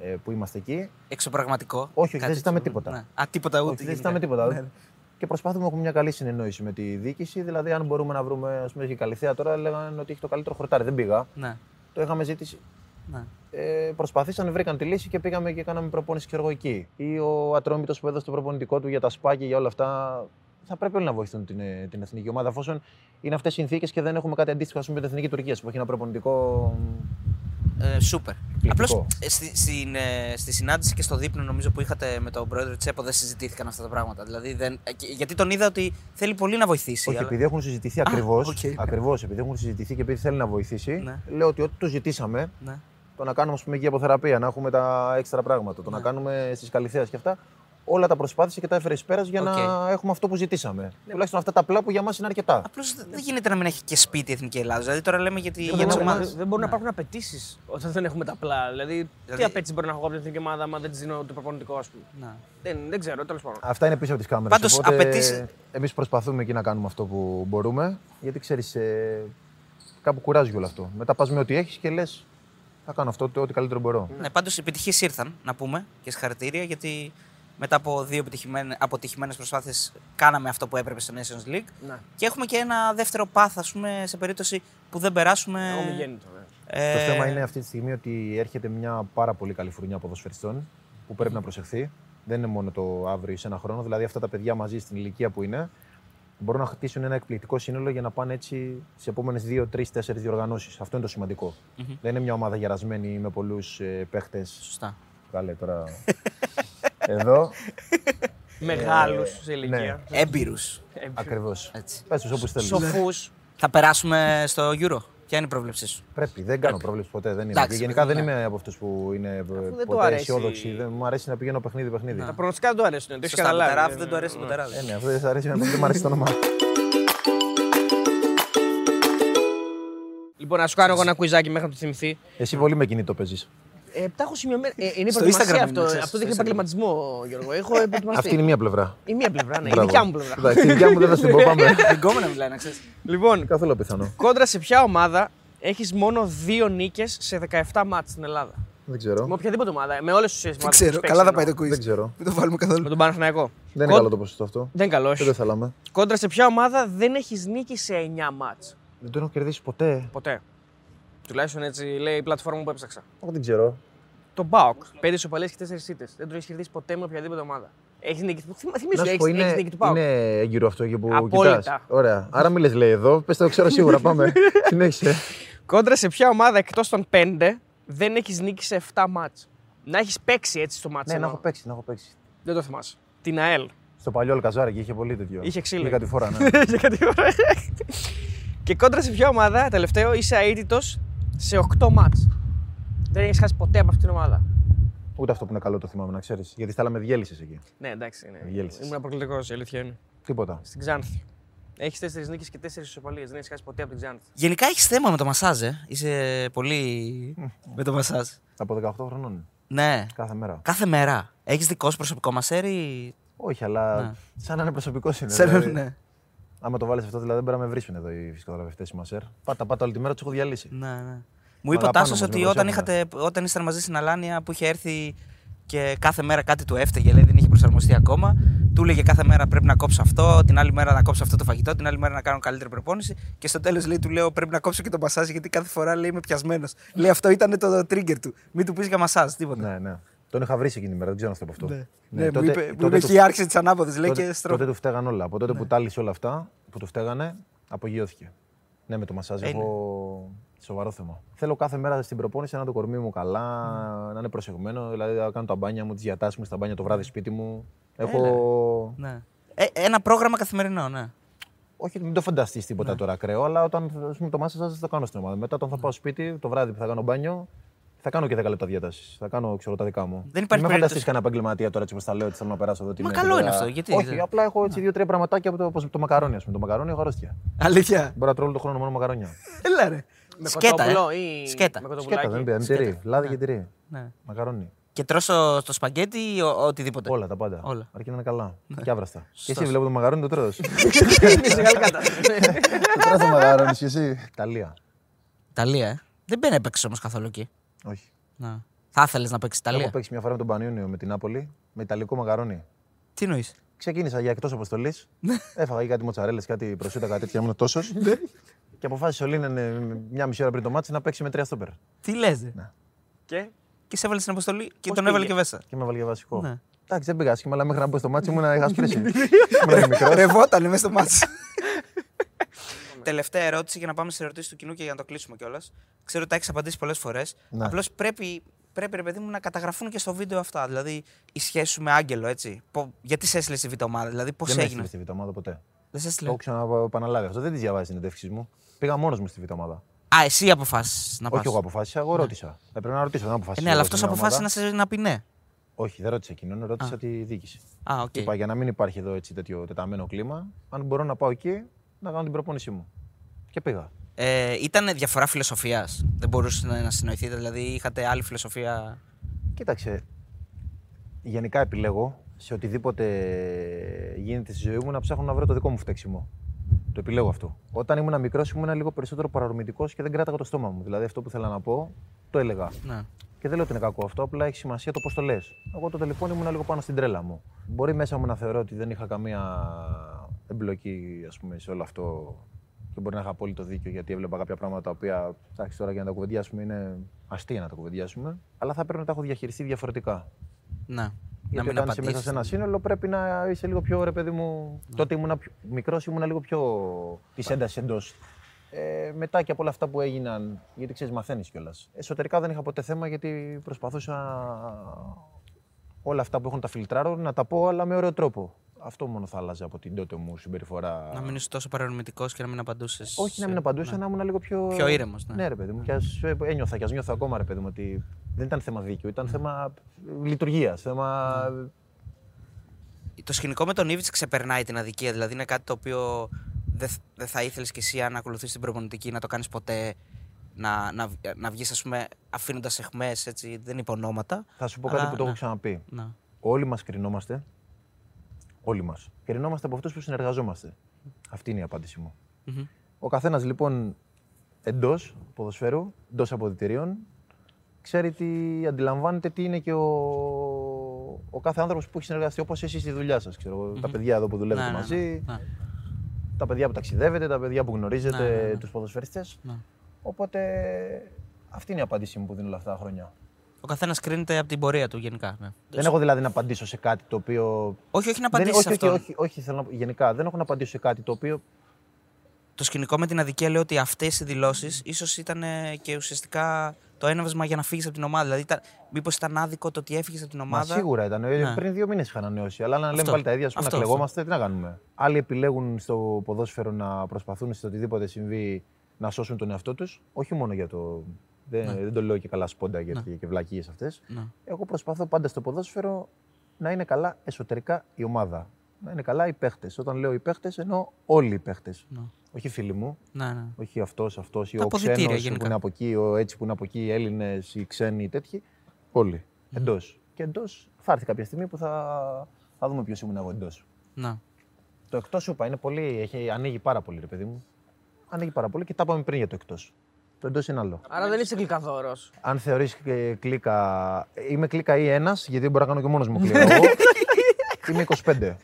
ε, που είμαστε εκεί. Εξωπραγματικό. Όχι, όχι, Κάτι δεν ζητάμε έτσι, τίποτα. Ναι. Α, τίποτα ούτε. Όχι, δεν γενικά. ζητάμε τίποτα. Ναι, ναι. Και προσπαθούμε να έχουμε μια καλή συνεννόηση με τη διοίκηση. Δηλαδή, αν μπορούμε να βρούμε. Α πούμε, η Καλυθέα τώρα λέγανε ότι έχει το καλύτερο χορτάρι. Δεν πήγα. Ναι. Το είχαμε ζήτηση. Ναι. Ε, προσπαθήσαν, βρήκαν τη λύση και πήγαμε και κάναμε προπόνηση ξέρω εγώ εκεί. Ή ο Ατρόμητος που έδωσε το προπονητικό του για τα σπά και για όλα αυτά. Θα πρέπει όλοι να βοηθούν την, ε, την εθνική ομάδα, εφόσον είναι αυτές οι συνθήκες και δεν έχουμε κάτι αντίστοιχο ας πούμε, με την εθνική Τουρκία που έχει ένα προπονητικό. Ε, σούπερ. Εκπληκτικό. Απλώς στη, στην, ε, στη συνάντηση και στο δείπνο νομίζω που είχατε με τον πρόεδρο Τσέπο δεν συζητήθηκαν αυτά τα πράγματα. Δηλαδή δεν, ε, και- γιατί τον είδα ότι θέλει πολύ να βοηθήσει. Όχι, αλλά- επειδή έχουν συζητηθεί ακριβώς. οκ. Ακριβώς, επειδή έχουν συζητηθεί και επειδή θέλει να βοηθήσει, Ναι. λέω ότι ό,τι το ζητήσαμε, Ναι. το να κάνουμε ας πούμε, εκεί αποθεραπεία, να έχουμε τα έξτρα πράγματα, το Ναι. να κάνουμε στι καλυθέε και αυτά, όλα τα προσπάθησε και τα έφερε εις πέρας για Οκ. να έχουμε αυτό που ζητήσαμε. Τουλάχιστον αυτά τα απλά που για μας είναι αρκετά. Απλώς δεν γίνεται να μην έχει και σπίτι η εθνική Ελλάδα. Δηλαδή τώρα λέμε για, τη, Δεν για τις μπορούν- ομάδες. Δεν μπορούν να υπάρχουν απαιτήσεις όταν δεν έχουμε τα απλά. Δηλαδή, Δηλαδή- τι απαιτήσει μπορεί να έχω από την εθνική ομάδα, άμα δεν της δίνω το προπονητικό, ας πούμε; Να. Δεν, δεν ξέρω, τέλος πάντων. Αυτά είναι πίσω από τις κάμερες. Πάντως, απαιτήσει- Εμείς προσπαθούμε εκεί να κάνουμε αυτό που μπορούμε, γιατί ξέρεις, ε, κάπου κουράζει όλο αυτό. Μετά πας με ό,τι έχεις και λες, θα κάνω αυτό το ό,τι καλύτερο μπορώ. Ναι, πάντως οι επιτυχίες ήρθαν, να πούμε και συγχαρητήρια, γιατί μετά από δύο αποτυχημένες προσπάθειες κάναμε αυτό που έπρεπε στο Nations League. Ναι. Και έχουμε και ένα δεύτερο πάθ, ας πούμε, σε περίπτωση που δεν περάσουμε. Ομιγέννητο. ναι. Ε, Το θέμα είναι αυτή τη στιγμή ότι έρχεται μια πάρα πολύ καλή φουρνιά ποδοσφαιριστών που πρέπει να προσεχθεί. Δεν είναι μόνο το αύριο ή σε ένα χρόνο. Δηλαδή, αυτά τα παιδιά μαζί στην ηλικία που είναι μπορούν να χτίσουν ένα εκπληκτικό σύνολο για να πάνε έτσι στι επόμενες 2, 3, 4 διοργανώσεις. Αυτό είναι το σημαντικο Δεν είναι μια ομάδα γερασμένη με πολλούς ε, παίχτες. Σωστά. Καλέ τώρα. Εδώ. Μεγάλους σε ναι. ηλικία. Έμπειρους. Ακριβώς. Έτσι. Πες τους όπω θέλεις. Σοφούς. Θα περάσουμε στο Euro. Ποια είναι η πρόβλεψή σου; Πρέπει, δεν κάνω πρόβλεψη ποτέ. Δεν είναι. Εντάξει, Και γενικά δεν ναι. είμαι από αυτούς που είναι ε, δεν του ποτέ αρέσει. αισιόδοξοι. Δεν μου αρέσει να πηγαίνω παιχνίδι-παιχνίδι. Τα προγνωστικά δεν του αρέσουν. Το έχεις Σωστά, καταλάβει. Μπουτεράβ, δεν του αρέσει το Μπουτεράβ. Ε, ναι, αυτό δεν σ' αρέσει, δεν μου αρέσει το όνομα. Λοιπόν, να σου κάνω εγώ ένα κουιζάκι μέχρι να το θυμηθεί. Εσύ πολύ με κινητό παίζεις. Ε, τα έχω σημειωμένα. Ε, είναι Στο προετοιμασία Instagram αυτό. είναι, ξέρεις, αυτό στο δείχνει Instagram. επαγγελματισμό, Γιώργο. Έχω προετοιμαστεί. Αυτή είναι η μία πλευρά. Η μία πλευρά, ναι. Η Μπράβο. δικιά μου πλευρά. Εντάξει, Τη δικιά μου δεν θα στην πω, πάμε. Δεν κόμμα μιλάει, να ξέρεις. Λοιπόν, Καθόλου πιθανό. κόντρα σε ποια ομάδα έχεις μόνο δύο νίκες σε 17 μάτς στην Ελλάδα; Δεν ξέρω. Με οποιαδήποτε ομάδα. Με όλες τις ομάδες. Δεν ξέρω. Μην το βάλουμε καθόλου. Με τον Παναθηναϊκό. Δεν είναι Κον- καλό το ποσοστό αυτό. Δεν είναι καλό, όχι. Δεν το θέλαμε. Κόντρα σε ποια ομάδα δεν έχεις νίκη σε 9 μάτς; Δεν το έχω κερδίσει ποτέ. Ποτέ. Τουλάχιστον έτσι λέει η πλατφόρμα που έψαξα. Εγώ δεν ξέρω. Το Μπάουκ. Πέντε σοπαλίε και τέσσερις ήττες. Δεν το έχεις κερδίσει ποτέ με οποιαδήποτε ομάδα. Έχεις νίκη. Θυμ- Θυμήσου, Να σου έχει πω, είναι, νίκη του Πάουκ. είναι έγκυρο αυτό εκεί που Απόλυτα. κοιτάς. Ωραία. Άρα μην λες λέει εδώ. Πες το ξέρω σίγουρα. Πάμε. Συνέχισε. Κόντρα σε ποια ομάδα εκτός των 5 δεν έχεις νίκη σε 7 μάτς; Να έχεις παίξει έτσι στο μάτς. ναι, να εννοώ. έχω παίξει, να έχω παίξει. Δεν το θυμάσαι. Την ΑΕΛ. Στο παλιό Αλκαζάρι και είχε πολύ τέτοιο. Είχε ξύλο. Είχε κάτι φορά, ναι. Για κάτι ώρα. και κόντρα σε ποια ομάδα, τελευταίο, είσαι αίτητος σε 8 μάτς. Δεν έχεις χάσει ποτέ από αυτήν την ομάδα. Ούτε αυτό που είναι καλό το θυμάμαι να ξέρεις. Γιατί στάλαμε διέλυσες εκεί. Ναι, εντάξει. Ναι. Γέλυσες. Ήμουν προκλητικό, η αλήθεια είναι. Τίποτα. Στην Ξάνθη. Έχεις 4 νίκες και 4 ισοπαλίες. Δεν έχεις χάσει ποτέ από την Ξάνθη. Γενικά έχεις θέμα με το μασάζ, ε. Είσαι πολύ με το μασάζ. Από 18 χρονών. Ναι. Κάθε μέρα. Κάθε μέρα. Έχεις δικό σου προσωπικό μασέρ ή. Όχι, αλλά Ναι. σαν να είναι προσωπικός είναι. Σε- δηλαδή. ναι. Άμα το βάλεις αυτό, δηλαδή δεν μπορεί να με βρίσκουν εδώ οι φυσικοθεραπευτέ η Μασέρ. Πάτα, πάτα όλη τη μέρα τους έχω διαλύσει. Ναι, ναι. Μου είπε ο αγαπάνε Τάσος όμως, ότι με όταν, προσέχουνε. είχατε, όταν ήσταν μαζί στην Αλάνια που είχε έρθει και κάθε μέρα κάτι του έφταιγε, λέει δεν είχε προσαρμοστεί ακόμα. Του έλεγε κάθε μέρα πρέπει να κόψω αυτό, την άλλη μέρα να κόψω αυτό το φαγητό, την άλλη μέρα να κάνω καλύτερη προπόνηση. Και στο τέλος λέει του λέω πρέπει να κόψω και το μασάζ γιατί κάθε φορά λέει είμαι πιασμένος. λέει αυτό ήταν το trigger του. Μην του πεις για μασάζ, τίποτα. Ναι, ναι. Τον είχα βρει εκείνη τη μέρα, δεν ξέρω αυτό από αυτό. Ναι, ναι, μου τότε- είπε, μου τότε είπε του- εκεί άρχισε τις ανάποδες. Λέει τότε, και στροφ. τότε του φταίγαν όλα. Από τότε Ναι. που τάλισε όλα αυτά, που του φταίγανε, απογειώθηκε. Ναι, με το μασάζ Ε, έχω σοβαρό θέμα. Θέλω κάθε μέρα στην προπόνηση να είναι το κορμί μου καλά, να είναι προσεγμένο. Δηλαδή να κάνω τα μπάνια μου, τις διατάσεις μου στα μπάνια το βράδυ σπίτι μου. Έχω. Ναι. Ε, ένα πρόγραμμα καθημερινό, ναι. Όχι, μην το φανταστείς τίποτα Ναι. τώρα ακραίο, αλλά όταν ας πούμε, το μάσαζ θα το κάνω στην ομάδα. Μετά, όταν θα πάω σπίτι, το βράδυ που θα κάνω μπάνιο, θα κάνω και 10 λεπτά διάταση. Θα κάνω ξέρω, τα δικά μου. Δεν υπάρχει Μην με περίπτωση. φανταστεί κανένα επαγγελματία τώρα έτσι όπω τα λέω, ότι θέλω να περάσω εδώ τη Μα μέση, καλό είναι τώρα. αυτό, γιατί Όχι, δεν- απλά έχω έτσι δύο-τρία πραγματάκια από το, όπως το μακαρόνι. Ας πούμε. Το μακαρόνι έχω αρρώστια. Αλήθεια. Μπορώ να τρώω όλο το χρόνο μόνο μακαρόνια. Έλα ρε. Με Σκέτα, κοτόπουλο ε. ή Σκέτα. με κοτοπουλάκι. Σκέτα, δεν πειράζει. Τυρί, λάδι και τυρί. Ναι. Μακαρόνι. Και τρως το, το σπαγκέτι ή ο- οτιδήποτε. Όλα τα πάντα. Όλα. Αρκεί να είναι καλά. Και άβραστα. Και Σωστός. εσύ βλέπω το μακαρόνι το τρώω. Είναι μεγάλη κατάσταση. Το τρώω το μακαρόνι και εσύ. Ιταλία. Ιταλία, ε. Δεν μπαίνει να παίξει όμως καθόλου εκεί. Όχι. Να. Θα ήθελες να παίξεις Ιταλία; Έχω παίξει μια φορά με τον Πανιόνιο με την Νάπολη με ιταλικό μακαρόνι. Τι νοεί. Ξεκίνησα για εκτός αποστολής. Έφαγα ή κάτι μοτσαρέλες, κάτι προσούτα, κάτι τέτοια. Ήμουν τόσος. και αποφάσισε ο Λίνεν ε, μια μισή ώρα πριν το μάτι να παίξει με τρία στόπερ. Τι λες. Και; Και σε έβαλες στην αποστολή και Πώς τον έβαλε πήγε; και μέσα. Και με έβαλε για βασικό. Ναι. Εντάξει, δεν πήγα άσχημα, αλλά μέχρι να μπω στο μάτι ήμουν είχα σπρίσει. Ήμουν μικρός. Ρευόταν μέσα στο μάτι. Τελευταία ερώτηση για να πάμε σε ερωτήσεις του κοινού και για να το κλείσουμε κιόλας. Ξέρω ότι τα έχεις απαντήσει πολλές φορές. Ναι. Απλώς πρέπει, πρέπει, ρε παιδί μου, να καταγραφούν και στο βίντεο αυτά. Δηλαδή, η σχέση σου με Άγγελο, έτσι. Πο- γιατί σε έστειλες στη β' ομάδα, δηλαδή πώς Δεν με έγινε; έστειλε στη β' ομάδα ποτέ. Δεν σε Το έστειλε; έχω ξαναεπαναλάβει αυτό. Δεν τη διαβάζει την συνεντεύξη μου. Πήγα μόνος μου στη β' ομάδα. Α, εσύ αποφάσισες να πας. Όχι εγώ αποφάσισα, εγώ ρώτησα. Έπρεπε να ρωτήσω, δεν Ε, αποφάσισα. ναι, αλλά εγώ αυτός στην αποφάσισε ομάδα. να, σε, να πει ναι. Όχι, δεν ρώτησα εκείνον, ρώτησα Α. τη διοίκηση. Α, οκ. Είπα για να μην υπάρχει εδώ έτσι τέτοιο τεταμένο κλίμα, αν μπορώ να πάω εκεί να κάνω την προπόνησή μου. Και πήγα. Ε, ήταν διαφορά φιλοσοφίας. Δεν μπορούσε να, να συνεννοηθείτε, δηλαδή είχατε άλλη φιλοσοφία. Κοίταξε, γενικά επιλέγω σε οτιδήποτε γίνεται στη ζωή μου να ψάχνω να βρω το δικό μου φταίξιμο. Το επιλέγω αυτό. Όταν ήμουν μικρός, ήμουν λίγο περισσότερο παρορμητικός και δεν κράταγα το στόμα μου. Δηλαδή, αυτό που ήθελα να πω, το έλεγα. Ναι. Και δεν λέω ότι είναι κακό αυτό, απλά έχει σημασία το πώς το λες. Εγώ το τηλεφώνη ήμουν λίγο πάνω στην τρέλα μου. Μπορεί μέσα μου να θεωρώ ότι δεν είχα καμία εμπλοκή ας πούμε, σε όλο αυτό και μπορεί να είχα απόλυτο δίκιο γιατί έβλεπα κάποια πράγματα τα οποία εντάξει, τώρα για να τα κουβεντιάσουμε είναι αστεία να τα κουβεντιάσουμε. Αλλά θα πρέπει να τα έχω διαχειριστεί διαφορετικά. ναι. να Γιατί μην όταν είσαι μέσα απαντήσεις. σε ένα σύνολο πρέπει να είσαι λίγο πιο ρε παιδί μου. Τότε ήμουν μικρός, ήμουν λίγο πιο της έντασης εντός. Ε, μετά και από όλα αυτά που έγιναν, γιατί ξέρεις, μαθαίνεις κιόλας. Εσωτερικά δεν είχα ποτέ θέμα γιατί προσπαθούσα όλα αυτά που έχουν τα φιλτράρω να τα πω, αλλά με ωραίο τρόπο. Αυτό μόνο θα άλλαζε από την τότε μου συμπεριφορά. Να μην είσαι τόσο παρορμητικός και να μην απαντούσες. Όχι να μην απαντούσα, να ήμουν λίγο πιο. Πιο ήρεμος, ναι. Ναι, ρε παιδί μου. Και ας ε, ένιωθα και ας νιώθω ακόμα, ρε παιδί μου, ότι δεν ήταν θέμα δίκαιο, ήταν θέμα λειτουργίας. Θέμα. Το σκηνικό με τον Ήβιτ ξεπερνάει την αδικία. Δηλαδή είναι κάτι το οποίο δεν δεν θα ήθελες κι εσύ αν ακολουθείς την προπονητική να το κάνεις ποτέ. Να, να, να βγεις, ας πούμε, αφήνοντας εχμές, έτσι, δεν είπε ονόματα. Θα σου πω Αλλά, κάτι που το έχω ναι. ξαναπεί. Να. Όλοι μας κρινόμαστε. Όλοι μας. Κρινόμαστε από αυτούς που συνεργαζόμαστε. Αυτή είναι η απάντησή μου. Μμμ. Ο καθένας λοιπόν εντός ποδοσφαίρου, εντός αποδητηρίων, ξέρει τι αντιλαμβάνεται τι είναι και ο, ο κάθε άνθρωπος που έχει συνεργαστεί όπως εσεί στη δουλειά σας. Τα παιδιά εδώ που δουλεύετε Ναι, ναι, μαζί, ναι, ναι. τα παιδιά που ταξιδεύετε, τα παιδιά που γνωρίζετε, Ναι, ναι, ναι. τους ποδοσφαιριστές. Ναι. Οπότε αυτή είναι η απάντησή μου που δίνω όλα αυτά τα χρόνια. Ο καθένας κρίνεται από την πορεία του γενικά. Ναι. Δεν έχω δηλαδή να απαντήσω σε κάτι το οποίο. Όχι, όχι να Δεν- απαντήσεις όχι, αυτό. όχι, όχι, όχι, θέλω να πω- γενικά δεν έχω να απαντήσω σε κάτι το οποίο. Το σκηνικό με την αδικία λέει ότι αυτές οι δηλώσεις ίσως ήταν ε, και ουσιαστικά το έναυσμα για να φύγεις από την ομάδα. Δηλαδή, ήταν, μήπως ήταν άδικο το ότι έφυγες από την Μα ομάδα; σίγουρα ήταν. Ε, Ναι. Πριν δύο μήνες είχα ανανεώσει. Αλλά να λέμε Αυτό. πάλι τα ίδια, ας πούμε, να Αυτό, κλεγόμαστε, τι να κάνουμε. Άλλοι επιλέγουν στο ποδόσφαιρο να προσπαθούν σε οτιδήποτε συμβεί να σώσουν τον εαυτό τους. Όχι μόνο για το. Δεν, δεν το λέω και καλά σπόντα γιατί και βλακίες αυτές. Ναι. Εγώ προσπαθώ πάντα στο ποδόσφαιρο να είναι καλά εσωτερικά η ομάδα. Να είναι καλά οι παίχτες. Όταν λέω οι παίχτες, εννοώ όλοι οι παίχτες. Ναι. Όχι φίλοι μου, Ναι, ναι. όχι αυτός, αυτός ή Τα ο αποδυτήρια ξένος που γενικά. είναι από εκεί, ο έτσι που είναι από εκεί, οι Έλληνες, οι ξένοι, οι τέτοιοι. Όλοι. Εντός. Και εντός θα έρθει κάποια στιγμή που θα, θα δούμε ποιος ήμουν εγώ εντός. ναι. Το εκτός σου είπα είναι πολύ, έχει, ανοίγει πάρα πολύ, ρε παιδί μου. Ανοίγει πάρα πολύ και τα είπαμε πριν για το εκτός. Το εντό είναι άλλο. Άρα δεν είσαι γλυκαδόρο. Αν θεωρείς κλίκα. Είμαι κλίκα ή ένας, γιατί δεν μπορώ να κάνω και μόνος μου κλίκα. εγώ. Είμαι 25.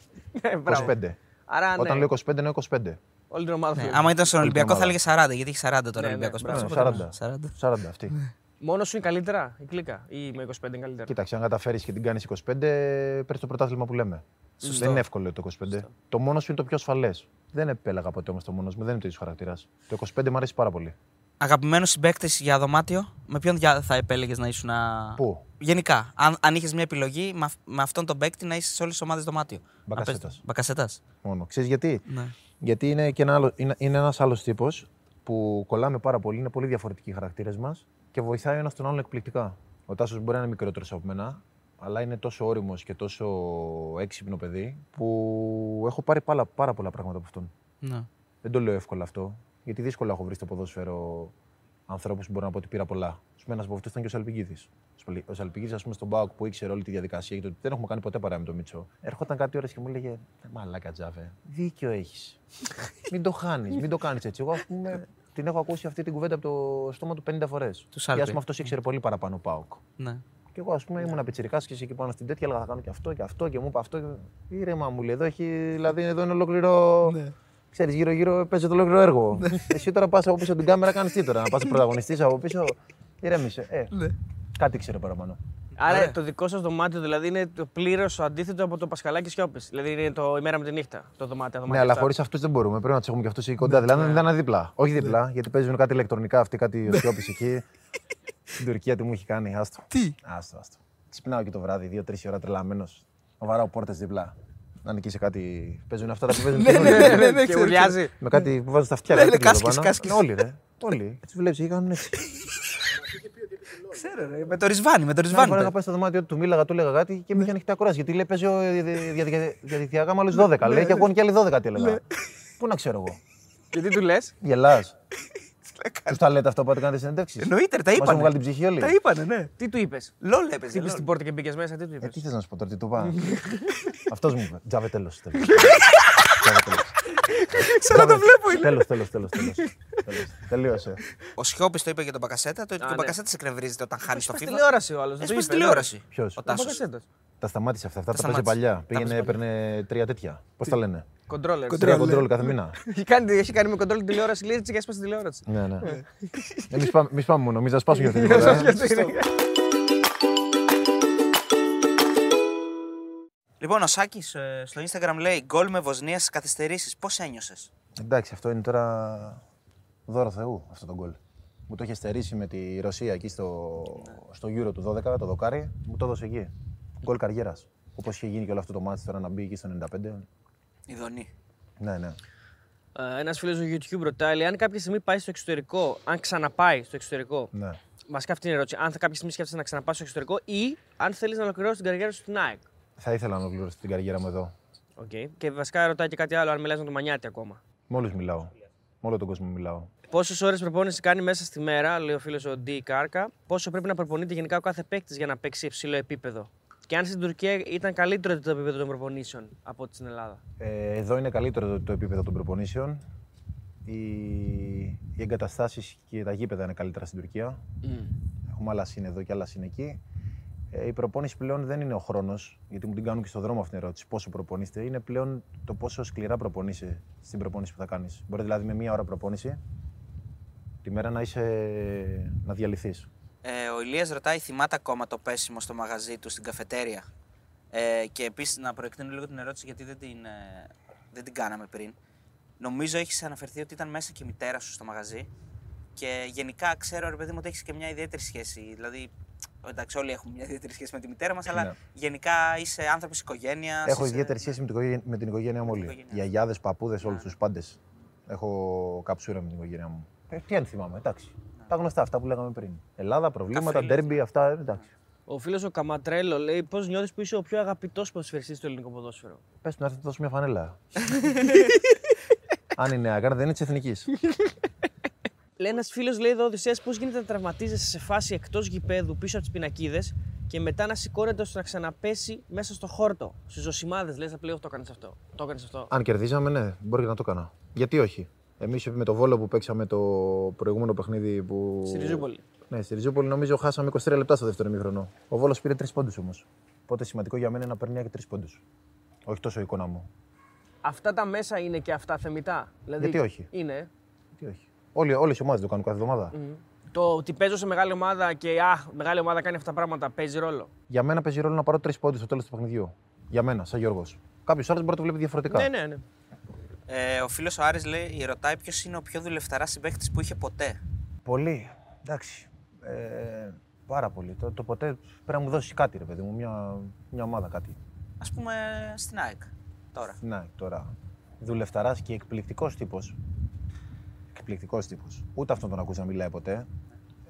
25. Άρα ναι, Όταν λέω 25, εννοώ 25. όλη την ομάδα. Ναι, σου. άμα ήταν στον Όλη την Ολυμπιακό θα ομάδα. έλεγε 40, γιατί έχει 40 τώρα ο Ναι, ναι, Ολυμπιακός. μπράβο, Ναι, 40. 40. 40 αυτή. Μόνος σου είναι καλύτερα η κλίκα ή με 25 είναι καλύτερα; Κοίταξε, αν καταφέρεις και την κάνεις 25, παίρνει το πρωτάθλημα που λέμε. Δεν είναι εύκολο το 25. Το μόνος σου είναι το πιο ασφαλές. Δεν επέλεγα ποτέ όμως το μόνος μου, δεν είναι το ίδιος χαρακτήρας. Το 25 μου αρέσει πάρα πολύ. Αγαπημένος συμπαίκτης για δωμάτιο, με ποιον δια- θα επέλεγες να ήσουν. Πού; Γενικά, αν, αν είχες μια επιλογή με, αυ- με αυτόν τον παίκτη να είσαι σε όλες τις ομάδες δωμάτιο. Μπακασέτας. Μπακασέτας. Μόνο. Ξέρεις γιατί; Ναι. Γιατί είναι, και ένα άλλο, είναι, είναι ένας άλλος τύπος που κολλάμε πάρα πολύ, είναι πολύ διαφορετικοί οι χαρακτήρες μας και βοηθάει ο ένας τον άλλον εκπληκτικά. Ο Τάσος μπορεί να είναι μικρότερος από μένα, αλλά είναι τόσο όριμος και τόσο έξυπνο παιδί που έχω πάρει πάρα, πάρα πολλά πράγματα από αυτόν. Ναι. Δεν το λέω εύκολα αυτό, γιατί δύσκολα έχω βρει στο ποδόσφαιρο ανθρώπους που μπορώ να πω ότι πήρα πολλά. Α πούμε, ένας από αυτού ήταν και ο Σαλπικίδη. Ο Σαλπικίδη, ας πούμε, στον Μπάουκ που ήξερε όλη τη διαδικασία και το ότι δεν έχουμε κάνει ποτέ παρά με τον Μίτσο. Έρχονταν κάτι ώρες και μου έλεγε «Ε, Μαλάκα τζάβε, δίκιο έχεις. μην το χάνεις, μην το κάνεις έτσι. Εγώ, ας πούμε, την έχω ακούσει αυτή την κουβέντα από το στόμα του 50 φορές. Και Σάλπη. ας πούμε, αυτός ήξερε πολύ παραπάνω Πάουκ. ναι. Και εγώ, ας πούμε, ήμουν πιτσυρικά και εσύ εκεί πάνω στην τέτοια, έλεγα θα κάνω και αυτό και αυτό και μου είπε αυτό. Ήρεμα μου λέει, εδώ έχει, δηλαδή εδώ είναι ολόκληρο. Ναι. Ξέρεις, γύρω-γύρω παίζει το ολόκληρο έργο. Εσύ τώρα πας από πίσω από την κάμερα, κάνεις τι τώρα, να πας πρωταγωνιστής από πίσω. Ηρέμησε. Ε, Ναι. κάτι ξέρει παραπάνω. Άρα Ωραία. το δικό σας δωμάτιο δηλαδή είναι το πλήρως αντίθετο από το Πασχαλάκι Σιώπη. Δηλαδή είναι το ημέρα με τη νύχτα. Το δωμάτιο. Ναι, αλλά χωρίς αυτούς δεν μπορούμε. Πρέπει να τους έχουμε και αυτούς εκεί κοντά. Δηλαδή δεν είναι δίπλα. Όχι δίπλα, γιατί παίζουν κάτι ηλεκτρονικά αυτοί, κάτι ο Σιώπης εκεί. Στην Τουρκία τι μου έχει κάνει, άστο. Τι; Άστο, άστο. Ξυπνάω και το βράδυ, δύο-τρεις ώρα τρελαμένος. Να βαράω πόρτες δίπλα. Να νικήσει κάτι. Παίζουν αυτά τα που παίζουν. Ναι, και ναι, όλοι, ναι, ναι, ναι, Και ξέρω, ουρλιάζει. Με κάτι που βάζουν στα αυτιά. Ναι, κάτι ναι, τέτοιο κάσκες, πάνω. κάσκες. Ναι, Όλοι, ρε. Όλοι. Έτσι βλέπεις, εκεί κάνουν έτσι. ξέρω, ρε. Με το ρισβάνι, με το Μια ρισβάνι. φορά είχα το- πάει στο δωμάτιο του, μίλαγα, του έλεγα κάτι και με είχε ανοιχτή ακρόαση. Γιατί λέει παίζει ο- δια- δια- δια- διαδικτυακά με άλλου 12. Λέει και εγώ και άλλοι 12 τι έλεγα. Πού να ξέρω εγώ. Και τι του λες; Γελάς. Τους τα λέτε αυτό πάτε κάνετε συνεντεύξεις; Εννοείται, ρε, τα Μας έχουν είπανε. βγάλει την ψυχή όλοι. Τα είπανε, ναι. Τι του είπες; Λόλ έπαιζε. Χτύπησε λόλ. την πόρτα και μπήκες μέσα, τι του Ε, είπες; τι θες να σου πω τώρα, τι του είπα. Αυτός μου είπε. Τζάβε τέλος. Ξανά το βλέπω. είναι. Τέλος, τέλος, τέλος. Τελείωσε. Ο Σιώπης το είπε για τον Μπακασέτα, το ότι Α, ο ναι. Μπακασέτα εκνευρίζεται όταν χάνει στο Στη FIFA. τηλεόραση ο άλλος. Έσπασε στη τηλεόραση. Ποιος; Ο Ο Τάσος. Μπακασέτος. Τα σταμάτησε αυτά. Αυτά Τα τα παίζει σταμάτησε. παλιά. Τα Πήγαινε, παίζει έπαιρνε τρία τέτοια. Πώς τα λένε; Κοντρόλερ. Τρία κοντρόλ κάθε μήνα. Έχει κάνει, έχει κάνει με κοντρόλ την τηλεόραση, λέει και έσπασε τη τηλεόραση. Ναι, ναι. Εμεί πάμε, εμείς πάμε μόνο. Εμεί θα σπάσουμε για αυτή την φορά. Λοιπόν, ο Σάκης στο Instagram λέει γκολ με Βοσνίας στις καθυστερήσεις. Πώς ένιωσες; Εντάξει, αυτό είναι τώρα δώρο Θεού αυτό το γκολ. Μου το είχε στερήσει με τη Ρωσία εκεί στο, στο Euro του 12, το δοκάρι, μου το έδωσε εκεί. Γκολ καριέρας. Όπως είχε γίνει και όλο αυτό το μάτι τώρα να μπει εκεί στο 95. Ιδονή. Ναι, ναι. Ένας φίλος του YouTube ρωτάει, λέει, αν κάποια στιγμή πάει στο εξωτερικό, αν ξαναπάει στο εξωτερικό. ναι. Βασικά αυτή είναι η ερώτηση. Αν θα κάποια στιγμή σκέφτεσαι να ξαναπάς στο εξωτερικό ή αν θέλεις να ολοκληρώσεις την καριέρα σου στην ΑΕΚ. Θα ήθελα να ολοκληρώσω την καριέρα μου εδώ. Okay. Και βασικά ρωτάει και κάτι άλλο, αν μιλάς με τον Μανιάτη ακόμα. Με όλου μιλάω. Με όλο τον κόσμο μιλάω. Πόσες ώρες προπόνηση κάνει μέσα στη μέρα, λέει ο φίλος ο D. Κάρκα, πόσο πρέπει να προπονείται γενικά ο κάθε παίκτης για να παίξει υψηλό επίπεδο; Και αν στην Τουρκία ήταν καλύτερο το επίπεδο των προπονήσεων από ό,τι στην Ελλάδα; Ε, εδώ είναι καλύτερο το, το επίπεδο των προπονήσεων. Οι, οι εγκαταστάσεις και τα γήπεδα είναι καλύτερα στην Τουρκία. Έχουμε άλλα συν εδώ και άλλας συν εκεί. Ε, η προπόνηση πλέον δεν είναι ο χρόνος, γιατί μου την κάνουν και στον δρόμο αυτήν την ερώτηση. Πόσο προπονείστε, είναι πλέον το πόσο σκληρά προπονείσαι στην προπόνηση που θα κάνεις. Μπορεί δηλαδή με μία ώρα προπόνηση τη μέρα να είσαι να διαλυθείς. Ε, ο Ηλίας ρωτάει, θυμάται ακόμα το πέσιμο στο μαγαζί του στην καφετέρια; Ε, και επίσης να προεκτείνω λίγο την ερώτηση γιατί δεν την, ε, δεν την κάναμε πριν. Νομίζω έχεις αναφερθεί ότι ήταν μέσα και η μητέρα σου στο μαγαζί. Και γενικά ξέρω, ρε παιδί μου, ότι έχεις και μια ιδιαίτερη σχέση. Δηλαδή, εντάξει, όλοι έχουμε μια ιδιαίτερη σχέση με τη μητέρα μας, αλλά Ναι. γενικά είσαι άνθρωπος οικογένειας. Έχω ιδιαίτερη σχέση με την οικογένεια, με την οικογένειά μου όλη. οικογένειά. Οι αγιάδε, παππούδες, όλους Ναι. τους πάντες. Έχω καψούρα με την οικογένειά μου. Ε, τι αν θυμάμαι, εντάξει. Τα γνωστά αυτά που λέγαμε πριν. Ελλάδα, προβλήματα, Καφέλες, ντέρμπι, αυτά. ε, Εντάξει. Ο φίλος ο Καματρέλο λέει: Πώς νιώθεις που είσαι ο πιο αγαπητός ποδοσφαιριστής στο ελληνικό ποδόσφαιρο. Πες του να έρθει να δώσει μια φανέλα. Αν είναι αγάρ, δεν είναι της εθνικής. Λέει ένας φίλος, λέει εδώ, Οδυσσέας, πώς γίνεται να τραυματίζεσαι σε φάση εκτός γηπέδου πίσω από τις πινακίδες και μετά να σηκώνεται ώστε να ξαναπέσει μέσα στο χόρτο. Στις ζωσιμάδες, λες, απλά το έκανες αυτό. Το έκανες αυτό. Αν κερδίζαμε, ναι, μπορεί να το έκανα. Γιατί όχι. Εμείς με το βόλο που παίξαμε το προηγούμενο παιχνίδι που. Στη Ριζούπολη. Ναι, στη Ριζούπολη νομίζω χάσαμε 23 λεπτά στο δεύτερο ημίχρονο. Ο Βόλος πήρε 3 πόντους όμως. Οπότε σημαντικό για μένα είναι να παίρνει και 3 πόντους. Όχι τόσο η εικόνα μου. Αυτά τα μέσα είναι και αυτά θεμητά. Δηλαδή, Γιατί όχι; Είναι. Τι όχι; Όλοι, όλες οι ομάδες το κάνουν κάθε εβδομάδα. Μμ. Το ότι παίζω σε μεγάλη ομάδα και α, μεγάλη ομάδα κάνει αυτά τα πράγματα παίζει ρόλο. Για μένα παίζει ρόλο να πάρω 3 πόντους στο τέλος του παιχνιδιού. Για μένα, σαν Γιώργος. Κάποιος άλλος μπορεί να το βλέπει διαφορετικά. Ναι, ναι, ναι. Ε, ο φίλος ο Άρης λέει, ρωτάει ποιος είναι ο πιο δουλευταρά συμπαίκτης που είχε ποτέ. Πολύ. Εντάξει. Ε, πάρα πολύ. Το, το ποτέ πρέπει να μου δώσει κάτι, ρε παιδί μου, μια, μια ομάδα κάτι. Α πούμε στην ΑΕΚ τώρα. Ναι, τώρα. Δουλευταράς και εκπληκτικός τύπος. Εκπληκτικός τύπος. Ούτε αυτόν τον ακούσα να μιλάει ποτέ.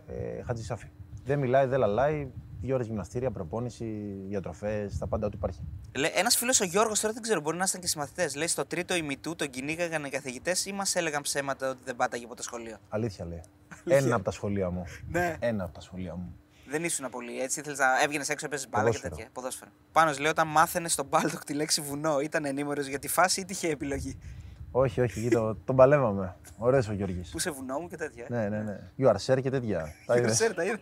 Ε, Χατζησάφη. Δεν μιλάει, δεν λαλάει. Δύο ώρες γυμναστήρια, προπόνηση, διατροφές, τα πάντα ό,τι υπάρχει. Ένας φίλος ο Γιώργος, τώρα δεν ξέρω, μπορεί να ήταν και συμμαθητές. Λέει στο τρίτο ημιτού τον κυνήγαγαν οι καθηγητές ή μας έλεγαν ψέματα ότι δεν πάταγε από το σχολείο; Αλήθεια λέει. Ένα από τα σχολεία μου. Ναι. Ένα από τα σχολεία μου. Δεν ήσουν πολύ έτσι. Ήθελε να έβγαινες έξω, έπαιζες μπάλα και Ποδόσφαιρο. τέτοια. Ποδόσφαιρο. Πάνω λέει όταν μάθαινες στον Μπάλτοκ τη λέξη βουνό, ήταν ενήμερος για τη φάση ή τυχαία επιλογή; Όχι, όχι, το, τον παλεύαμε. Ωραίος ο Γιώργης. Πού σε βουνό μου και τέτοια. Ναι, ναι, ναι. You are share και τέτοια. Τα είδες. Ξέρετε, τα είδα.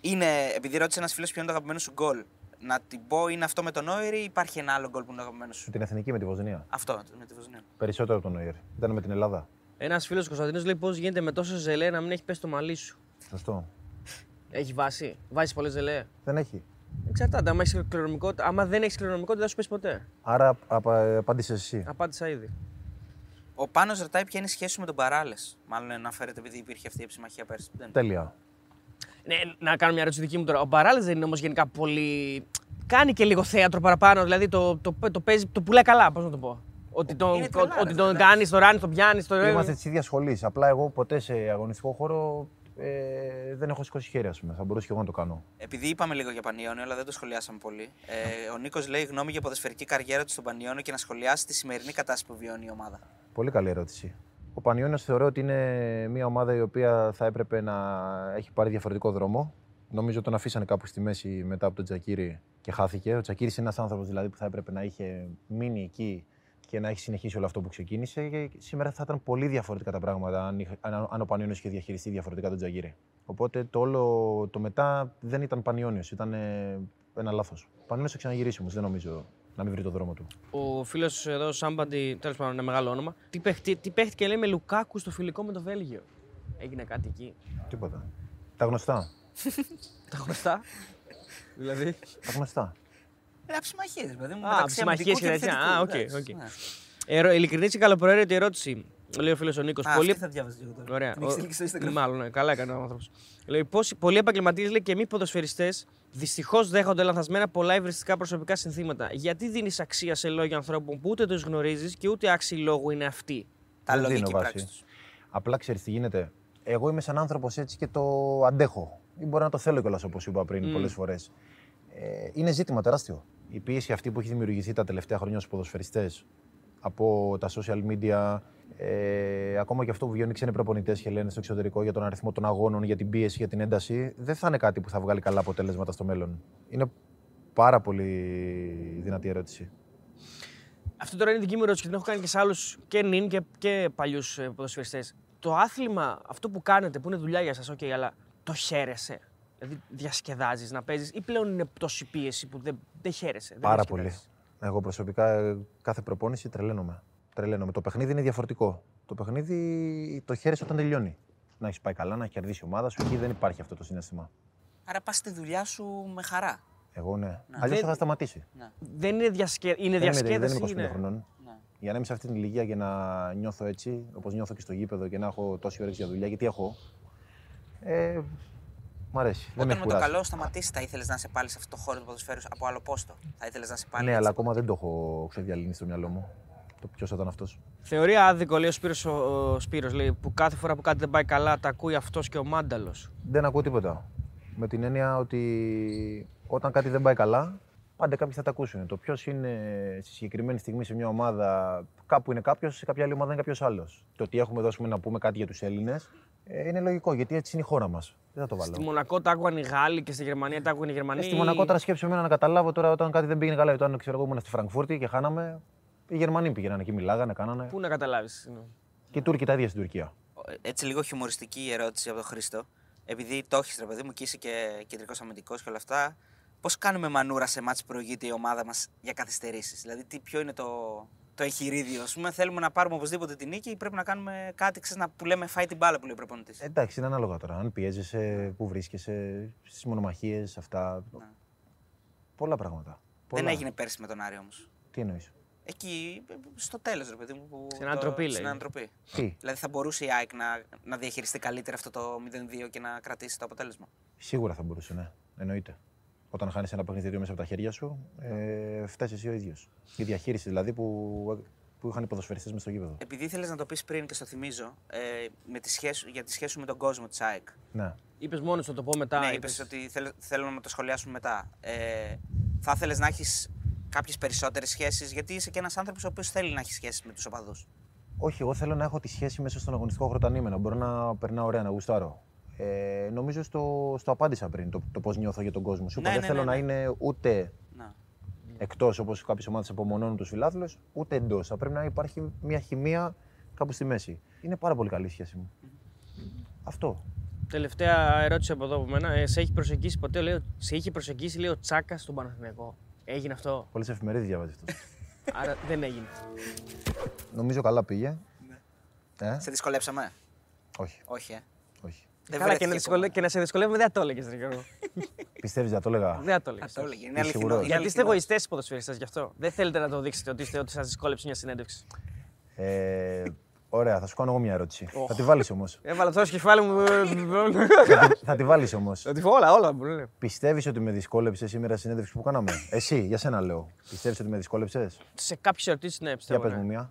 Είναι, επειδή ρώτησε ένας φίλος ποιο είναι το αγαπημένο σου γκολ. Να την πω, είναι αυτό με τον Νόιρ ή υπάρχει ένα άλλο γκολ που είναι το αγαπημένο σου; Με την εθνική με τη Βοσνία. Αυτό με τη Βοσνία. Περισσότερο από τον Νόιερ. Ήταν με την Ελλάδα. Ένας φίλος Κωνσταντίνος λέει: Πώς γίνεται με τόσο ζελέ να μην έχει πέσει το μαλλί σου; Σωστό. Έχει βάση; Βάζει πολλές ζελέ; Δεν έχει. Εξαρτάται. Άμα, έχεις κληρονομικότητα, άμα δεν έχεις κληρονομικότητα, δεν θα σου πέσει ποτέ. Άρα απα, απάντησες εσύ. Απάντησα ήδη. Ο Πάνος ρωτάει ποια είναι η σχέση σου με τον Παράλες. Μάλλον αναφέρεται επειδή υπήρχε αυτή η επισημαχία πέρσι. Δεν. Τέλεια. Ναι, να κάνω μια ερώτηση δική μου τώρα. Ο Μπαράλε δεν είναι όμως γενικά πολύ. Κάνει και λίγο θέατρο παραπάνω. Δηλαδή το, το, το, παίζει, το πουλάει καλά, πώς να το πω. Ότι τον, Είναι τρελάρα, ότι τον εντάξει. κάνεις, τον ράνεις, τον πιάνεις. Τον... Είμαστε της ίδιας σχολής. Απλά εγώ ποτέ σε αγωνιστικό χώρο ε, δεν έχω σηκώσει χέρι, ας πούμε. Θα μπορούσα και εγώ να το κάνω. Επειδή είπαμε λίγο για Πανιόνιο, αλλά δεν το σχολιάσαμε πολύ. Ε, ο Νίκος λέει γνώμη για ποδοσφαιρική καριέρα του στον Πανιόνιο και να σχολιάσει τη σημερινή κατάσταση που βιώνει η ομάδα. Πολύ καλή ερώτηση. Ο Πανιόνιος θεωρώ ότι είναι μια ομάδα η οποία θα έπρεπε να έχει πάρει διαφορετικό δρόμο. Νομίζω τον αφήσανε κάπου στη μέση μετά από τον Τζακίρη και χάθηκε. Ο Τζακίρη είναι ένας άνθρωπος δηλαδή που θα έπρεπε να είχε μείνει εκεί και να έχει συνεχίσει όλο αυτό που ξεκίνησε. Και σήμερα θα ήταν πολύ διαφορετικά τα πράγματα αν, είχε- αν, αν ο Πανιόνιος είχε διαχειριστεί διαφορετικά τον Τζακίρη. Οπότε το όλο το μετά δεν ήταν Πανιόνιος, ήταν ε, ένα λάθος. Ο Πανιόνιος θα ξαναγυρίσει όμως, δεν νομίζω να μην βρει το δρόμο του. Ο φίλος εδώ, Σάμπαντι, τέλος πάντων, ένα μεγάλο όνομα. Τι, παίχτη, τι παίχτηκε, λέει, με Λουκάκου στο φιλικό με το Βέλγιο. Έγινε κάτι εκεί. Τίποτα. Τα γνωστά. Τα γνωστά. δηλαδή. Τα γνωστά. Ε, αψιμαχίες, παιδί μου. Α, μεταξύ αψιμαχίες αμυντικού και τέτοια. Α, οκ, επιθετικού, οκ. εντάξει, ναι. Ερω, ειλικρινής και καλοπροαίρετη ερώτηση. Λέει ο φίλος ο Νίκος. Α, Πολύ... αυτή θα διάβαζες λίγο τώρα. Ωραία. Την έχεις στείλει στο Instagram. Μάλλον, ναι, καλά έκανε ο άνθρωπος. Λέει πως πολλοί επαγγελματίες λέει, και μη ποδοσφαιριστές δυστυχώς δέχονται λανθασμένα πολλά υβριστικά προσωπικά συνθήματα. Γιατί δίνεις αξία σε λόγια ανθρώπων που ούτε τους γνωρίζεις και ούτε άξιοι λόγου είναι αυτοί; Τα Δεν λογική δίνω πράξη βάση. τους. Απλά ξέρεις τι γίνεται. Εγώ είμαι σαν άνθρωπος έτσι και το αντέχω. Ή μπορεί να το θέλω κιόλας όπως είπα πριν Μμ. πολλές φορές. Ε, είναι ζήτημα τεράστιο. Η πίεση αυτή που έχει δημιουργηθεί τα τελευταία χρόνια στους ποδοσφαιριστές από τα social media, ε, ακόμα και αυτό που βγαίνουν οι ξένοι προπονητές και λένε στο εξωτερικό για τον αριθμό των αγώνων, για την πίεση, για την ένταση, δεν θα είναι κάτι που θα βγάλει καλά αποτέλεσματα στο μέλλον. Είναι πάρα πολύ δυνατή ερώτηση. Αυτό τώρα είναι δική μου ερώτηση και την έχω κάνει και σε άλλους και νυν και, και παλιούς ποδοσφαιριστές. Το άθλημα, αυτό που κάνετε, που είναι δουλειά για σας, OK, αλλά το χαίρεσαι. Δηλαδή διασκεδάζεις να παίζεις ή πλέον είναι τόση πίεση που δεν, δεν χαίρεσαι. δεν Πάρα διασκεδάζεις; πολύ. Εγώ προσωπικά ε, κάθε προπόνηση τρελαίνομαι. Τρελαίνομαι. Το παιχνίδι είναι διαφορετικό. Το παιχνίδι το χαίρεσαι όταν τελειώνει. Να έχεις πάει καλά, να έχει κερδίσει η ομάδα σου. Εκεί δεν υπάρχει αυτό το συνέστημα. Άρα πας στη δουλειά σου με χαρά. Εγώ ναι. Να. Αλλιώς Δεν- θα σταματήσει. Ναι. Δεν είναι, διασκε... είναι Δεν είμαι, δεν διασκέδαση. είμαι 25 είναι... χρονών. Ναι. Για να είμαι σε αυτή την ηλικία και να νιώθω έτσι, όπως νιώθω και στο γήπεδο και να έχω τόση όρεξη για δουλειά, γιατί έχω. Ε, μ' αρέσει. δεν με Όταν έχει με το κουράσει. καλό σταματήσει, θα ήθελες να είσαι πάλι σε αυτό το χώρο του ποδοσφαίρου από άλλο πόστο; Θα ήθελες να είσαι πάλι. Ναι, έτσι αλλά από- ακόμα δεν το έχω ξεδιαλύνει στο μυαλό μου. Το ποιος ήταν αυτός. Θεωρεί άδικο, λέει ο Σπύρος, ο, ο Σπύρος, λέει, που κάθε φορά που κάτι δεν πάει καλά τα ακούει αυτός και ο Μάνταλος. Δεν ακούω τίποτα. Με την έννοια ότι όταν κάτι δεν πάει καλά, πάντα κάποιοι θα τα ακούσουν. Το ποιος είναι στη συγκεκριμένη στιγμή σε μια ομάδα, κάπου είναι κάποιος, σε κάποια άλλη ομάδα είναι κάποιος άλλος. Το ότι έχουμε εδώ ας πούμε, να πούμε κάτι για τους Έλληνες είναι λογικό γιατί έτσι είναι η χώρα μας. Δεν θα το βάλω. Στη Μονακό τα άκουγαν οι Γάλλοι και στη Γερμανία τα άκουγαν οι Γερμανοί. Ε, στη Μονακό τώρα σκέψω εμένα να καταλάβω τώρα όταν κάτι δεν πήγαινε καλά. Όταν ξέρω εγώ ήμουν στη Φραγκφούρτη και χάναμε, οι Γερμανοί πήγαιναν εκεί, μιλάγανε, κάνανε. Πού να καταλάβεις. Και οι Τούρκοι τα ίδια στην Τουρκία. Έτσι λίγο χιουμοριστική η ερώτηση από τον Χρήστο. Επειδή το έχεις ρε παιδί μου και είσαι και κεντρικός αμυντικός και όλα αυτά, πώς κάνουμε μανούρα σε μάτς που προηγείται η ομάδα μας για καθυστερήσεις. Δηλαδή, τι, ποιο είναι το, το εγχειρίδιο, ας πούμε. Θέλουμε να πάρουμε οπωσδήποτε την νίκη ή πρέπει να κάνουμε κάτι ξέρεις, να, που λέμε φάει την μπάλα που λέει ο προπονητής. Εντάξει, είναι ανάλογα τώρα. Αν πιέζεσαι, πού βρίσκεσαι, στις μονομαχίες, αυτά. Πολλά πράγματα. Πολλά. Δεν έγινε πέρσι με τον Άρη όμως. Τι εννοείς; Εκεί στο τέλος, ρε παιδί μου. Που Στην ανατροπή, λέει. Στην ανατροπή. Τι; Δηλαδή, θα μπορούσε η ΑΕΚ να, να διαχειριστεί καλύτερα αυτό το 0-2 και να κρατήσει το αποτέλεσμα. Σίγουρα θα μπορούσε, ναι. Εννοείται. Όταν χάνεις ένα παιχνίδι μέσα από τα χέρια σου, ε, φτάσεις εσύ ο ίδιος. Η διαχείριση δηλαδή που, που είχαν οι ποδοσφαιριστές μες στο γήπεδο. Επειδή ήθελες να το πεις πριν και στο θυμίζω, ε, με τη σχέση, για τη σχέση σου με τον κόσμο της ΑΕΚ. Ναι. Είπες μόνος σου, θα το πω μετά. ναι, είπες είπες- ότι θέλ, θέλω να το σχολιάσουμε μετά. Ε, θα ήθελε να έχεις κάποιες περισσότερες σχέσεις, γιατί είσαι και ένας άνθρωπος ο οποίος θέλει να έχει σχέσεις με τους οπαδούς. Όχι, εγώ θέλω να έχω τη σχέση μέσα στον αγωνιστικό χρωτανήμενο. Να μπορώ να περνάω ωραία, να γουστάρω. Ε, νομίζω στο, στο απάντησα πριν το, το πώς νιώθω για τον κόσμο. Σου είπα, Ναι, δεν ναι, θέλω ναι, να ναι. είναι ούτε Να. εκτός όπως κάποιες ομάδες απομονώνουν τους φιλάθλους, ούτε εντός. Θα πρέπει να υπάρχει μια χημεία κάπου στη μέση. Είναι πάρα πολύ καλή η σχέση μου. Αυτό. Τελευταία ερώτηση από εδώ από μένα. Ε, σε έχει προσεγγίσει ποτέ, λέει, σε είχε προσεγγίσει λέει, ο Τσάκας στον Παναθηναϊκό. Έγινε αυτό; Πολλές εφημερίδες διαβάζει αυτό. Άρα δεν έγινε. Νομίζω καλά πήγε. Ε, Σε δυσκολέψαμε; όχι, Όχι, ε. Όχι. Δεν Καλά, και βρέθηκε να, δυσκολε... ακόμα. και να σε δυσκολεύουμε δεν θα το έλεγες, Ρε Γιώργο. Πιστεύεις, δεν το έλεγα; δεν θα το Θα έλεγε. το έλεγε. Είναι Είσαι αληθινό. σίγουρος; είναι Γιατί είστε αληθινό. εγωιστές οι ποδοσφαιριστές γι' αυτό. Δεν θέλετε να το δείξετε ότι, είστε, ότι σας δυσκόλεψε μια συνέντευξη. Ε, ωραία, θα σου κάνω εγώ μια ερώτηση. Θα τη βάλεις όμως. Έβαλα τώρα στο κεφάλι μου. θα τη βάλεις όμως. Θα τη όλα, όλα. μου λένε. Πιστεύεις ότι με δυσκόλεψες σήμερα η συνέντευξη που κάναμε; Εσύ, για σένα λέω. Πιστεύεις ότι με δυσκόλεψες; Σε κάποιες ερωτήσεις, ναι, Για πιστεύω. πες ναι. μου μία.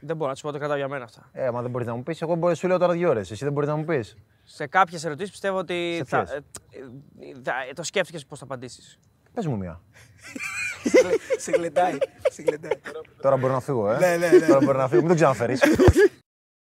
Δεν μπορώ να του πω, το κρατάω για μένα αυτά. Ε, μα δεν μπορείς να μου πεις. Εγώ μπορεί, σου λέω τώρα δύο ώρες. Εσύ δεν μπορείς να μου πεις. Σε κάποιες ερωτήσεις πιστεύω ότι Σε θα, ποιες; ε, ε, θα- ε, το σκέφτηκες πώς θα απαντήσεις. Πες μου μία. Σε γλεντάει. Σε γλεντάει. Τώρα μπορώ να φύγω, ε. Ναι, ναι, ναι. Τώρα μπορώ να φύγω. Μην το ξαναφέρεις.